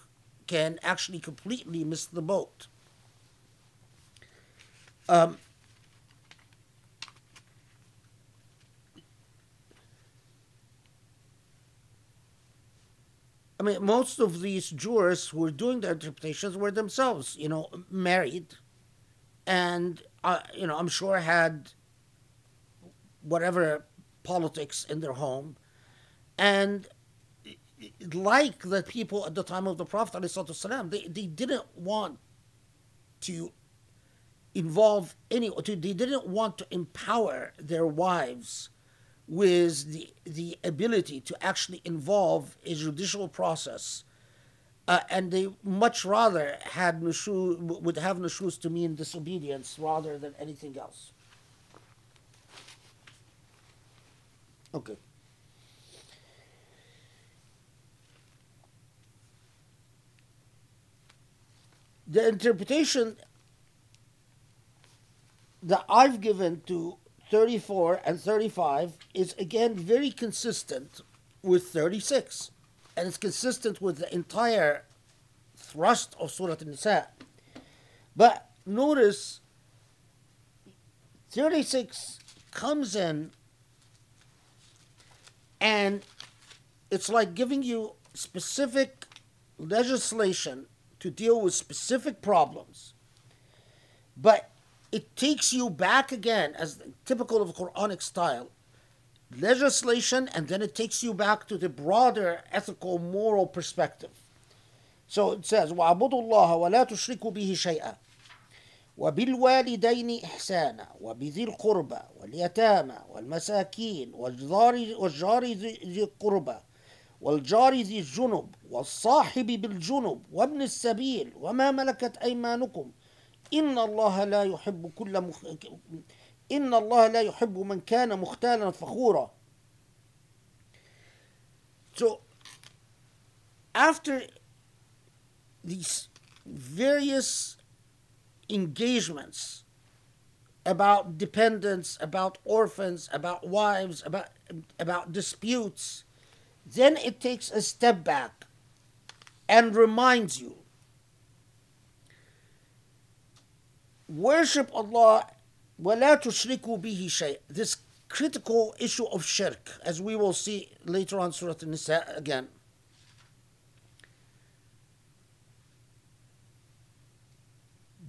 can actually completely miss the boat. Um, I mean, most of these jurors who were doing the interpretations were themselves, you know, married, and uh, you know, I'm sure had whatever politics in their home, and like the people at the time of the Prophet they, they didn't want to involve any, they didn't want to empower their wives with the, the ability to actually involve a judicial process. Uh, and they much rather had nushu, would have nushuz to mean disobedience rather than anything else. Okay. The interpretation that I've given to 34 and 35 is again very consistent with 36 and it's consistent with the entire thrust of Surah An-Nisa. But notice 36 comes in and it's like giving you specific legislation to deal with specific problems, but it takes you back again, as typical of Quranic style, legislation, and then it takes you back to the broader ethical, moral perspective. So it says, وَعَبُدُوا اللَّهَ وَلَا تُشْرِكُوا بِهِ شَيْئًا وبالوالدين إحسانا وبذي القربى واليتامى والمساكين والجار, والجار ذي القربى والجار ذي الجنب والصاحب بالجنب وابن السبيل وما ملكت أيمانكم إن الله لا يحب كل مخ... إن الله لا يحب من كان مختالا فخورا. So after these various engagements about dependents, about orphans, about wives, about, about disputes, then it takes a step back and reminds you worship Allah ولا تشركوا به شيء this critical issue of shirk as we will see later on Surah An-Nisa again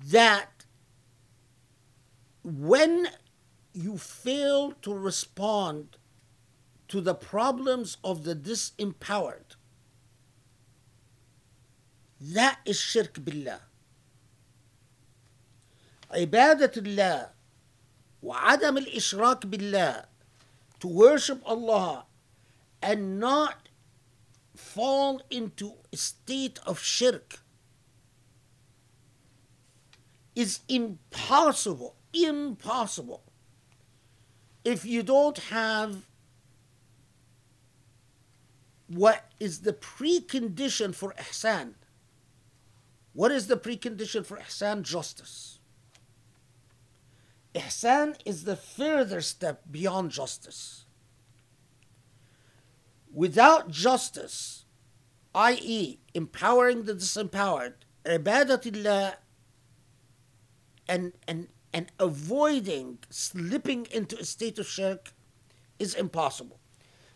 that when you fail to respond to the problems of the disempowered, that is shirk billah. عبادة الله وعدم الإشراك بالله to worship Allah and not fall into a state of shirk is impossible, impossible if you don't have what is the precondition for ihsan. What is the precondition for ihsan? Justice. Ihsan is the further step beyond justice. Without justice, i.e., empowering the disempowered, ibadatillah, and, and, and avoiding slipping into a state of shirk is impossible.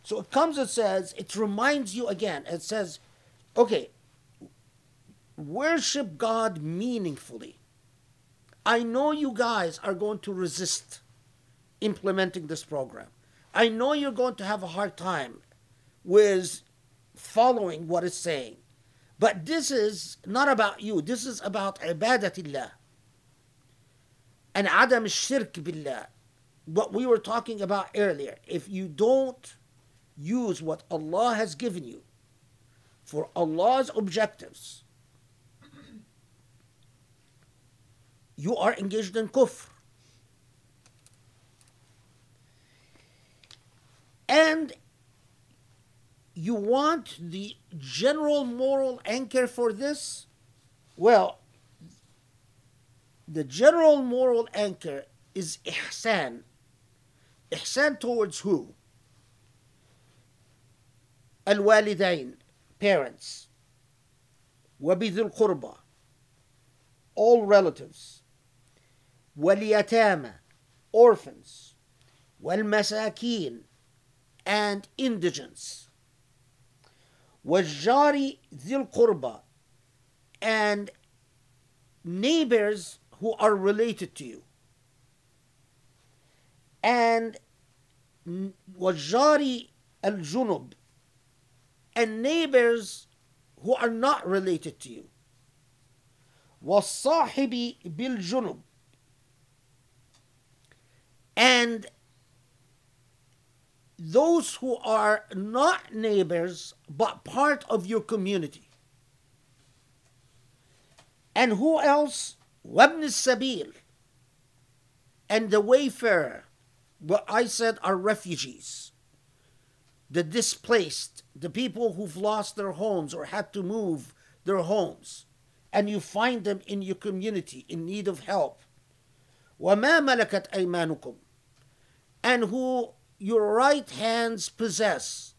So it comes and says, it reminds you again, it says, okay, worship God meaningfully. I know you guys are going to resist implementing this program. I know you're going to have a hard time with following what it's saying. But this is not about you. This is about ibadatillah and adam shirk billah. What we were talking about earlier. If you don't use what Allah has given you for Allah's objectives, you are engaged in kufr. And you want the general moral anchor for this? Well, the general moral anchor is ihsan. Ihsan towards who? Al-walidain, parents. وبذي القربى, all relatives. واليتامى, orphans. والمساكين, and indigents. والجار ذي القربى, and neighbors who are related to you. And wajari al junub and neighbors who are not related to you. والصاحب بالجنب and those who are not neighbors but part of your community. And who else? وابن السبيل and the wayfarer, what I said are refugees, the displaced, the people who've lost their homes or had to move their homes, and you find them in your community in need of help. وما ملكت أيمانكم and who your right hands possess,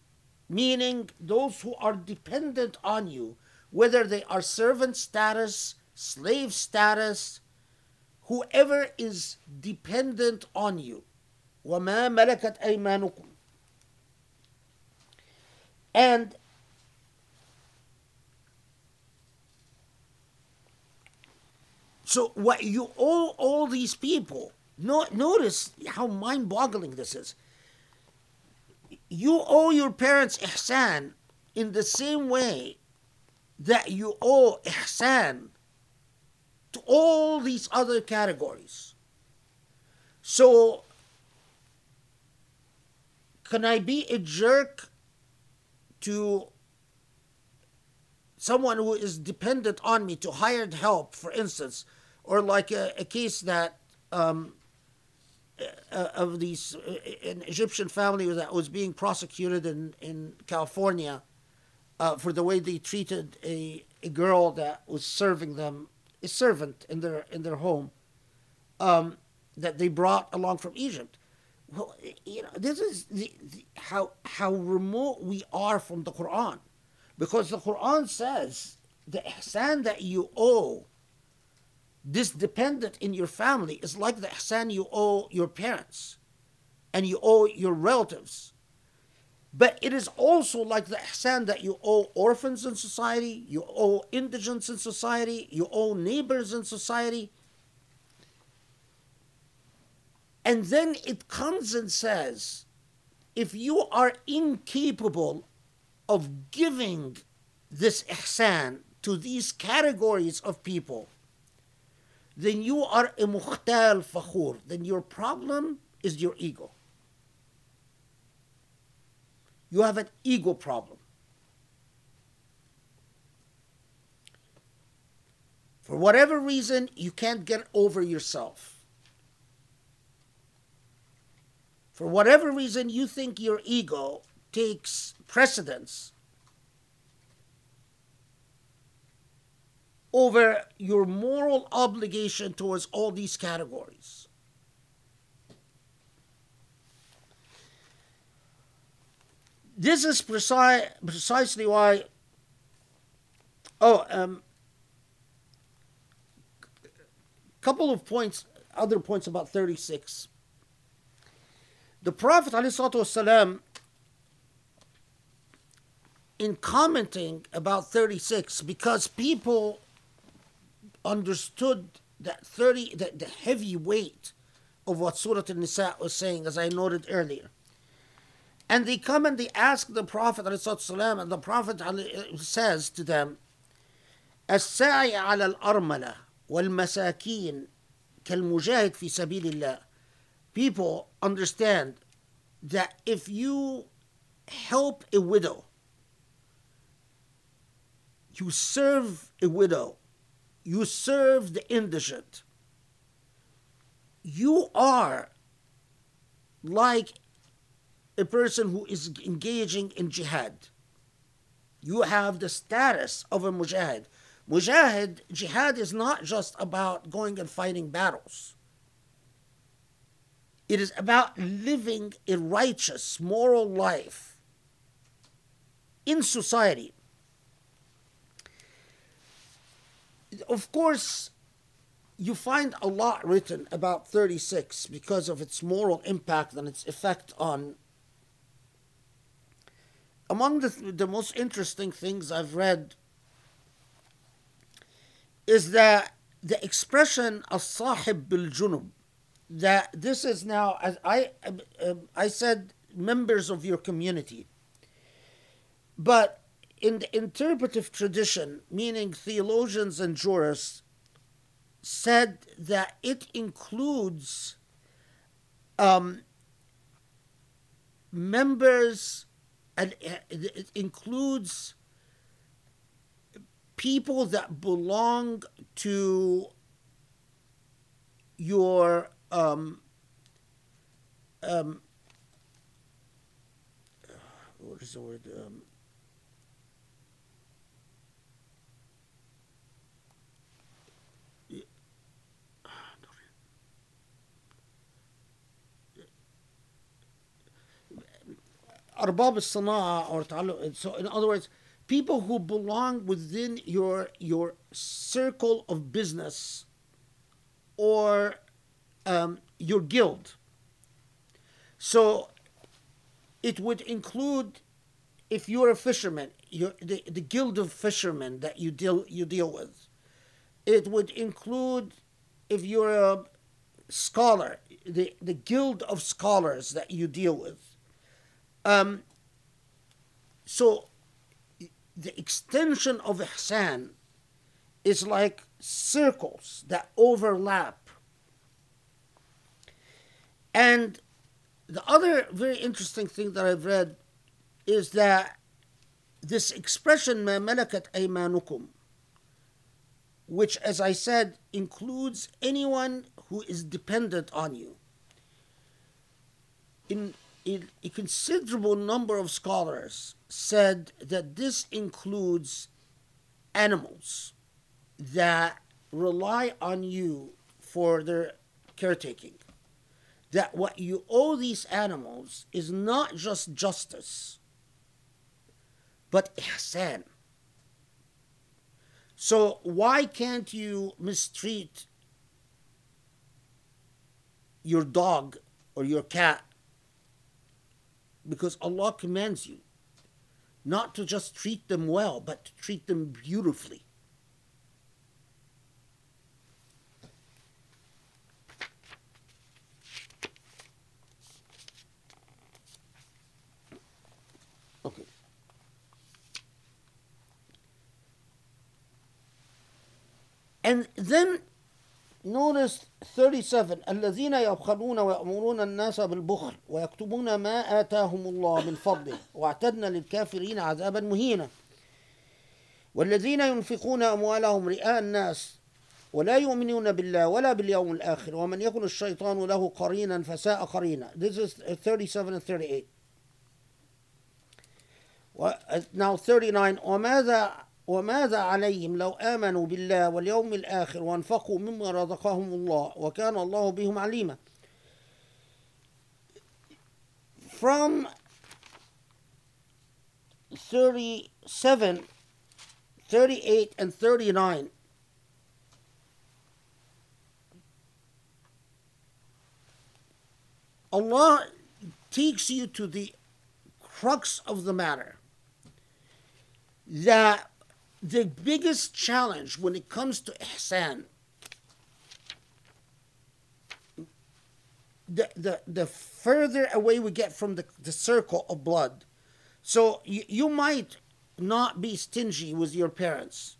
meaning those who are dependent on you, whether they are servant status, slave status, whoever is dependent on you. وما ملكت أيمانكم. and so what you owe all these people, no, notice how mind-boggling this is. You owe your parents ihsan in the same way that you owe ihsan to all these other categories. So, can I be a jerk to someone who is dependent on me to hired help, for instance, or like a, a case that um, of these uh, an Egyptian family that was being prosecuted in in California uh, for the way they treated a, a girl that was serving them a servant in their in their home um, that they brought along from Egypt. Well, you know, this is the, the, how how remote we are from the Quran, because the Quran says the ihsan that you owe this dependent in your family is like the ihsan you owe your parents and you owe your relatives. But it is also like the ihsan that you owe orphans in society, you owe indigents in society, you owe neighbors in society. And then it comes and says, if you are incapable of giving this ihsan to these categories of people, then you are a mukhtal fakhur. Then your problem is your ego. You have an ego problem. For whatever reason, you can't get over yourself. For whatever reason, you think your ego takes precedence over your moral obligation towards all these categories. This is precise, precisely why. Oh, um, couple of points, other points about 36. The Prophet ﷺ, in commenting about 36, because people understood that 30 the, the heavy weight of what Surah An-Nisa was saying, as I noted earlier. And they come and they ask the Prophet ﷺ, and the Prophet says to them, الساعي على الأرملة والمساكين كالمجاهد في سبيل الله. People understand that if you help a widow, you serve a widow, you serve the indigent, you are like a person who is engaging in jihad. You have the status of a mujahid. Mujahid, jihad is not just about going and fighting battles. It is about living a righteous, moral life in society. Of course, you find a lot written about 36 because of its moral impact and its effect on. Among the, the most interesting things I've read is that the expression as-sahib bil junub that this is now as I um, I said members of your community. But in the interpretive tradition meaning theologians and jurists said that it includes um, members and it includes people that belong to your um, um, what is the word? Um, arbab sanaa or. So, in other words, people who belong within your your circle of business or um, your guild. So it would include if you're a fisherman, you're, the, the guild of fishermen that you deal you deal with. It would include if you're a scholar, the, the guild of scholars that you deal with. Um, so the extension of ihsan is like circles that overlap. And the other very interesting thing that I've read is that this expression ما ملكت أيمانكم which as I said includes anyone who is dependent on you in, in a considerable number of scholars said that this includes animals that rely on you for their caretaking. That what you owe these animals is not just justice, but ihsan. So why can't you mistreat your dog or your cat? Because Allah commands you not to just treat them well, but to treat them beautifully. And then notice 37 الذين يبخلون ويأمرون الناس بالبخل ويكتمون ما آتاهم الله من فضله واعتدنا للكافرين عذابا مهينا. والذين ينفقون أموالهم رئاء الناس ولا يؤمنون بالله ولا باليوم الآخر ومن يكن الشيطان له قرينا فساء قرينا. This is 37 and 38 و- Now 39 وماذا وماذا عليهم لو آمنوا بالله واليوم الآخر وانفقوا مما رزقهم الله وكان الله بهم عليما. From 37 38 and 39 Allah takes you to the crux of the matter. That the biggest challenge when it comes to ihsan the, the, the further away we get from the, the circle of blood. So you, you might not be stingy with your parents.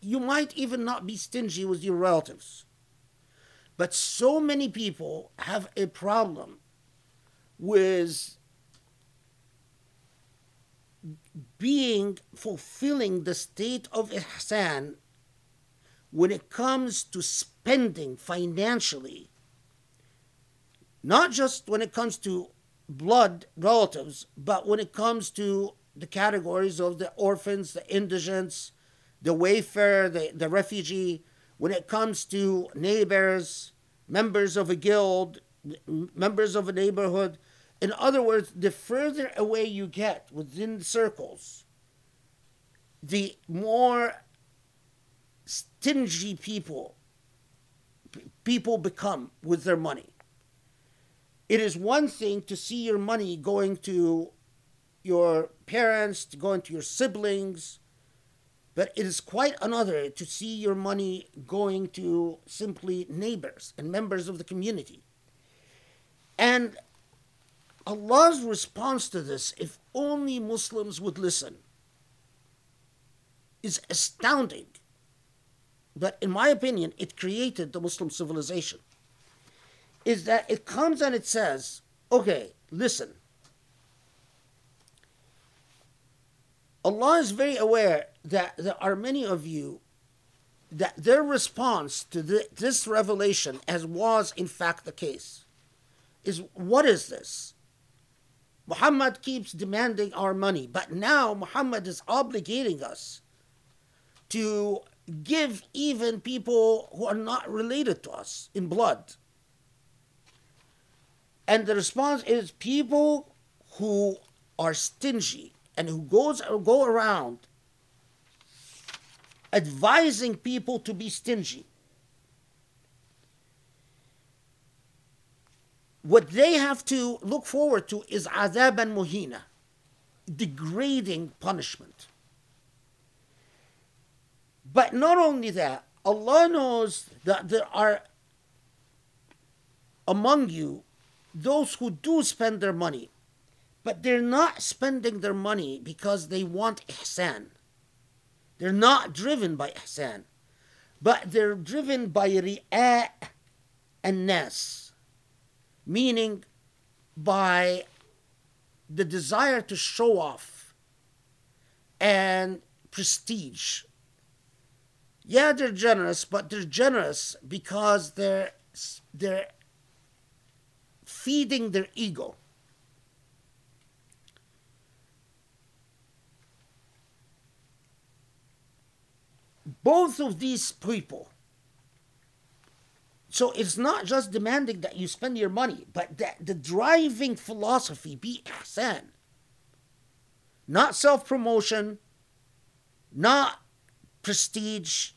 You might even not be stingy with your relatives. But so many people have a problem with being fulfilling the state of ihsan when it comes to spending financially. Not just when it comes to blood relatives but when it comes to the categories of the orphans the indigents the wayfarer the, the refugee. When it comes to neighbors members of a guild members of a neighborhood in other words, the further away you get within the circles, the more stingy people people become with their money. It is one thing to see your money going to your parents, to going to your siblings, but it is quite another to see your money going to simply neighbors and members of the community. And Allah's response to this, if only Muslims would listen, is astounding. But in my opinion, it created the Muslim civilization. Is that it comes and it says, okay, listen. Allah is very aware that there are many of you that their response to the, this revelation, as was in fact the case, is what is this? Muhammad keeps demanding our money, but now Muhammad is obligating us to give even people who are not related to us in blood. And the response is people who are stingy and who goes go around advising people to be stingy. What they have to look forward to is azab and muhina, degrading punishment. But not only that, Allah knows that there are among you those who do spend their money, but they're not spending their money because they want ihsan. They're not driven by ihsan, but they're driven by ri'a and nas meaning by the desire to show off and prestige. Yeah, they're generous, but they're generous because they're they're feeding their ego. Both of these people. So it's not just demanding that you spend your money, but that the driving philosophy be ihsan. Not self promotion, not prestige,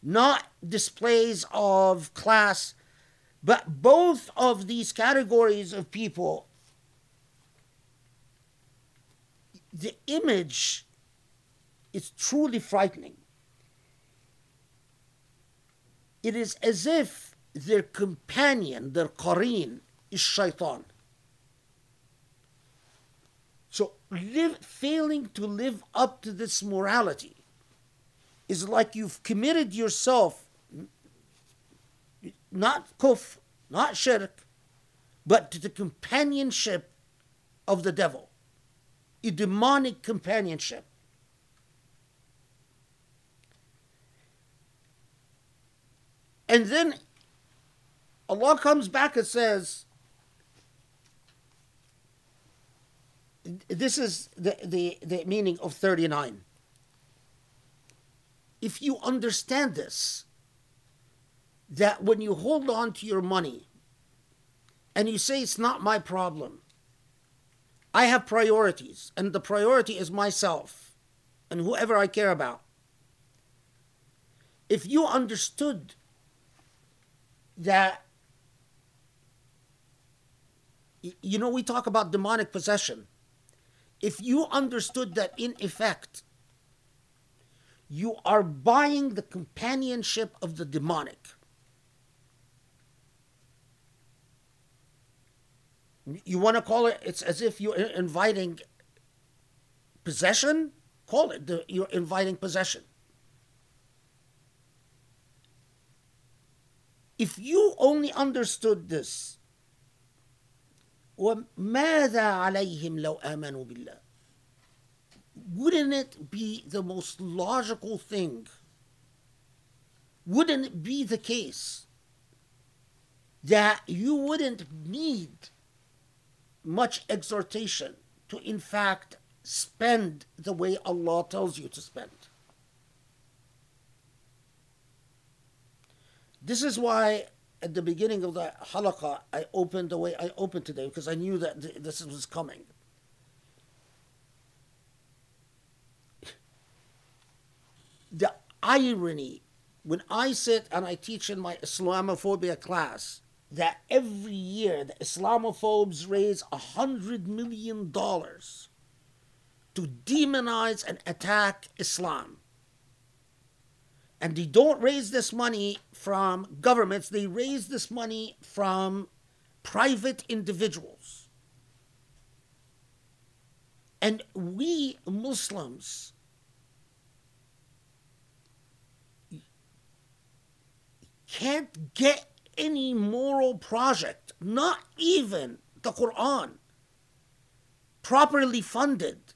not displays of class, but both of these categories of people, the image is truly frightening. It is as if their companion, their qareen, is shaitan. So live, failing to live up to this morality is like you've committed yourself, not kuf, not shirk, but to the companionship of the devil, a demonic companionship. And then Allah comes back and says, this is the, the, the meaning of 39. If you understand this, that when you hold on to your money and you say it's not my problem, I have priorities, and the priority is myself and whoever I care about. If you understood that, you know, we talk about demonic possession if you understood that in effect you are buying the companionship of the demonic. You want to call it, it's as if you're inviting possession? Call it, the, you're inviting possession. If you only understood this, وماذا عليهم لو آمنوا بالله wouldn't it be the most logical thing wouldn't it be the case that you wouldn't need much exhortation to in fact spend the way Allah tells you to spend This is why at the beginning of the halaqah, I opened the way I opened today because I knew that this was coming. The irony when I sit and I teach in my Islamophobia class that every year the Islamophobes raise a hundred million dollars to demonize and attack Islam and they don't raise this money from governments, they raise this money from private individuals. And we Muslims can't get any moral project, not even the Quran, properly funded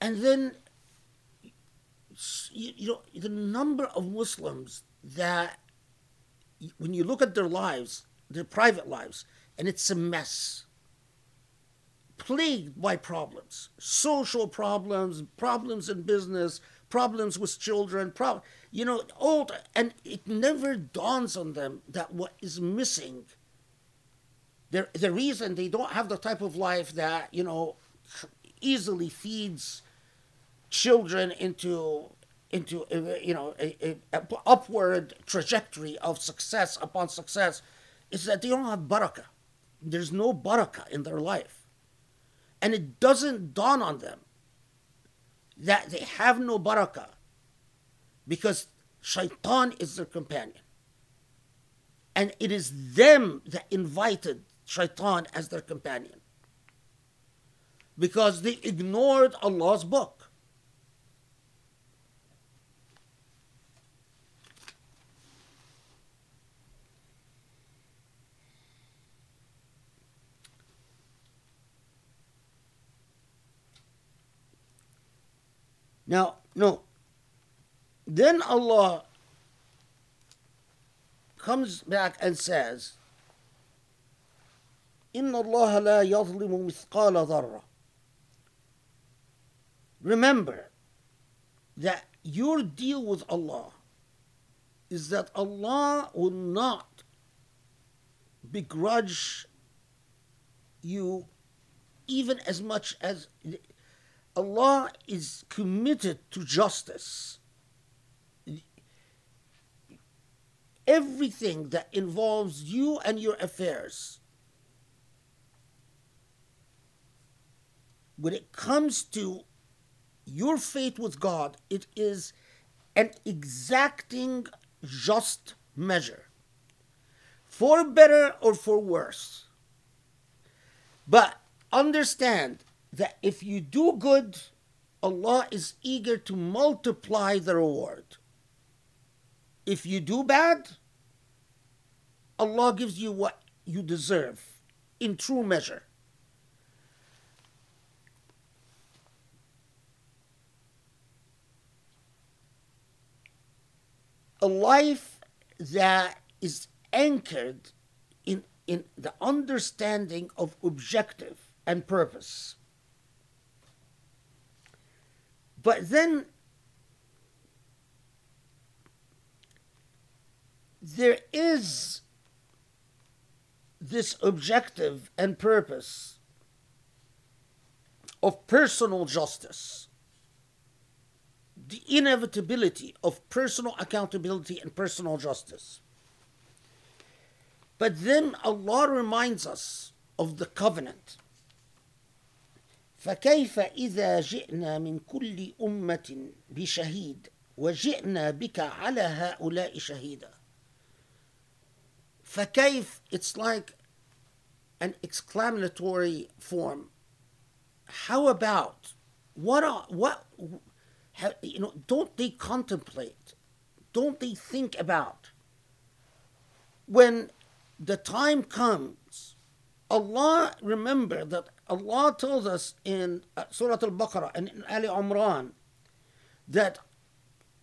and then you, you know the number of Muslims that when you look at their lives, their private lives, and it's a mess. Plagued by problems, social problems, problems in business, problems with children, pro- you know, old, and it never dawns on them that what is missing. The, the reason they don't have the type of life that, you know, easily feeds children into into uh, you know a, a, a, upward trajectory of success upon success is that they don't have barakah. There's no barakah in their life. And it doesn't dawn on them that they have no barakah because shaitan is their companion. And it is them that invited shaitan as their companion because they ignored Allah's book. Now, no. Then Allah comes back and says, إن الله لا يظلم مثقال ذرة. Remember that your deal with Allah is that Allah will not begrudge you even as much as Allah is committed to justice. Everything that involves you and your affairs, when it comes to your faith with God, it is an exacting, just measure, for better or for worse. But understand that if you do good, Allah is eager to multiply the reward. If you do bad, Allah gives you what you deserve in true measure. A life that is anchored in, in the understanding of objective and purpose. But then there is this objective and purpose of personal justice, the inevitability of personal accountability and personal justice. But then Allah reminds us of the covenant. فكيف إذا جئنا من كل أمة بشهيد وجئنا بك على هؤلاء شهيدا فكيف it's like an exclamatory form how about what are, what how, you know don't they contemplate don't they think about when the time comes Allah remember that Allah tells us in uh, Surah Al-Baqarah and in Ali Imran that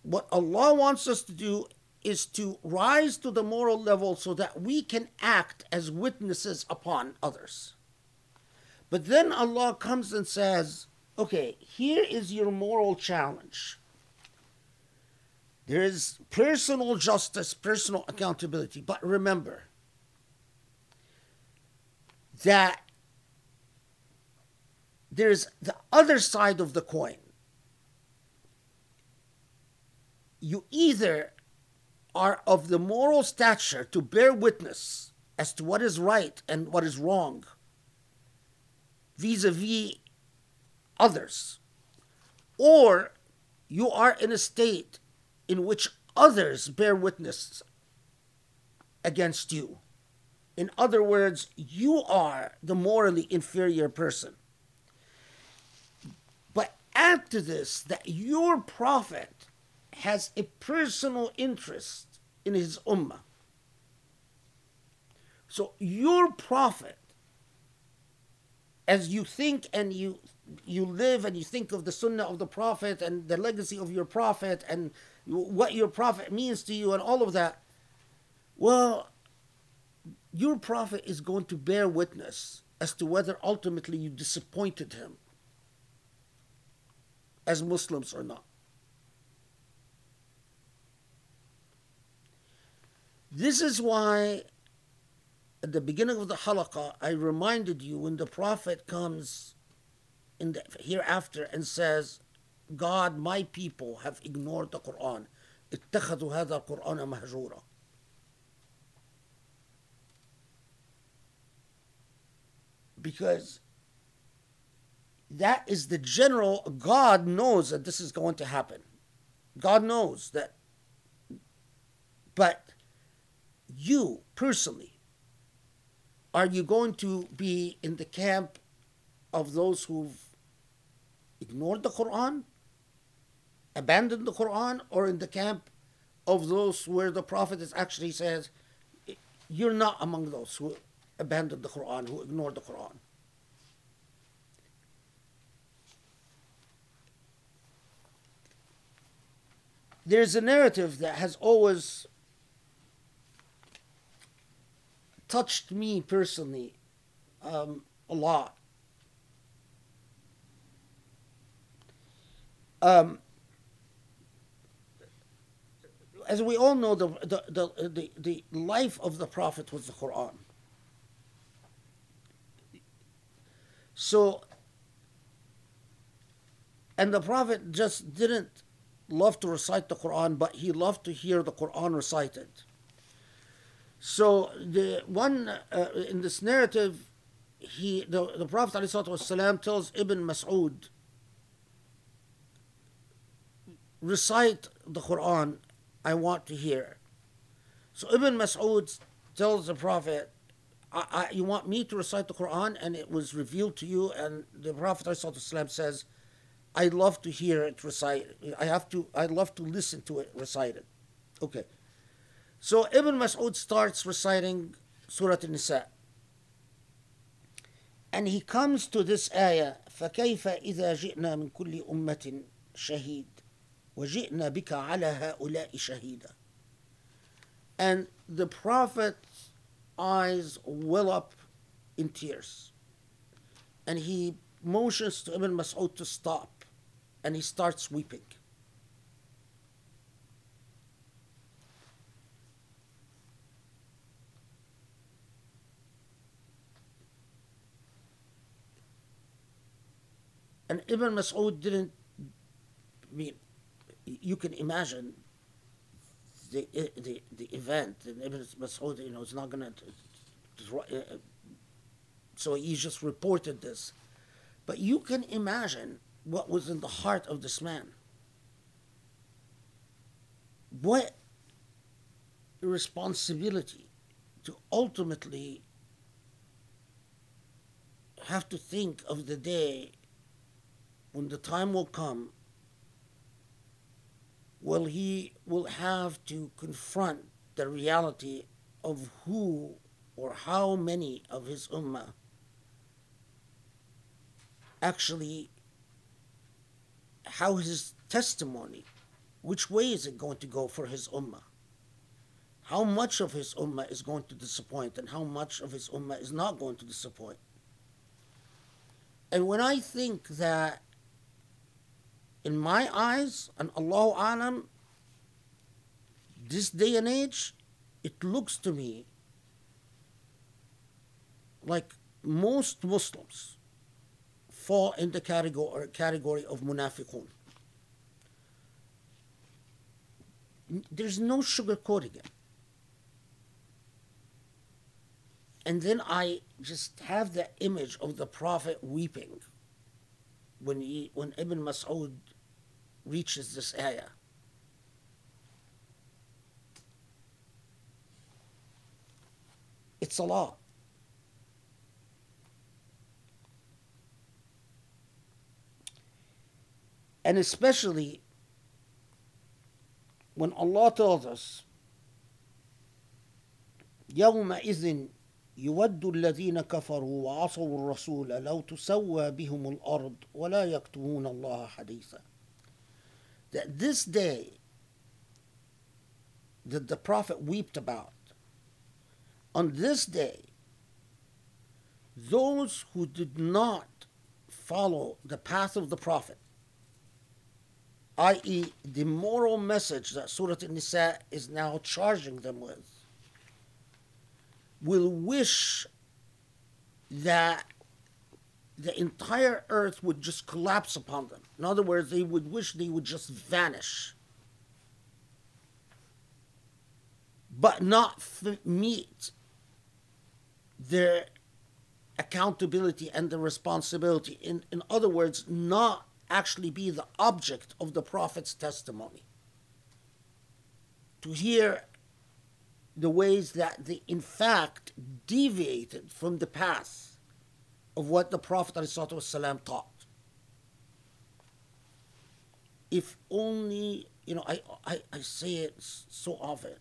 what Allah wants us to do is to rise to the moral level so that we can act as witnesses upon others. But then Allah comes and says, okay, here is your moral challenge. There is personal justice, personal accountability. But remember that there's the other side of the coin. You either are of the moral stature to bear witness as to what is right and what is wrong vis a vis others, or you are in a state in which others bear witness against you. In other words, you are the morally inferior person. Add to this that your prophet has a personal interest in his ummah. So your prophet, as you think and you you live and you think of the sunnah of the prophet and the legacy of your prophet and what your prophet means to you and all of that, well, your prophet is going to bear witness as to whether ultimately you disappointed him as Muslims or not. This is why at the beginning of the halaqah I reminded you when the prophet comes in the hereafter and says, God, my people have ignored the Quran. اتخذوا هذا القرآن مهجورا. Because that is the general, God knows that this is going to happen. God knows that. But you personally, are you going to be in the camp of those who've ignored the Quran, abandoned the Quran, or in the camp of those where the Prophet is actually says, you're not among those who abandoned the Quran, who ignored the Quran. There's a narrative that has always touched me personally um, a lot. Um, as we all know, the, the, the, the, the life of the Prophet was the Quran. So, and the Prophet just didn't love to recite the Quran, but he loved to hear the Quran recited. So the one uh, in this narrative, he the, the Prophet ﷺ tells Ibn Mas'ud, recite the Quran, I want to hear. So Ibn Mas'ud tells the Prophet, I, I, you want me to recite the Quran and it was revealed to you and the Prophet ﷺ says, I love to hear it recited. I have to I love to listen to it recited. Okay. So Ibn Mas'ud starts reciting Surah An-Nisa. And he comes to this ayah فكيف إذا جئنا من كل أمة شهيد وجئنا بك على هؤلاء شهيدا And the Prophet's eyes well up in tears. And he motions to Ibn Mas'ud to stop. And he starts weeping. And Ibn Mas'ud didn't I mean you can imagine the the the event and Ibn Mas'ud you know is not gonna so he just reported this but you can imagine what was in the heart of this man? What responsibility to ultimately have to think of the day when the time will come will he will have to confront the reality of who or how many of his ummah actually how his testimony which way is it going to go for his ummah? How much of his ummah is going to disappoint and how much of his ummah is not going to disappoint? And when i think that in my eyes, and Allahu Alam, this day and age, it looks to me like most Muslims fall in the category, category of munafiqun. There's no sugarcoating it. And then I just have the image of the Prophet weeping when he, when Ibn Mas'ud reaches this ayah. It's a lot. And especially when Allah tells us, يومئذ يود الذين كفروا وعصوا الرسول لو تسوى بهم الأرض ولا يكتمون الله حديثا that this day that the prophet wept about, on this day, those who did not follow the path of the prophet, i.e., the moral message that Surah An-Nisa is now charging them with, will wish that the entire earth would just collapse upon them. In other words, they would wish they would just vanish. But not meet their accountability and the responsibility. In, in other words, not actually be the object of the Prophet's testimony. To hear the ways that they, in fact, deviated from the path of what the Prophet ﷺ taught. If only, you know, I, I, I say it so often,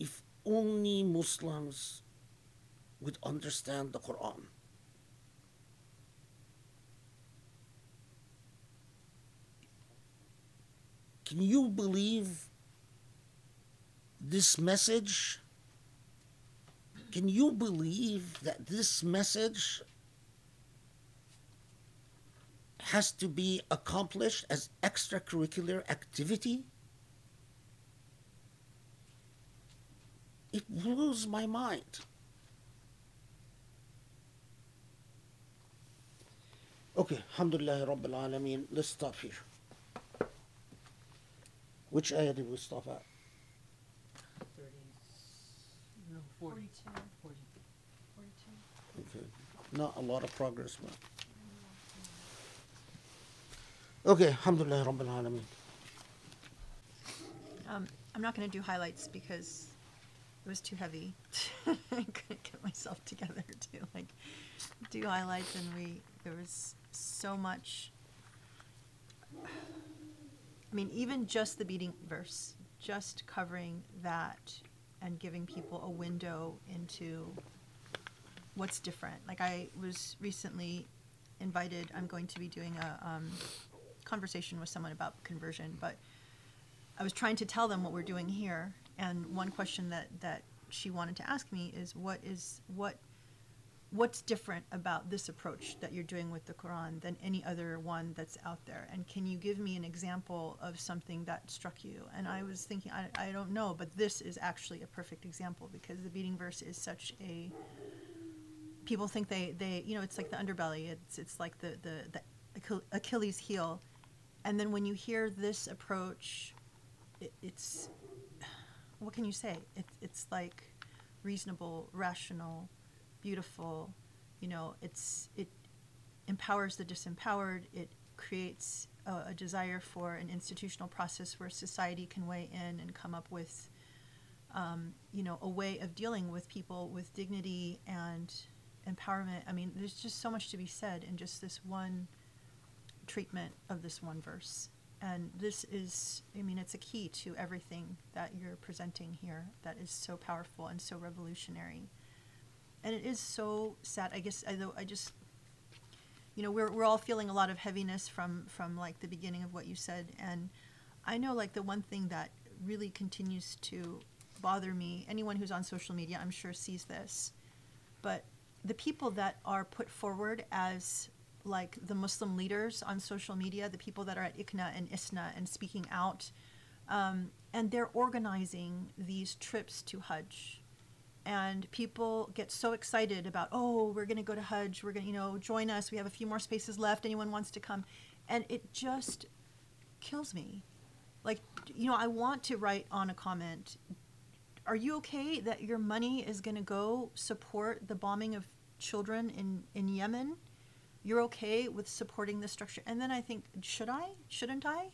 if only Muslims would understand the Quran. Can you believe this message? Can you believe that this message has to be accomplished as extracurricular activity? It blows my mind. Okay, Alhamdulillah Rabbil Alameen. Let's stop here. Which ayah did we stop at? 30, no, 40. 40. Okay. Not a lot of progress, but. Okay, Alhamdulillah Rabbil Alameen. Um, I'm not going to do highlights because it was too heavy. I couldn't get myself together to like do highlights, and we there was so much. I mean, even just the beating verse, just covering that and giving people a window into what's different. Like I was recently invited. I'm going to be doing a um, conversation with someone about conversion, but I was trying to tell them what we're doing here, and one question that that she wanted to ask me is what is what what's different about this approach that you're doing with the Quran than any other one that's out there? And can you give me an example of something that struck you? And I was thinking, I, I don't know, but this is actually a perfect example because the beating verse is such a people think they, they you know it's like the underbelly it's it's like the the, the Achilles heel and then when you hear this approach it, it's what can you say it, it's like reasonable rational beautiful you know it's it empowers the disempowered it creates a, a desire for an institutional process where society can weigh in and come up with um, you know a way of dealing with people with dignity and empowerment. I mean there's just so much to be said in just this one treatment of this one verse. And this is i mean it's a key to everything that you're presenting here that is so powerful and so revolutionary and it is so sad i guess i, I just you know we're, we're all feeling a lot of heaviness from from like the beginning of what you said and i know like the one thing that really continues to bother me anyone who's on social media i'm sure sees this but the people that are put forward as like the Muslim leaders on social media, the people that are at ICNA and ISNA and speaking out, um, and they're organizing these trips to Hajj. And people get so excited about, oh, we're going to go to Hajj. We're going to, you know, join us. We have a few more spaces left. Anyone wants to come? And it just kills me. Like, you know, I want to write on a comment are you okay that your money is going to go support the bombing of children in, in Yemen? You're okay with supporting this structure? And then I think, should I? Shouldn't I?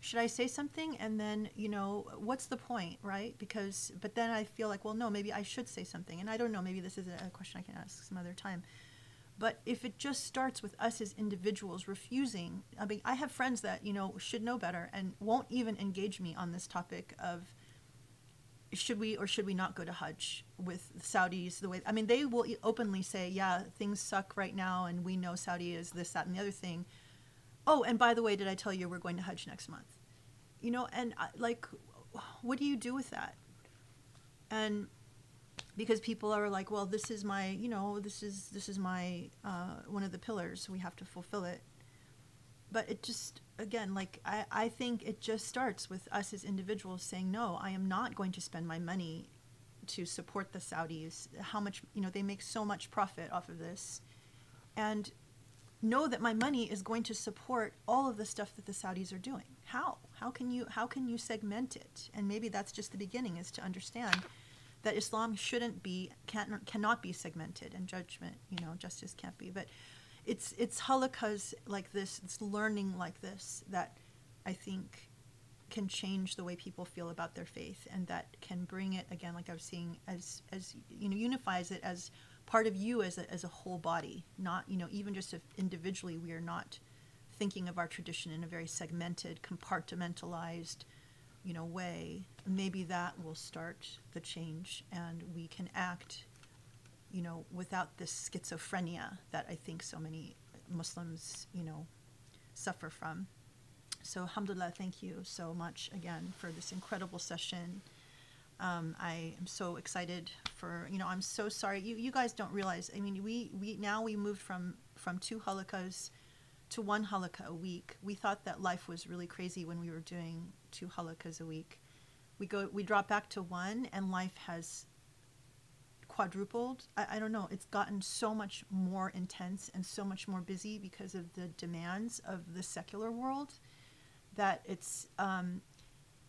Should I say something? And then, you know, what's the point, right? Because, but then I feel like, well, no, maybe I should say something. And I don't know, maybe this is a question I can ask some other time. But if it just starts with us as individuals refusing, I mean, I have friends that, you know, should know better and won't even engage me on this topic of should we or should we not go to Hajj with Saudis the way I mean they will openly say yeah things suck right now and we know Saudi is this that and the other thing oh and by the way did I tell you we're going to Hajj next month? You know and I, like what do you do with that? And because people are like well this is my you know this is this is my uh, one of the pillars we have to fulfill it. But it just again like I, I think it just starts with us as individuals saying no i am not going to spend my money to support the saudis. How much you know they make so much profit off of this. And know that my money is going to support all of the stuff that the saudis are doing. How? How can you how can you segment it? And maybe that's just the beginning is to understand that islam shouldn't be can, cannot be segmented and judgment you know justice can't be. But it's it's halaqas like this, it's learning like this that I think can change the way people feel about their faith, and that can bring it again, like I was saying, as as you know, unifies it as part of you as a as a whole body, not you know even just if individually we are not thinking of our tradition in a very segmented, compartmentalized, you know, way. Maybe that will start the change, and we can act you know, without this schizophrenia that I think so many Muslims, you know, suffer from. so, alhamdulillah, thank you so much again for this incredible session. Um, I am so excited for you know. I'm so sorry. You you guys don't realize. I mean, we we now we moved from from two halaqas to one halaqah a week. We thought that life was really crazy when we were doing two halaqas a week. We go we drop back to one, and life has quadrupled. I, I don't know. It's gotten so much more intense and so much more busy because of the demands of the secular world that it's um,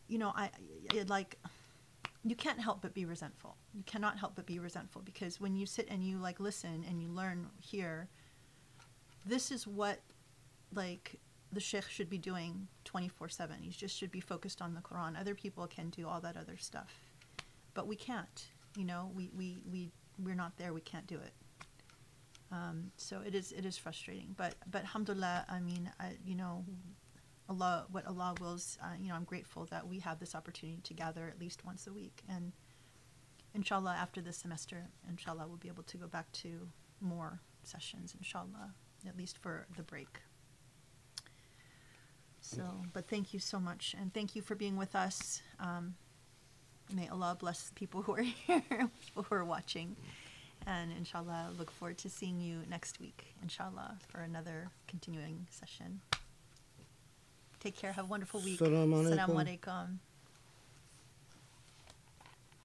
you know I, I like you can't help but be resentful. You cannot help but be resentful because when you sit and you like listen and you learn here, this is what like the sheikh should be doing 24/7. He just should be focused on the Quran. Other people can do all that other stuff. But we can't. You know, we we we we're not there. We can't do it. Um, so it is it is frustrating. But but alhamdulillah, I mean, I, you know, Allah, what Allah wills, uh, you know, I'm grateful that we have this opportunity to gather at least once a week. And inshallah, after this semester, inshallah, we'll be able to go back to more sessions, inshallah, at least for the break. So, but thank you so much. And thank you for being with us. Um, may Allah bless the people who are here, people who are watching. And inshallah, look forward to seeing you next week, inshallah, for another continuing session. Take care. Have a wonderful week. Assalamu alaikum. alaikum.